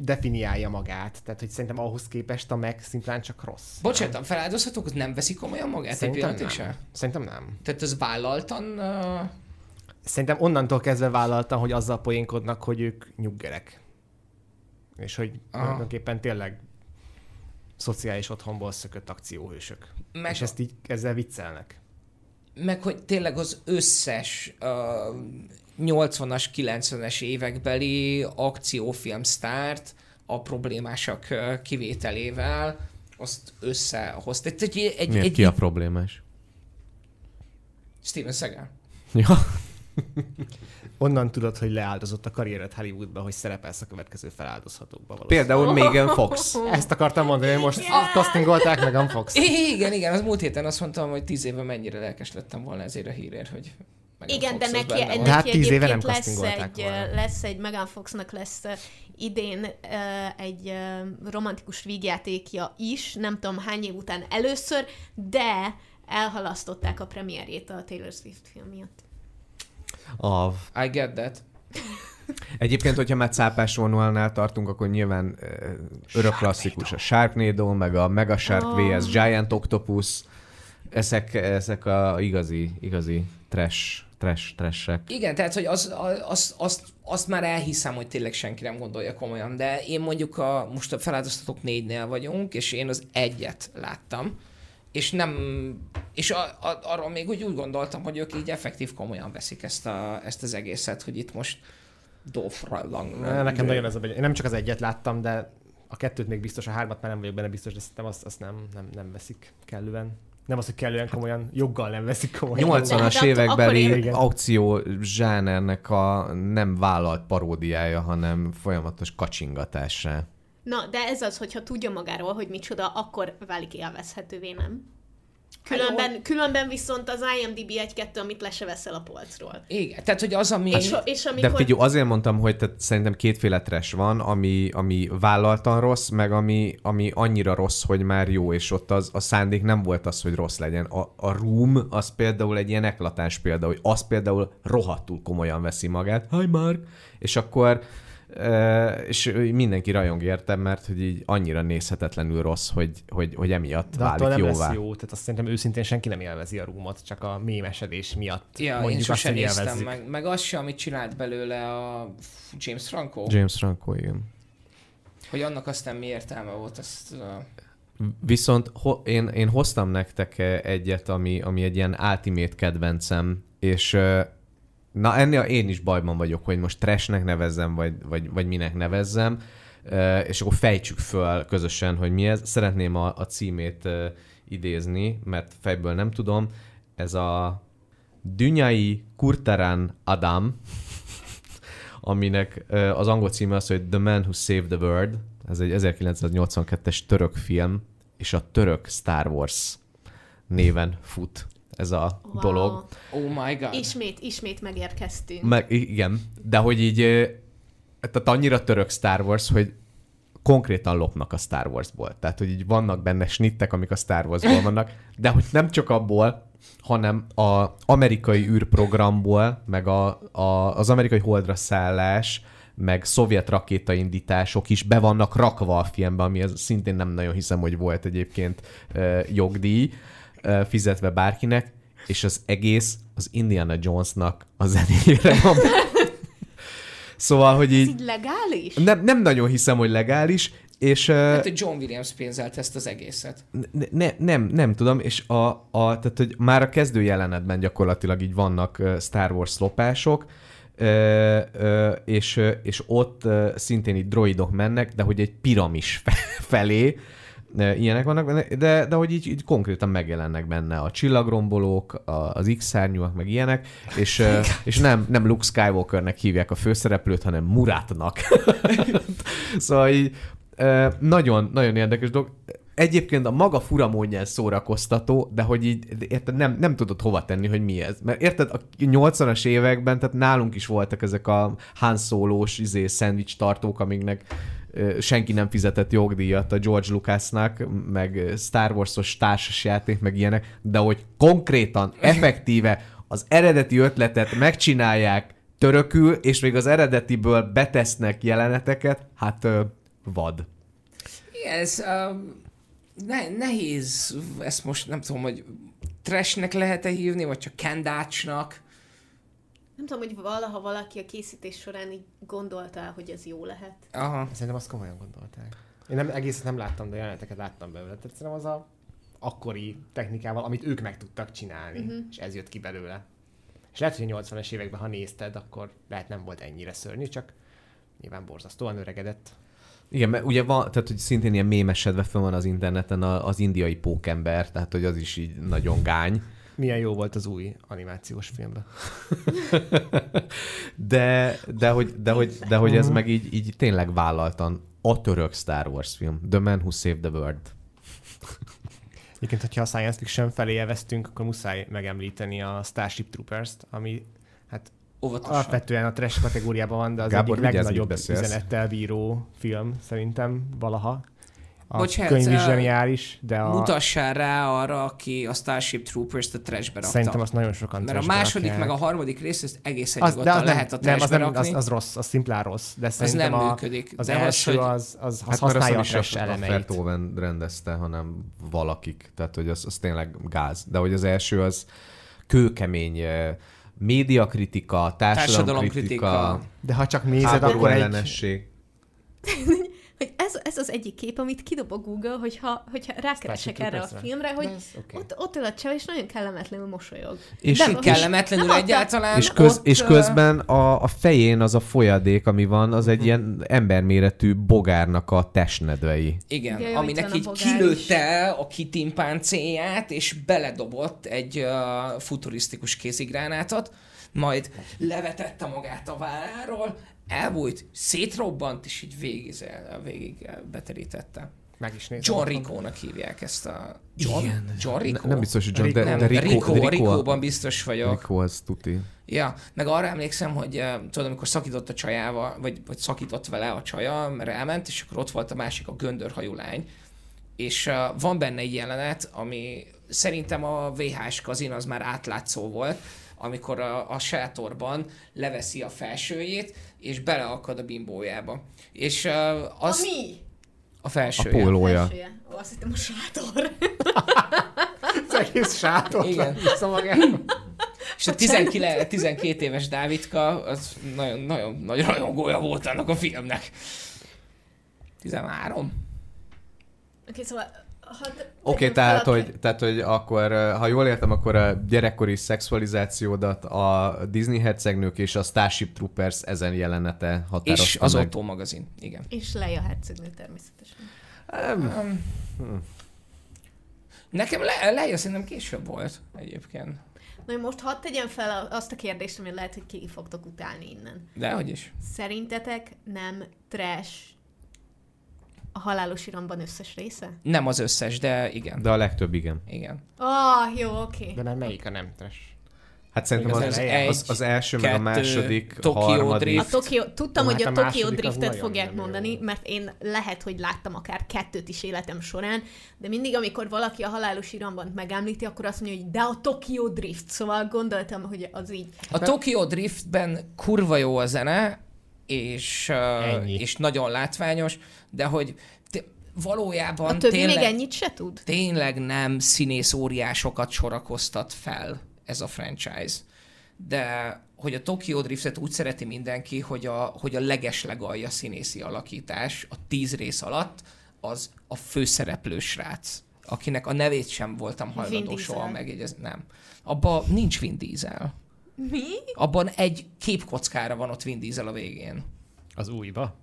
S4: definiálja magát. Tehát, hogy szerintem ahhoz képest a meg szimplán csak rossz.
S2: Bocsánat, a feláldozhatók, nem veszi komolyan magát egy
S4: Szerintem
S2: pillanatig
S4: nem. Szerintem nem.
S2: Tehát az vállaltan... Uh,
S4: Szerintem onnantól kezdve vállaltam, hogy azzal poénkodnak, hogy ők nyuggerek. És hogy
S2: Aha.
S4: tulajdonképpen tényleg szociális otthonból szökött akcióhősök.
S2: meg,
S4: És ezt így ezzel viccelnek.
S2: meg hogy tényleg az összes uh, 80-as, 90-es évekbeli akciófilm sztárt a problémásak kivételével azt összehozta. Egy, egy,
S1: Miért
S2: egy,
S1: ki a problémás?
S2: Steven Seagal.
S1: Ja.
S4: Onnan tudod, hogy leáldozott a karriered Hollywoodba, hogy szerepelsz a következő feláldozhatókba valószínűleg.
S1: Például Megan Fox.
S4: Ezt akartam mondani, hogy most castingolták meg a Fox.
S2: Igen, igen, az múlt héten azt mondtam, hogy tíz éve mennyire lelkes lettem volna ezért a hírért, hogy Megan
S3: Igen,
S2: Fox
S3: de neki.
S4: De hát
S3: neki
S4: tíz éve
S3: egyébként
S4: nem
S3: lesz
S4: castingolták
S3: egy,
S4: volna.
S3: lesz egy, Megan Foxnak lesz idén egy romantikus vígjátékja is, nem tudom hány év után először, de elhalasztották a premierjét a Taylor Swift film miatt.
S1: A...
S2: I get that.
S1: Egyébként, hogyha már cápás vonalnál tartunk, akkor nyilván ö, örök klasszikus a Sharknado, meg a Mega Shark
S3: Oh.
S1: vs. Giant Octopus. Ezek, ezek a igazi, igazi trash, trash, trashek.
S2: Igen, tehát, hogy az, az, azt, azt már elhiszem, hogy tényleg senki nem gondolja komolyan, de én mondjuk a, most a feláldoztatók négynél vagyunk, és én az egyet láttam, és nem, és a, a, arról még úgy, úgy gondoltam, hogy ők így effektív komolyan veszik ezt, a, ezt az egészet, hogy itt most dófrajlang.
S4: Nekem nagyon ez a Én nem csak az egyet láttam, de a kettőt még biztos, a hármat már nem vagyok benne biztos, de szerintem azt, azt nem, nem, nem veszik kellően. Nem az, hogy kellően komolyan, joggal nem veszik komolyan.
S3: Nyolc-
S1: 80-as
S3: akkor
S1: évekbeli akció zsánernek a nem vállalt paródiája, hanem folyamatos kacsingatásra.
S3: Na, de ez az, hogyha tudja magáról, hogy micsoda, akkor válik élvezhetővé, nem? Különben, különben viszont az IMDb 1-2, amit le se veszel a polcról.
S2: Igen, tehát hogy az, ami...
S3: És, és amikor...
S1: De figyelj, azért mondtam, hogy tehát szerintem kétféle trash van, ami, ami vállaltan rossz, meg ami, ami annyira rossz, hogy már jó, és ott az, a szándék nem volt az, hogy rossz legyen. A, a Room az például egy ilyen eklatáns példa, hogy az például rohadtul komolyan veszi magát. Hi Mark! És akkor és mindenki rajong értem, mert hogy így annyira nézhetetlenül rossz, hogy, hogy, hogy emiatt
S4: De
S1: válik
S4: nem
S1: jóvá.
S4: lesz jó, tehát azt szerintem őszintén senki nem élvezi a rúmot, csak a mémesedés miatt
S2: Ja, én
S4: mondjuk azt,
S2: sosem
S4: hogy
S2: néztem
S4: élvezzük.
S2: meg. Meg az se, amit csinált belőle a James Franco.
S1: James Franco, igen.
S2: Hogy annak aztán mi értelme volt, azt... Uh,
S1: Viszont ho- én, én hoztam nektek eh, egyet, ami, ami egy ilyen ultimate kedvencem, és eh, na ennél én is bajban vagyok, hogy most trashnek nevezzem, vagy, vagy, vagy minek nevezzem, és akkor fejtsük föl közösen, hogy mi ez. Szeretném a, a címét idézni, mert fejből nem tudom. Ez a Dünyai Kurtaran Adam, aminek az angol címe az, hogy The Man Who Saved the World. Ez egy 1982-es török film, és a török Star Wars néven fut ez a
S3: Wow.
S1: dolog.
S2: oh my god.
S3: Ismét, ismét megérkeztünk.
S1: Meg, igen, de hogy így, tehát annyira török Star Wars, hogy konkrétan lopnak a Star Warsból. Tehát, hogy így vannak benne snittek, amik a Star Warsból vannak, de hogy nem csak abból, hanem a amerikai űrprogramból, meg a, a, az amerikai holdra szállás, meg szovjet rakétaindítások is be vannak rakva a filmbe, ami az szintén nem nagyon hiszem, hogy volt egyébként ö, jogdíj ö, fizetve bárkinek, és az egész az Indiana Jonesnak a zenéjére van. szóval, hogy
S3: Ez
S1: így
S3: így legális?
S1: nem, nem nagyon hiszem, hogy legális, és...
S2: Hát, hogy John Williams pénzelt ezt az egészet.
S1: ne, ne, nem, nem tudom, és a, a, tehát, hogy már a kezdő jelenetben gyakorlatilag így vannak Star Wars lopások, ö, ö, és, és ott ö, szintén így droidok mennek, de hogy egy piramis fe- felé, ilyenek vannak de, de hogy így, így konkrétan megjelennek benne a csillagrombolók, a, az X-szárnyúak, meg ilyenek, és, és nem, nem Luke Skywalkernek hívják a főszereplőt, hanem Muratnak. szóval így nagyon, nagyon érdekes dolog. Egyébként a maga fura módján szórakoztató, de hogy így érted, nem, nem tudod hova tenni, hogy mi ez. Mert érted, a 80-as években, tehát nálunk is voltak ezek a Han Solo-s izé, szendvics tartók, amiknek senki nem fizetett jogdíjat a George Lucasnak, meg Star Wars-os társasjáték, meg ilyenek, de hogy konkrétan, effektíve az eredeti ötletet megcsinálják törökül, és még az eredetiből betesznek jeleneteket, hát vad.
S2: Igen, ez um, ne, nehéz, ezt most nem tudom, hogy trashnek lehet-e hívni, vagy csak kendácsnak.
S3: Nem tudom, hogy valaha valaki a készítés során így gondolta, hogy ez jó lehet.
S2: Aha.
S4: Szerintem azt komolyan gondolták. Én nem, egészet nem láttam, de jeleneteket láttam belőle. Tehát szerintem az a akkori technikával, amit ők meg tudtak csinálni, uh-huh. és ez jött ki belőle. És lehet, hogy a 80-es években, ha nézted, akkor lehet nem volt ennyire szörnyű, csak nyilván borzasztóan öregedett.
S1: Igen, mert ugye van, tehát hogy szintén ilyen mémesedve fel van az interneten a- az indiai pókember, tehát hogy az is így nagyon gány.
S4: Milyen jó volt az új animációs filmben.
S1: De, de, hogy, de, hogy, de hogy ez meg így, így tényleg vállaltan a török Star Wars film. The Man Who Saved the World.
S4: Egyébként, hogyha a science fiction felé elvesztünk, akkor muszáj megemlíteni a Starship Troopers-t, ami hát
S2: Óvatosan.
S4: alapvetően a trash kategóriában van, de az
S1: Gábor,
S4: egyik legnagyobb üzenettel bíró film szerintem valaha. A
S2: Bocsánat,
S4: könyv is zseniális, de a,
S2: Mutassál rá arra, aki a Starship Troopers-t a trashbe rakta.
S4: szerintem azt nagyon sokan
S2: Mert a
S4: trashbe
S2: második,
S4: rakják.
S2: meg a harmadik rész, ezt egészen
S4: az, de az nem,
S2: lehet a
S4: nem, az,
S2: trashbe
S4: nem, az, az rossz, az szimplán rossz, de
S2: az nem
S4: a,
S2: működik.
S4: az első az, az, az
S1: Hát
S4: használja a trash
S1: a, a
S4: elemeit.
S1: Vertoven rendezte, hanem valakik. Tehát, hogy az, az tényleg gáz. De hogy az első az kőkemény médiakritika, társadalomkritika,
S2: Társadalomkritika.
S4: De ha csak nézed, akkor egy,
S1: ellenesség.
S3: Hogy ez, ez az egyik kép, amit kidob a Google, hogyha, hogyha rákeresek erre a
S4: Troopers-re.
S3: filmre, hogy
S4: ez oké.
S3: ott, ott ül a csev, és nagyon kellemetlenül mosolyog.
S1: És,
S3: De-
S1: és,
S2: kellemetlenül
S3: Nem, a-
S2: egyáltalán.
S1: és, köz,
S2: ott,
S1: és közben a, a fején az a folyadék, ami van, az egy ilyen emberméretű bogárnak a testnedvei.
S2: Igen,
S3: jó,
S2: aminek
S3: a
S2: így kilőtte a kitimpáncéját, és beledobott egy uh, futurisztikus kézigránátot, majd levetette magát a válláról, elbújt, szétrobbant, és így végig, végig beterítette.
S4: Meg is nézem.
S2: John. Rico-nak hívják ezt a... John,
S1: Igen.
S2: John Rico?
S1: Ne, nem biztos, hogy John,
S4: Rico.
S1: de,
S2: nem,
S1: de Rico,
S2: Rico, Rico,
S1: Rico,
S2: Rico-ban biztos vagyok.
S1: Rico az tuti.
S2: Ja, meg arra emlékszem, hogy uh, tudod, amikor szakított a csajával, vagy, vagy szakított vele a csaja, mert elment, és akkor ott volt a másik, a göndörhajú lány, és uh, van benne egy jelenet, ami szerintem a VHS kazin az már átlátszó volt, amikor a, a sátorban leveszi a felsőjét, és beleakad a bimbójába. És uh, az
S3: Ami?
S2: a
S1: A
S2: felsője.
S1: pólója.
S3: Felsője. Ó, azt hittem a sátor.
S4: Az egész sátor.
S2: Igen. És a 19, 12 éves Dávidka, az nagyon, nagyon nagy rajongója volt annak a filmnek. 13?
S3: Oké, szóval... Ha
S1: Oké, okay, tehát, hogy, tehát, hogy akkor, ha jól értem, akkor a gyerekkori szexualizációdat a Disney hercegnők és a Starship Troopers ezen jelenete határozta
S2: És az
S1: meg.
S2: Otto magazin, igen.
S3: És Leia hercegnő természetesen.
S2: Nekem le, Leia szerintem később volt egyébként.
S3: Na én most hadd tegyem fel azt a kérdést, amit lehet, hogy ki fogtok utálni innen.
S2: Dehogy is.
S3: Szerintetek nem trash a halálos iramban összes része?
S2: Nem az összes, de igen.
S1: De a legtöbb igen.
S2: Igen.
S3: Ah, jó, oké.
S4: De már melyik a nem trash?
S1: Hát szerintem az,
S2: az egy,
S1: az, az első, meg a
S2: kettő,
S1: második,
S2: Tokyo
S1: harmadik.
S3: A Tokyo, tudtam,
S4: Jó,
S3: hogy
S4: hát
S3: a
S4: a
S3: Tokyo Driftet fogják
S4: nem jó.
S3: mondani, mert én lehet, hogy láttam akár kettőt is életem során, de mindig, amikor valaki a halálos iramban megemlíti, akkor azt mondja, hogy de a Tokyo Drift, szóval gondoltam, hogy az így.
S2: A Tokyo Driftben kurva jó a zene, és, uh,
S4: Ennyi.
S2: és nagyon látványos, de hogy te, valójában
S3: A többi
S2: tényleg,
S3: még ennyit se tud?
S2: tényleg nem színész óriásokat sorakoztat fel ez a franchise. De hogy a Tokyo Driftet úgy szereti mindenki, hogy a, hogy a legeslegalja színészi alakítás a tíz rész alatt az a főszereplő srác, akinek a nevét sem voltam hajlandó soha megjegyezni. Nem. Abban nincs Vin Diesel.
S3: Mi?
S2: Abban egy képkockára van ott Vin Diesel a végén.
S4: Az újba?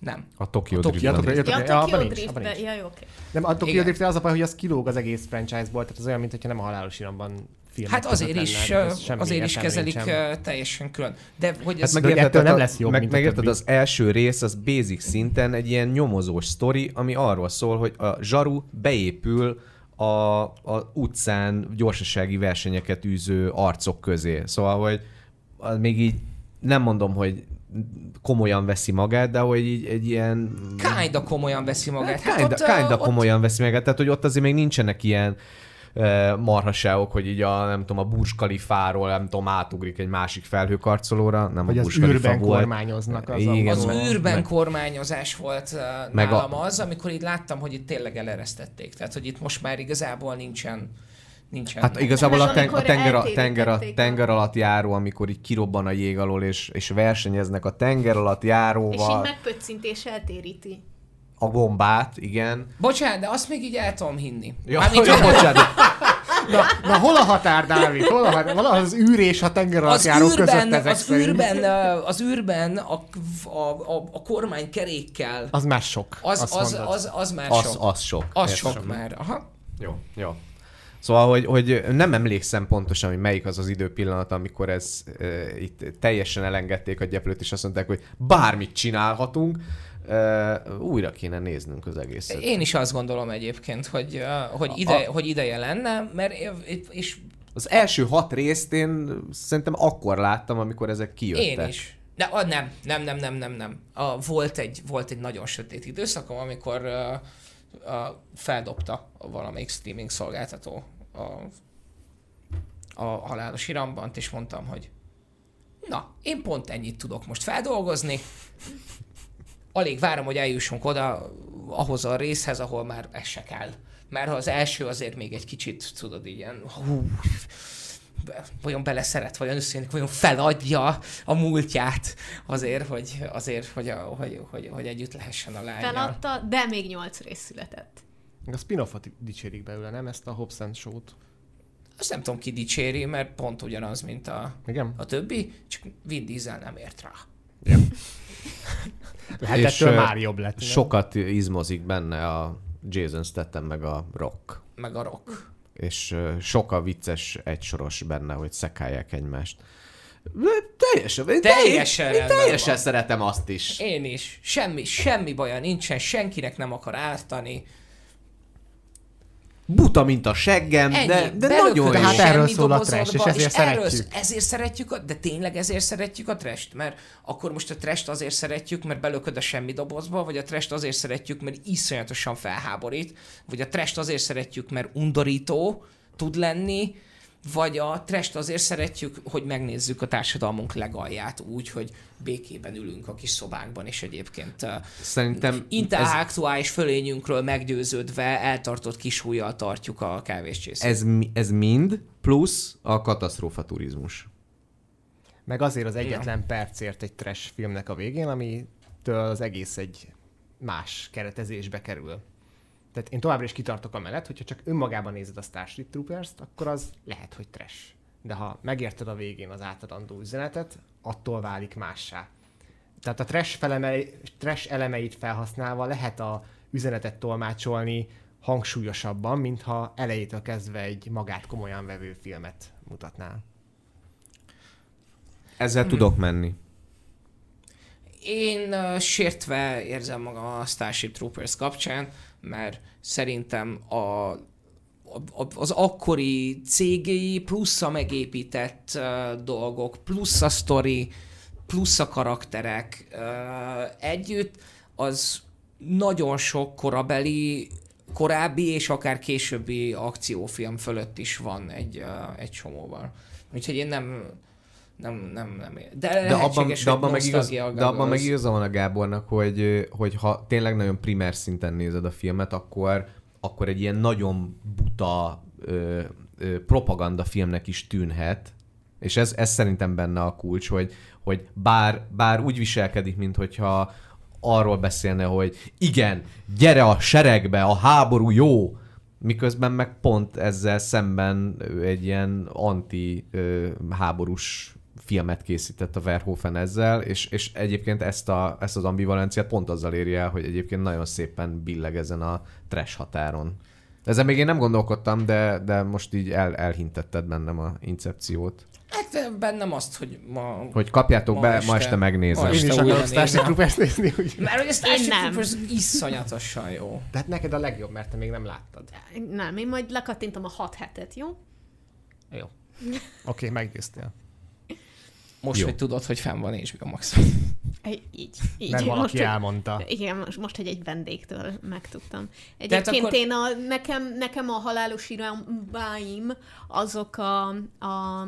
S2: Nem.
S1: A Tokyo
S2: A Tokyo.
S4: Drift.
S3: Ja, a
S4: Ja,
S3: Tokyo
S4: abban nincs.
S3: ja, jó, oké.
S4: Nem, a Tokyo. Drift az a baj, hogy az kilóg az egész franchise-ból, tehát az olyan, mintha nem a halálos iramban filmek
S2: Hát azért is,
S4: lenne,
S2: azért is kezelik ö, teljesen külön. De hogy
S1: Hát
S2: ez...
S4: meg-
S1: megérted,
S4: ettől nem lesz jobb,
S1: meg,
S4: mint a
S1: megérted,
S4: többi.
S1: az első rész az basic szinten egy ilyen nyomozós sztori, ami arról szól, hogy a zsaru beépül a, a utcán gyorsasági versenyeket űző arcok közé. Szóval, hogy még így nem mondom, hogy komolyan veszi magát, de hogy így egy ilyen...
S2: Kinda komolyan veszi magát.
S1: Hát kinda,
S2: ott, ö,
S1: kinda
S2: ott-
S1: komolyan veszi magát, tehát hogy ott azért még nincsenek ilyen marhaságok, hogy így a, nem tudom, a Burj Khalifáról, nem tudom, átugrik egy másik felhőkarcolóra, nem
S4: Hogy
S1: a
S4: az
S1: Burj
S4: űrben
S1: volt.
S4: kormányoznak az
S1: Igen.
S2: Az
S4: autóval.
S2: űrben
S1: Meg-
S2: kormányozás volt
S1: Meg a-
S2: nálam az, amikor így láttam, hogy itt tényleg eleresztették. Tehát, hogy itt most már igazából nincsen nincsen.
S1: Hát igazából a, ten, a,
S3: amikor
S1: tenger, a, tenger, a tenger alatt járó, amikor így kirobban a jég alól, és, és versenyeznek a tenger alatt
S3: És így
S1: járóval,
S3: megpöccintés eltéríti.
S1: a gombát, igen.
S2: Bocsánat, de azt még így el tudom hinni.
S1: Ja,
S2: Mármint,
S1: ja, bocsánat.
S4: Na, na, hol a határ, Dávid? Hol a határ? Valahol az űr és a tenger alatt
S2: az
S4: járó között
S2: űrben,
S4: ezek
S2: az
S4: szerint.
S2: űrben, az űrben a, a, a, a kormány kerékkel,
S4: Az már sok.
S2: az, az,
S4: mondod.
S2: az, az már
S1: Az,
S2: sok.
S1: az sok.
S2: Az
S1: Értem.
S2: sok már. Aha.
S1: Jó, jó. Szóval, hogy, hogy nem emlékszem pontosan, hogy melyik az az időpillanat, amikor ez e, itt teljesen elengedték a gyeplőt, és azt mondták, hogy bármit csinálhatunk, e, újra kéne néznünk az egészet.
S2: Én is azt gondolom egyébként, hogy, hogy, ide, hogy ideje lenne, mert és
S1: Az első hat részt én szerintem akkor láttam, amikor ezek kijöttek.
S2: Én is. De, a, nem, nem, nem, nem, nem, nem. A, volt, egy, volt egy nagyon sötét időszakom, amikor uh, uh, feldobta a valamelyik streaming szolgáltató a, a halálos irambant, és mondtam, hogy na, én pont ennyit tudok most feldolgozni, alig várom, hogy eljussunk oda, ahhoz a részhez, ahol már ez se kell. Mert ha az első azért még egy kicsit, tudod, ilyen, hú, vajon beleszeret, vajon összejönnek, vajon feladja a múltját azért, hogy, azért, hogy, a, hogy, hogy, hogy együtt lehessen a lányjal.
S3: Feladta, de még nyolc rész született.
S4: A spin-offot dicsérik belőle, nem? Ezt a Hobbs and Show-t.
S2: Azt nem tudom, ki dicséri, mert pont ugyanaz, mint a,
S4: Igen?
S2: a többi, csak Vin Diesel nem ért rá.
S4: Hát
S1: És,
S4: ettől már jobb lett. nem?
S1: Sokat izmozik benne a Jason Statham meg a Rock.
S2: Meg a rock.
S1: És sok a vicces egysoros benne, hogy szekálják egymást. Teljesen, én
S2: Teljesen
S1: én, teljesen
S2: van.
S1: szeretem azt is.
S2: Én is. Semmi, semmi baja nincsen, senkinek nem akar ártani.
S1: Buta, mint a seggem,
S2: Ennyi.
S1: de, de
S2: Belököd
S1: nagyon
S4: De hát erről szól a trash, és ezért
S2: erről,
S4: szeretjük.
S2: ezért szeretjük, a, de tényleg ezért szeretjük a trest, mert akkor most a trest azért szeretjük, mert belököd a semmi dobozba, vagy a trest azért szeretjük, mert iszonyatosan felháborít, vagy a trest azért szeretjük, mert undorító tud lenni, vagy a trest azért szeretjük, hogy megnézzük a társadalmunk legalját úgy, hogy békében ülünk a kis szobánkban, és egyébként
S1: Szerintem ez,
S2: intellektuális fölényünkről meggyőződve eltartott kis ujjal tartjuk a kávéscsészét.
S1: ez, ez mind plusz a katasztrófa turizmus.
S4: Meg azért az egyetlen percért egy trash filmnek a végén, amitől az egész egy más keretezésbe kerül. Tehát én továbbra is kitartok a mellett, hogyha csak önmagában nézed a Starship Troopers-t, akkor az lehet, hogy trash. De ha megérted a végén az átadandó üzenetet, attól válik mássá. Tehát a trash, felemei, trash elemeit felhasználva lehet a üzenetet tolmácsolni hangsúlyosabban, mintha elejétől kezdve egy magát komolyan vevő filmet mutatnál.
S1: Ezzel
S2: Hmm.
S1: tudok menni.
S2: Én uh, sértve érzem magam a Starship Troopers kapcsán, mert szerintem a, az akkori cégei plusz a megépített uh, dolgok, plusz a sztori, plusz a karakterek uh, együtt, az nagyon sok korabeli, korábbi és akár későbbi akciófilm fölött is van egy, uh, egy csomóval. Úgyhogy én nem, nem, nem, nem. De,
S1: De abban, de abban, meg, igaz, de abban meg igaza van a Gábornak, hogy, hogy ha tényleg nagyon primer szinten nézed a filmet, akkor, akkor egy ilyen nagyon buta ö, ö, propaganda filmnek is tűnhet, és ez, ez szerintem benne a kulcs, hogy, hogy bár, bár úgy viselkedik, mint hogyha arról beszélne, hogy igen, gyere a seregbe, a háború jó, miközben meg pont ezzel szemben egy ilyen anti-háborús filmet készített a Verhoeven ezzel, és, és egyébként ezt, a, ezt az ambivalenciát pont azzal éri el, hogy egyébként nagyon szépen billeg ezen a trash határon. Ezen még én nem gondolkodtam, de, de most így el, elhintetted bennem a incepciót.
S2: Hát bennem azt, hogy ma...
S1: Hogy kapjátok
S2: Ma
S1: be,
S2: este-
S1: ma este megnézem.
S2: ma
S4: Én
S2: este
S4: is
S2: újra
S4: akarok Starship. Troopers nézni, úgy.
S2: Mert hogy a Starship. Troopers iszonyatosan jó.
S4: De hát neked a legjobb, mert te még nem láttad.
S3: Nem, én majd lekattintom a 6 hetet, jó?
S4: Jó. Oké, okay, meggyőztél.
S2: Most,
S1: Jó.
S2: hogy tudod, hogy fenn van HBO Max.
S3: Így, így.
S4: Mert valaki
S3: most,
S4: elmondta.
S3: Igen, most, most, hogy egy vendégtől megtudtam. Egyébként
S2: akkor-
S3: én a, nekem, nekem a halálos irámbáim azok a, a,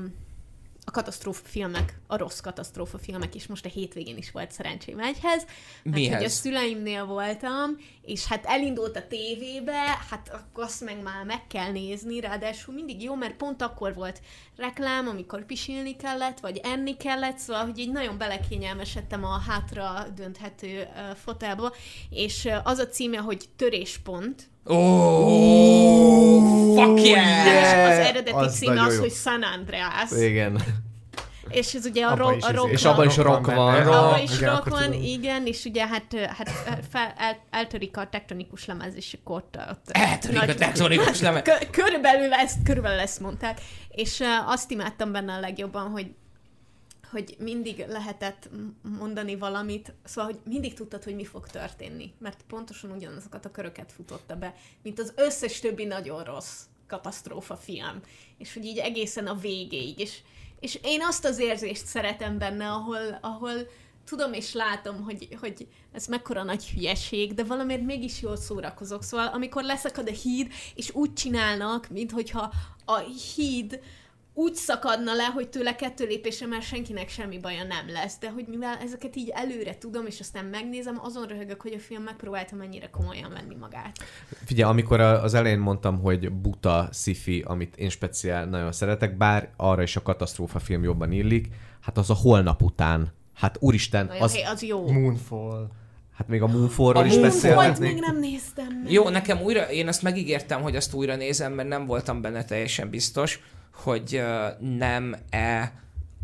S3: a katasztrófa filmek, a rossz katasztrófa filmek, és most a hétvégén is volt szerencsém egyhez.
S2: Mihez?
S3: hogy a szüleimnél voltam, és hát elindult a tévébe, hát akkor azt meg már meg kell nézni, ráadásul mindig jó, mert pont akkor volt reklám, amikor pisilni kellett, vagy enni kellett, szóval, hogy így nagyon belekényelmesedtem a hátra dönthető fotelba, és az a címe, hogy Töréspont,
S2: Oh, fuck yeah!
S3: és az eredeti
S1: az nagyon
S3: az,
S1: jó.
S3: hogy San Andreas,
S1: Igen.
S3: és ez ugye a,
S4: Abban
S3: ro-
S4: is
S3: a
S4: izé-
S3: rock
S1: És abban is rock van.
S4: benne.
S3: Abba
S4: Ah,
S3: is
S4: igen,
S3: rock van, igen, és ugye hát, hát fel, el, eltörik a tektonikus lemez, és akkor ott, ott
S2: Eltörik a
S3: nagy-
S2: tektonikus lemez.
S3: Kö- körülbelül ezt, körülbelül ezt mondták, és uh, azt imádtam benne a legjobban, hogy hogy mindig lehetett mondani valamit, szóval, hogy mindig tudtad, hogy mi fog történni, mert pontosan ugyanazokat a köröket futotta be, mint az összes többi nagyon rossz katasztrófa film, és hogy így egészen a végéig, és, és én azt az érzést szeretem benne, ahol, ahol tudom és látom, hogy, hogy ez mekkora nagy hülyeség, de valamiért mégis jól szórakozok. Szóval amikor leszakad a híd, és úgy csinálnak, minthogyha a híd úgy szakadna le, hogy tőle kettő lépésre már senkinek semmi baja nem lesz, de hogy mivel ezeket így előre tudom, és aztán megnézem, azon röhögök, hogy a film megpróbálta mennyire komolyan venni magát.
S1: Figyelj, amikor az elején mondtam, hogy buta sci amit én speciál nagyon szeretek, bár arra is a katasztrófa film jobban illik, hát az a holnap után. Hát úristen,
S3: Nagyon
S1: az,
S3: az... az jó.
S4: Moonfall.
S1: hát még a Moonfallról is beszélhetnék.
S3: még nem néztem meg.
S2: Jó, nekem újra, én azt megígértem, hogy azt újra nézem, mert nem voltam benne teljesen biztos, hogy nem-e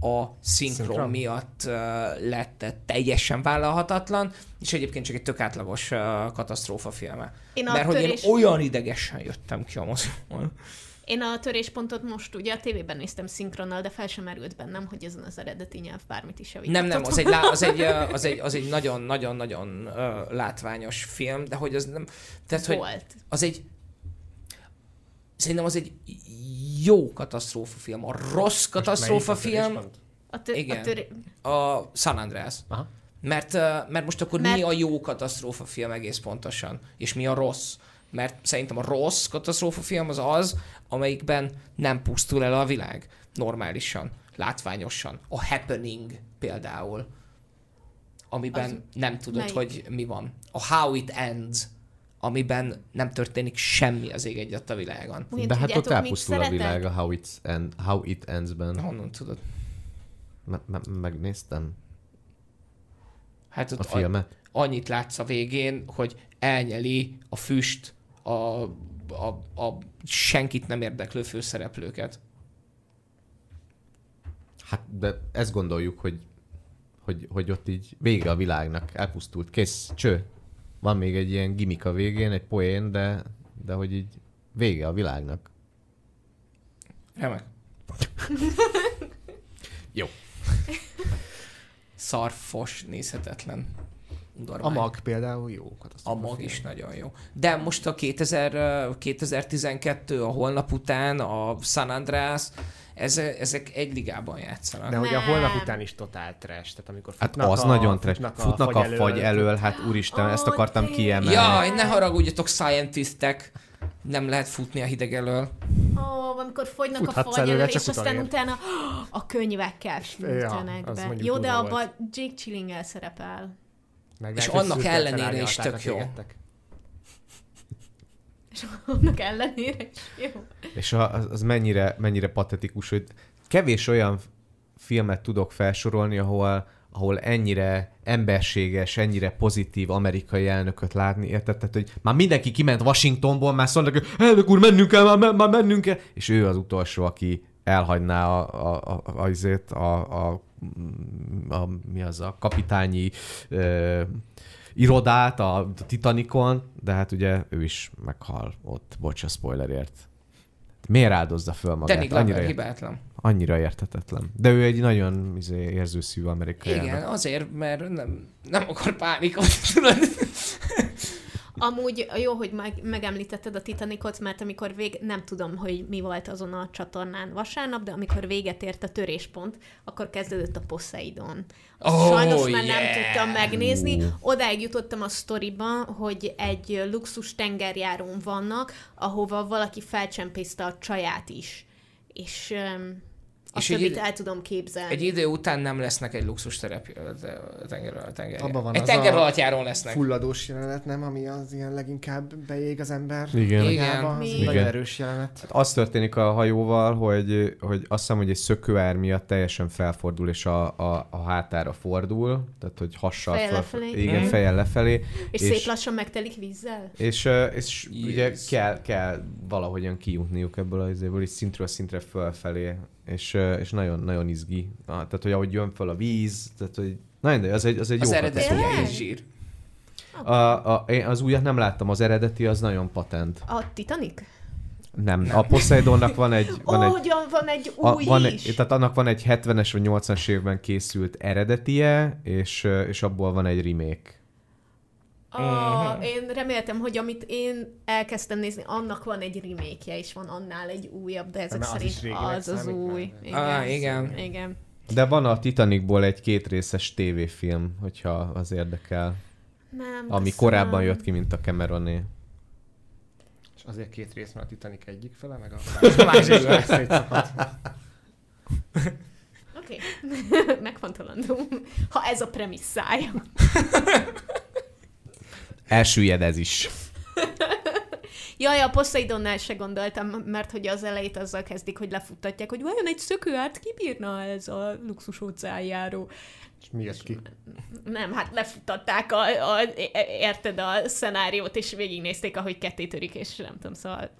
S2: a szinkron,
S4: Szinkron.
S2: miatt lett teljesen vállalhatatlan, és egyébként csak egy tök átlagos katasztrófa filme.
S3: Én
S2: Mert hogy
S3: törés-
S2: én olyan idegesen jöttem ki a moziból.
S3: Én a töréspontot most ugye a tévében néztem szinkronnal, de fel sem merült bennem, hogy ezen az eredeti nyelv bármit is javíthatott.
S2: Nem, nem, az egy, az egy, az egy, az egy nagyon-nagyon-nagyon látványos film, de hogy az nem... Tehát, hogy
S3: Volt.
S2: az egy... Szerintem az egy jó katasztrófa film. A rossz katasztrófa
S4: Most melyik a
S2: film
S4: töréspont?
S3: A, tö-
S2: Igen.
S3: a töré...
S2: a San Andreas.
S4: Aha.
S2: Mert, mert most akkor
S3: Mert-
S2: mi a jó katasztrófa film egész pontosan? És mi a rossz? Mert szerintem a rossz katasztrófa film az az, amelyikben nem pusztul el a világ normálisan, látványosan. A Happening például, amiben
S3: Az
S2: nem tudod,
S3: melyik?
S2: hogy mi van. A How It Ends, amiben nem történik semmi az ég egyet a világon.
S3: Ugyan
S1: De hát ott elpusztul a világ a How, It's end, How It Ends-ben.
S2: Honnan tudod?
S1: Me- me- megnéztem
S2: Hát ott
S1: a filmet.
S2: annyit látsz a végén, hogy elnyeli a füst a, a, a senkit nem érdeklő főszereplőket.
S1: Hát, de ezt gondoljuk, hogy, hogy, hogy ott így vége a világnak, elpusztult, kész, cső. Van még egy ilyen gimik a végén, egy poén, de, de hogy így vége a világnak.
S2: Remek.
S1: Jó.
S2: Szarfos, nézhetetlen.
S4: A
S2: Udorvány.
S4: mag például jó
S2: A mag
S4: film.
S2: is nagyon jó. De most a 2000, ö, 2012, a holnap után, a San Andreas, ezek, ezek egy ligában játszanak.
S4: De hogy a holnap után is totál trash, tehát amikor
S1: Hát az
S4: a,
S1: nagyon trash.
S4: futnak,
S1: Futnak a fagy elől, hát úristen,
S3: Ó,
S1: ezt akartam
S3: tényleg.
S1: kiemelni.
S2: Jaj, ne haragudjatok, scientistek! Nem lehet futni a hideg elől.
S3: Ó, amikor fogynak a
S4: Futhatsz
S3: fagy
S4: előre,
S3: elől, és aztán
S4: utolérd.
S3: utána a könyvekkel sültenek
S4: az
S3: be. Jó, de abban. Jake Chilling szerepel.
S4: Meg
S2: És
S4: lehet,
S2: annak ellenére is tök jó.
S4: égettek.
S3: És annak ellenére is jó.
S1: És az, az mennyire, mennyire patetikus, hogy kevés olyan filmet tudok felsorolni, ahol, ahol ennyire emberséges, ennyire pozitív amerikai elnököt látni, érted? Tehát, hogy már mindenki kiment Washingtonból, már szólnak, hogy elnök úr, mennünk kell, már, már mennünk kell, és ő az utolsó, aki elhagyná a, a, a, a, azért a, a, a, mi az a kapitányi ö, irodát a Titanicon, de hát ugye ő is meghal ott, bocs a spoilerért. Miért áldozza föl magát?
S2: Danny Glover
S1: annyira,
S2: hibátlan.
S1: annyira értetetlen. De ő egy nagyon izé, érzőszívű amerikai
S2: Igen,
S1: elnök.
S2: azért, mert nem, nem akar pánikot, tudod?
S3: Amúgy jó, hogy meg, megemlítetted a Titanicot, mert amikor vég, nem tudom, hogy mi volt azon a csatornán vasárnap, de amikor véget ért a töréspont, akkor kezdődött a Poseidon.
S2: Oh,
S3: sajnos már nem
S2: yeah!
S3: tudtam megnézni. Odáig jutottam a sztoriba, hogy egy luxus tengerjárón vannak, ahova valaki felcsempészte a csaját is. És um, azt
S2: És egy
S3: többit
S2: id-
S3: el tudom képzelni.
S2: Egy idő után nem lesznek egy luxus terep, tenger, tenger,
S4: Abban van
S2: egy
S4: az
S2: tenger
S4: a
S2: lesznek.
S4: Fulladós jelenet, nem? Ami az ilyen leginkább beég az ember.
S1: Igen.
S2: Igen.
S4: egy Nagyon
S1: Igen.
S4: erős jelenet.
S1: Hát az történik a hajóval, hogy, hogy azt hiszem, hogy egy szökőár miatt teljesen felfordul, és a, a, a hátára fordul, tehát hogy hassal
S3: Fejjel
S1: fel,
S3: lefelé.
S1: igen,
S2: Mhm.
S1: fejjel lefelé,
S3: és,
S1: és-
S3: szép lassan megtelik vízzel?
S1: és, és
S2: Yes.
S1: ugye kell, kell valahogyan kijutniuk ebből az izéből, és szintről szintre fölfelé, és, és nagyon, nagyon izgi. Ah, Tehát, hogy ahogy jön föl a víz, tehát, hogy nagyon, de az egy, az egy
S2: Az
S1: jó
S2: eredeti zsír.
S1: A, a, én az újat nem láttam, az eredeti az nagyon patent.
S3: A Titanic?
S1: Nem, nem. a Poseidonnak van egy... Van egy
S3: hogy van egy
S1: a,
S3: új
S1: van
S3: is.
S1: egy, tehát annak van egy 70-es vagy 80-as évben készült eredetie, és, és abból van egy remake.
S3: Ah, én reméltem, hogy amit én elkezdtem nézni, annak van egy remake és van annál egy újabb, de ezek
S4: az
S3: szerint az az
S4: számít
S3: új.
S4: már.
S3: Igen.
S2: Ah, igen.
S3: igen.
S1: De van a Titanicból egy kétrészes tévéfilm, hogyha az érdekel,
S3: Nem,
S1: ami
S3: köszönöm.
S1: korábban jött ki, mint a Cameroné.
S4: És azért két rész, mert a Titanic egyik fele, meg a
S2: A másik fele.
S3: Oké, megfontolandó. Ha ez a premisszája.
S1: Elsüllyed ez is.
S3: Jaj, a Poseidonnál se gondoltam, mert hogy az elejét azzal kezdik, hogy lefuttatják, hogy vajon egy szökőárt kibírna ez a luxus óceánjáró.
S4: És mi jött ki?
S3: Nem, hát lefuttatták a, a, érted a szenáriót, és végignézték, ahogy ketté törik, és nem tudom, szóval...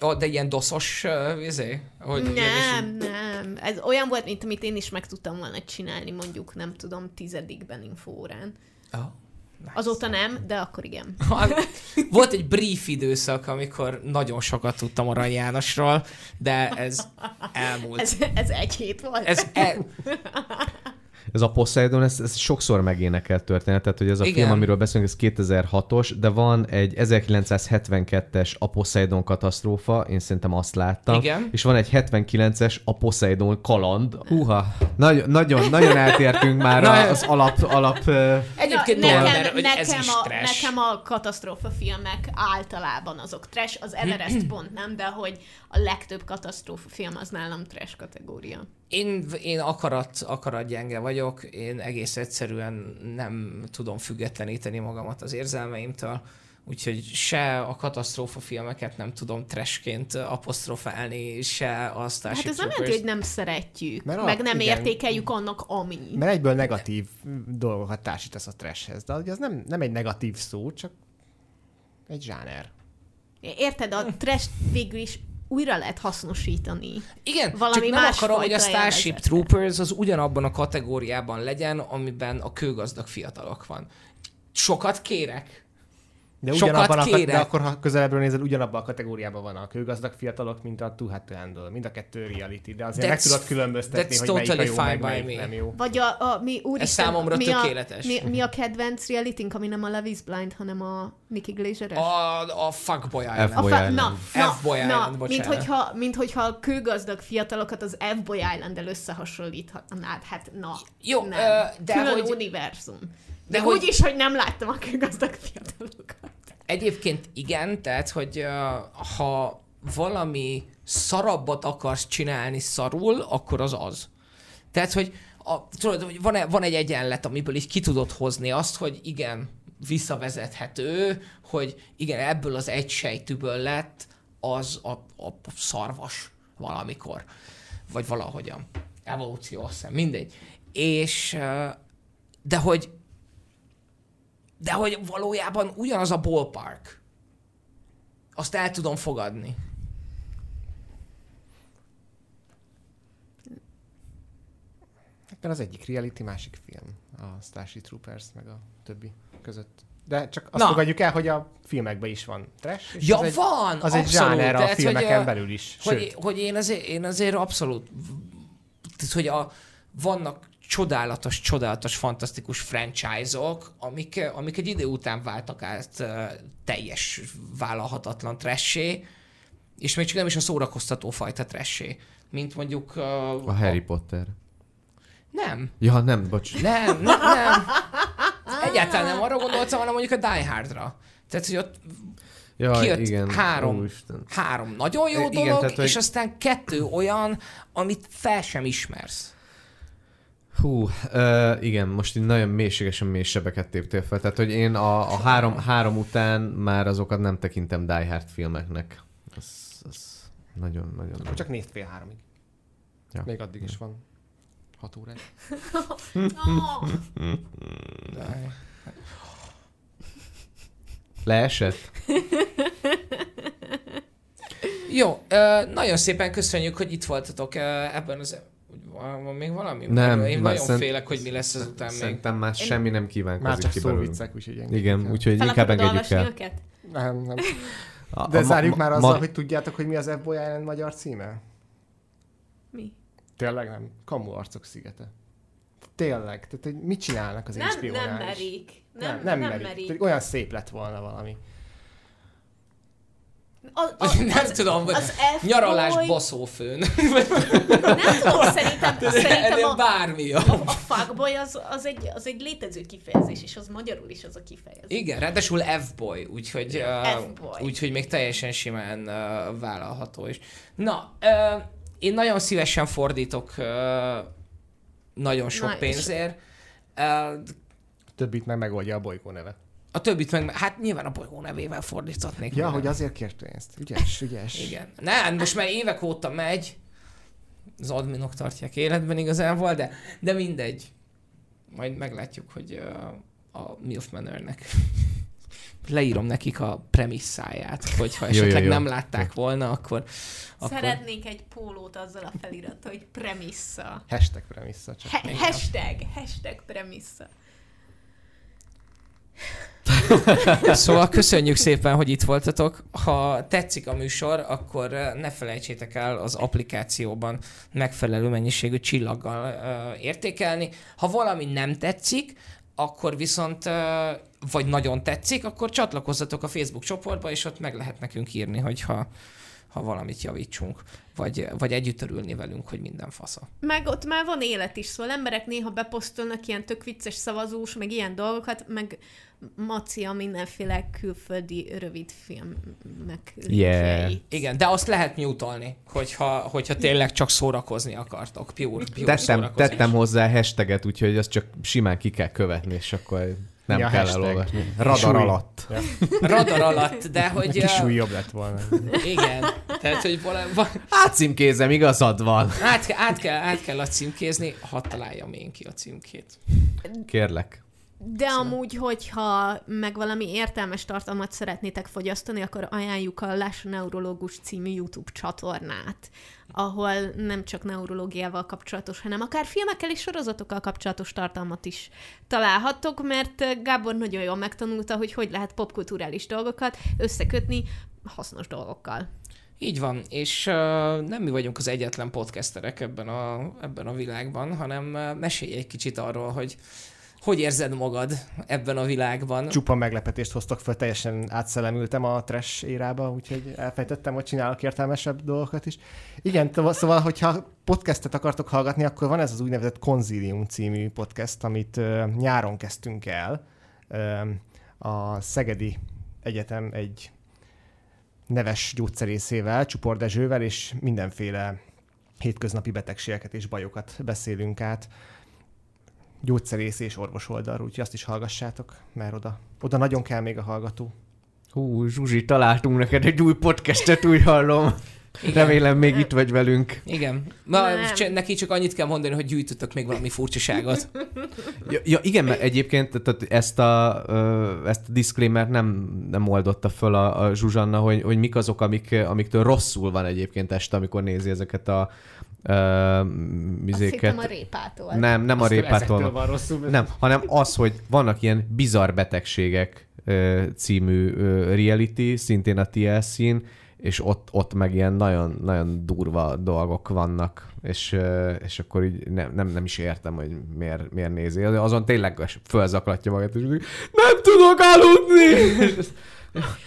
S2: Oh, de ilyen doszos, uh? Hogy
S3: Nem, nem. Ez olyan volt, mint amit én is meg tudtam volna csinálni, mondjuk, nem tudom, tizedikben infórán.
S2: Oh.
S3: Azóta nem, de akkor igen.
S2: Volt egy brief időszak, amikor nagyon sokat tudtam Arany Jánosról, de ez elmúlt.
S3: Ez, ez egy hét volt.
S2: Ez el...
S1: Ez a Poseidon, ez, ez sokszor megénekelt történet, tehát hogy ez a
S2: Igen.
S1: film, amiről beszélünk, ez 2006-os, de van egy 1972-es a Poseidon katasztrófa, én szerintem azt láttam.
S2: Igen.
S1: És van egy 79-es a Poseidon kaland. Húha, nagyon, nagyon, nagyon eltértünk már
S2: Na,
S1: az alap, alap
S2: Egyébként
S3: Na, nekem,
S2: mert
S3: nekem,
S2: ez is
S3: a,
S2: trash.
S3: nekem a katasztrófa filmek általában azok trash, az Everest pont nem, de hogy a legtöbb katasztrófa film az nálam trash kategória.
S2: Én, én akarat, akarat gyenge vagyok, én egész egyszerűen nem tudom függetleníteni magamat az érzelmeimtől, úgyhogy se a katasztrófa filmeket nem tudom trashként apostrofálni, se a Starship
S3: Hát ez nem jelenti, hogy nem szeretjük,
S4: Mert a-
S3: meg nem
S4: igen.
S3: értékeljük annak, ami.
S4: Mert egyből negatív dolgokat társítasz a trashhez, de ugye az nem, nem egy negatív szó, csak egy zsáner.
S3: Érted, a trash végül is újra lehet hasznosítani.
S2: Igen,
S3: valami
S2: csak nem akarom, hogy a Starship
S3: élvezetre.
S2: Troopers az ugyanabban a kategóriában legyen, amiben a kőgazdag fiatalok van. Sokat kérek?
S4: De,
S2: Sokat
S4: ugyanabban a,
S2: kérek.
S4: de akkor, ha közelebbről nézel, ugyanabban a kategóriában van a kőgazdag fiatalok, mint a Too Hot to Handle. Mind a kettő reality, de azért meg
S2: That's-
S4: tudod különböztetni,
S2: that's
S4: hogy melyik a
S2: totally
S4: jó, meg melyik
S2: me.
S4: nem jó.
S3: Vagy a, a mi úristen,
S2: számomra
S3: mi
S2: tökéletes.
S3: A, mi, mi, a kedvenc realitink, ami nem a Love is Blind, hanem a Nicky Glazer-es?
S2: A, a Fuckboy Island.
S3: A
S1: F-Boy
S3: fa-
S1: Island.
S3: na, na,
S2: F-Boy
S3: na,
S2: Island,
S3: mint
S2: bocsánat.
S3: hogyha, mint hogyha a kőgazdag fiatalokat az F-Boy Island-el összehasonlíthatnád. Hát na,
S2: Jó,
S3: nem.
S2: ö, de
S3: Külön
S2: hogy-
S3: univerzum. De,
S2: de
S3: de
S2: hogy-
S3: úgy is, hogy nem láttam a kőgazdag fiatalokat.
S2: Egyébként igen, tehát, hogy ha valami szarabbat akarsz csinálni szarul, akkor az az. Tehát, hogy a, tudod, van, van egy egyenlet, amiből így ki tudod hozni azt, hogy igen, visszavezethető, hogy igen, ebből az egy sejtűből lett az a, a szarvas valamikor. Vagy valahogyan. Evolúció, azt hiszem, mindegy. És, de hogy de hogy valójában ugyanaz a ballpark. Azt el tudom fogadni.
S4: Mert az egyik reality, másik film. A Starship Troopers, meg a többi között. De csak azt
S2: Na.
S4: fogadjuk el, hogy a filmekben is van trash. És
S2: Ja,
S4: az egy,
S2: van!
S4: Az egy
S2: abszolút.
S4: zsáner a filmeken
S2: hogy,
S4: belül is.
S2: Hogy,
S4: Sőt,
S2: hogy én, azért, én azért abszolút... Tehát, hogy a, vannak csodálatos, csodálatos, fantasztikus franchise-ok, amik, amik egy idő után váltak át teljes, vállalhatatlan trashé, és még csak nem is a szórakoztató fajta trashé, mint mondjuk... Uh,
S1: a Harry Potter.
S2: Nem,
S1: Ja, nem, bocs.
S2: Nem, nem, nem. Egyáltalán nem arra gondoltam, hanem mondjuk a Die Hardra. Tehát, hogy ott
S1: Ja,
S2: kijött
S1: igen.
S2: három,
S1: Úristen.
S2: három nagyon jó
S1: Igen,
S2: dolog,
S1: tehát, hogy-
S2: és aztán kettő olyan, amit fel sem ismersz.
S1: Hú, uh, igen, most így nagyon mélységesen mély sebeket téptél fel. Tehát, hogy én a, a három, három után már azokat nem tekintem Die Hard filmeknek. Az, az nagyon, nagyon...
S4: akkor csak nézd fél háromig.
S1: Ja.
S4: Még addig is van. Hat.
S3: Oh,
S1: Leesett?
S2: Jó, nagyon szépen köszönjük, hogy itt voltatok ebben az... Van van még valami?
S1: Nem,
S2: Én nagyon
S1: szerint-
S2: félek, hogy mi lesz ezután még.
S1: Szerintem már semmi nem kívánkozik
S4: Már csak
S1: ki belőlünk.
S4: szólviccek, úgyhogy engedjük
S1: Igen,
S4: el.
S1: úgyhogy
S3: fel
S1: inkább engedjük el.
S3: őket?
S4: Nem, nem.
S1: A-
S4: De
S1: a-
S4: zárjuk
S1: ma-
S4: már
S1: ma-
S4: azzal, hogy tudjátok, hogy mi az F-Boy Island magyar címe?
S3: Mi?
S4: Tényleg nem. Kamu arcok szigete. Tényleg. Tehát, hogy mit csinálnak az
S3: Nem,
S4: HBO-nál
S3: nem merik. Nem,
S4: nem, nem,
S3: nem
S4: merik.
S3: merik.
S4: Olyan szép lett volna valami.
S3: A, a,
S2: nem
S3: az,
S2: tudom,
S3: az F-boy-
S2: nyaralás baszófőn.
S3: Nem tudom, szerintem, szerintem a,
S2: bármi.
S3: a, a fuckboy az, az, egy, az egy létező kifejezés, és az magyarul is az a kifejezés.
S2: Igen, ráadásul F-boy, úgyhogy, uh,
S3: F-boy.
S2: úgyhogy még teljesen simán uh, vállalható is. Na, uh, én nagyon szívesen fordítok uh, nagyon sok
S3: Na, és-
S2: pénzért. Uh,
S4: Többit meg megoldja a bolygó neve.
S2: A többit meg, hát nyilván a bolygó nevével fordíthatnék.
S4: Ja,
S2: minden.
S4: hogy azért kért pénzt. Ügyes, ügyes.
S2: Igen. Nem, most már évek óta megy. Az adminok tartják életben igazából, de, de mindegy. Majd meglátjuk, hogy uh, a Milf Manor-nek leírom nekik a premisszáját, hogyha
S1: Jó, jó,
S2: esetleg
S1: jó.
S2: nem látták volna, akkor... akkor...
S3: Szeretnék egy pólót azzal a felirat, hogy premissa.
S4: Hashtag premissza csak.
S3: He- hashtag, hashtag premissa.
S2: Szóval köszönjük szépen, hogy itt voltatok. Ha tetszik a műsor, akkor eh, ne felejtsétek el az applikációban megfelelő mennyiségű csillaggal uh, értékelni. Ha valami nem tetszik, akkor viszont, uh, vagy nagyon tetszik, akkor csatlakozzatok a Facebook csoportba, és ott meg lehet nekünk írni, hogyha ha valamit javítsunk, vagy, vagy együtt örülni velünk, hogy minden fasza.
S3: Meg ott már van élet is, szóval emberek néha beposztolnak ilyen tök vicces szavazós, meg ilyen dolgokat, meg Maci a mindenféle külföldi rövid filmek
S1: Yeah.
S2: Igen, de azt lehet mutolni, hogyha, hogyha tényleg csak szórakozni akartok. Pure, pure
S1: Tettem, tettem hozzá hashtaget, úgyhogy azt csak simán ki kell követni, és akkor nem
S4: Mi a
S1: kell
S4: hashtag?
S1: elolvasni. Radar alatt.
S4: Ja.
S2: Radar alatt, de hogy...
S4: Kis súly jobb lett volna.
S2: Igen, tehát, hogy valami, va,
S1: Átcímkézem, igazad van.
S2: át, át, kell, át kell a címkézni, hadd találjam én ki a címkét.
S1: Kérlek.
S3: De amúgy, hogyha meg valami értelmes tartalmat szeretnétek fogyasztani, akkor ajánljuk a Lássa Neurológus című YouTube csatornát, ahol nem csak neurológiával kapcsolatos, hanem akár filmekkel és sorozatokkal kapcsolatos tartalmat is találhattok, mert Gábor nagyon jól megtanulta, hogy hogy lehet popkulturális dolgokat összekötni hasznos dolgokkal.
S2: Így van, és uh, nem mi vagyunk az egyetlen podcasterek ebben a, ebben a világban, hanem uh, mesélj egy kicsit arról, hogy hogy érzed magad ebben a világban.
S4: Csupa meglepetést hoztak fel, teljesen átszellemültem a trash érába, úgyhogy elfejtettem, hogy csinálok értelmesebb dolgokat is. Igen, szóval, hogyha podcastet akartok hallgatni, akkor van ez az úgynevezett Konzilium című podcast, amit nyáron kezdtünk el. A Szegedi Egyetem egy neves gyógyszerészével, Csupor Dezsővel, és mindenféle hétköznapi betegségeket és bajokat beszélünk át gyógyszerész és orvos oldalról, úgyhogy azt is hallgassátok, mert oda, oda nagyon kell még a hallgató.
S1: Hú, Zsuzsi, találtunk neked egy új podcastet, úgy hallom. Remélem még itt vagy velünk.
S2: Igen. Ma,
S3: Nem.
S2: c- neki csak annyit kell mondani, hogy gyűjtötök még valami furcsaságot.
S1: Ja, ja igen, mert egyébként tehát ezt a, ezt a disclaimer nem, nem oldotta föl a, a Zsuzsanna, hogy, hogy mik azok, amik, amiktől rosszul van egyébként este, amikor nézi ezeket a ö,
S3: Azt
S1: mizéket.
S3: hittem a répától.
S1: Nem, nem a répától. van.
S4: rosszul.
S1: Nem, hanem az, hogy vannak ilyen bizarr betegségek ö, című ö, reality, szintén a TLC-n, és ott, ott meg ilyen nagyon, nagyon durva dolgok vannak, és, és akkor így nem, nem, nem is értem, hogy miért, miért nézi. Azon tényleg fölzaklatja magát, és úgy, nem tudok aludni!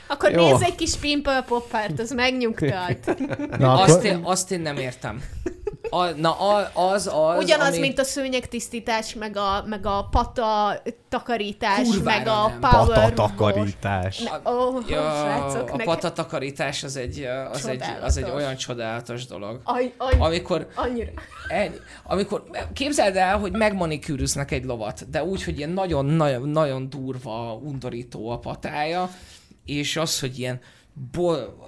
S3: Akkor
S1: Jó.
S3: nézz egy kis Pimple Poppert, az megnyugtat.
S4: Na,
S2: Azt
S4: akkor,
S2: én, azt én nem értem. A, na, a, az az,
S3: Ugyanaz,
S2: ami...
S3: mint a szőnyegtisztítás, meg a, meg a pata takarítás,
S2: Kurvára
S3: meg a
S2: nem.
S3: power
S1: Patatakarítás.
S3: Ó, oh,
S2: Ja,
S3: srácok,
S2: a
S3: nekem-
S2: patatakarítás az egy, az, egy, az egy olyan csodálatos dolog.
S3: Any, any,
S2: Amikor,
S3: annyira.
S2: ennyi, amikor képzeld el, hogy megmanikűröznek egy lovat, de úgy, hogy ilyen nagyon-nagyon nagyon durva, undorító a patája, és az, hogy ilyen bol,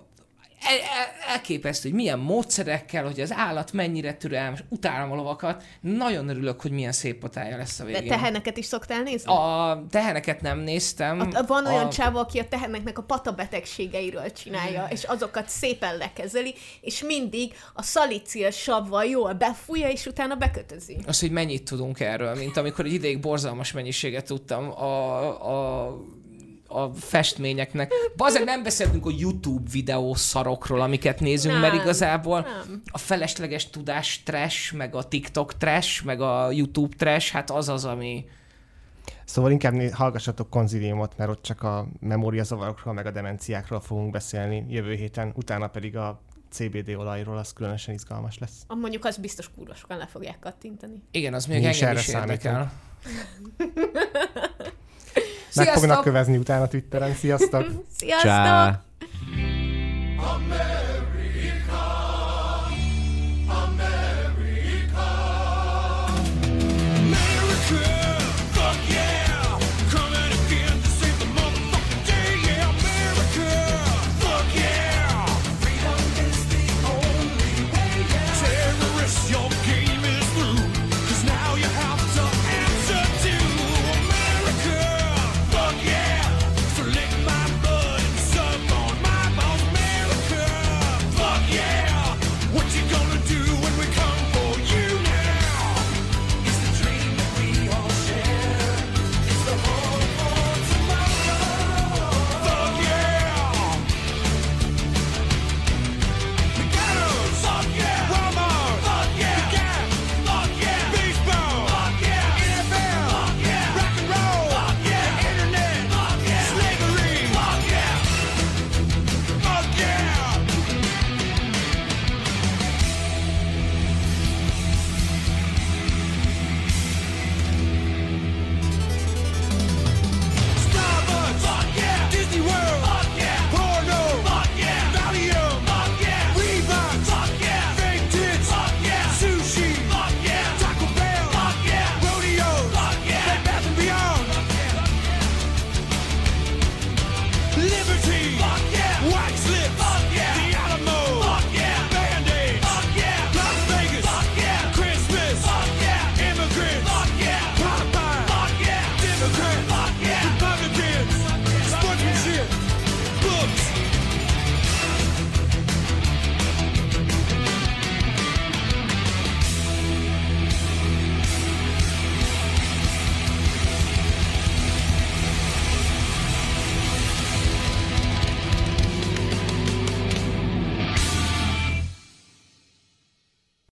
S2: el, el, elképesztő, hogy milyen módszerekkel, hogy az állat mennyire türelmes, utálom a lovakat, nagyon örülök, hogy milyen szép patája lesz a
S3: De
S2: végén.
S3: teheneket is szoktál nézni?
S2: A teheneket nem néztem.
S3: A, van olyan
S2: a...
S3: csávó, aki a teheneknek a pata betegségeiről csinálja, és azokat szépen lekezeli, és mindig a szalicil savval jól befújja, és utána bekötözi.
S2: Az, hogy mennyit tudunk erről, mint amikor egy ideig borzalmas mennyiséget tudtam a, a a festményeknek. Bazeg nem beszéltünk a YouTube videó szarokról, amiket nézünk,
S3: Nem,
S2: mert igazából
S3: nem.
S2: a felesleges tudás trash, meg a TikTok trash, meg a YouTube trash, hát az az, ami...
S4: Szóval inkább né- hallgassatok konziliumot, mert ott csak a memóriazavarokról, meg a demenciákról fogunk beszélni jövő héten, utána pedig a CBD olajról, az különösen izgalmas lesz.
S3: Ah, Mondjuk az biztos kurva sokan le fogják kattintani.
S2: Igen, az még
S4: Mi is
S2: engem
S4: erre
S2: is érdekel. Sziasztok!
S4: Meg fognak kövezni utána Twitteren. Sziasztok!
S3: Sziasztok!
S1: Csá.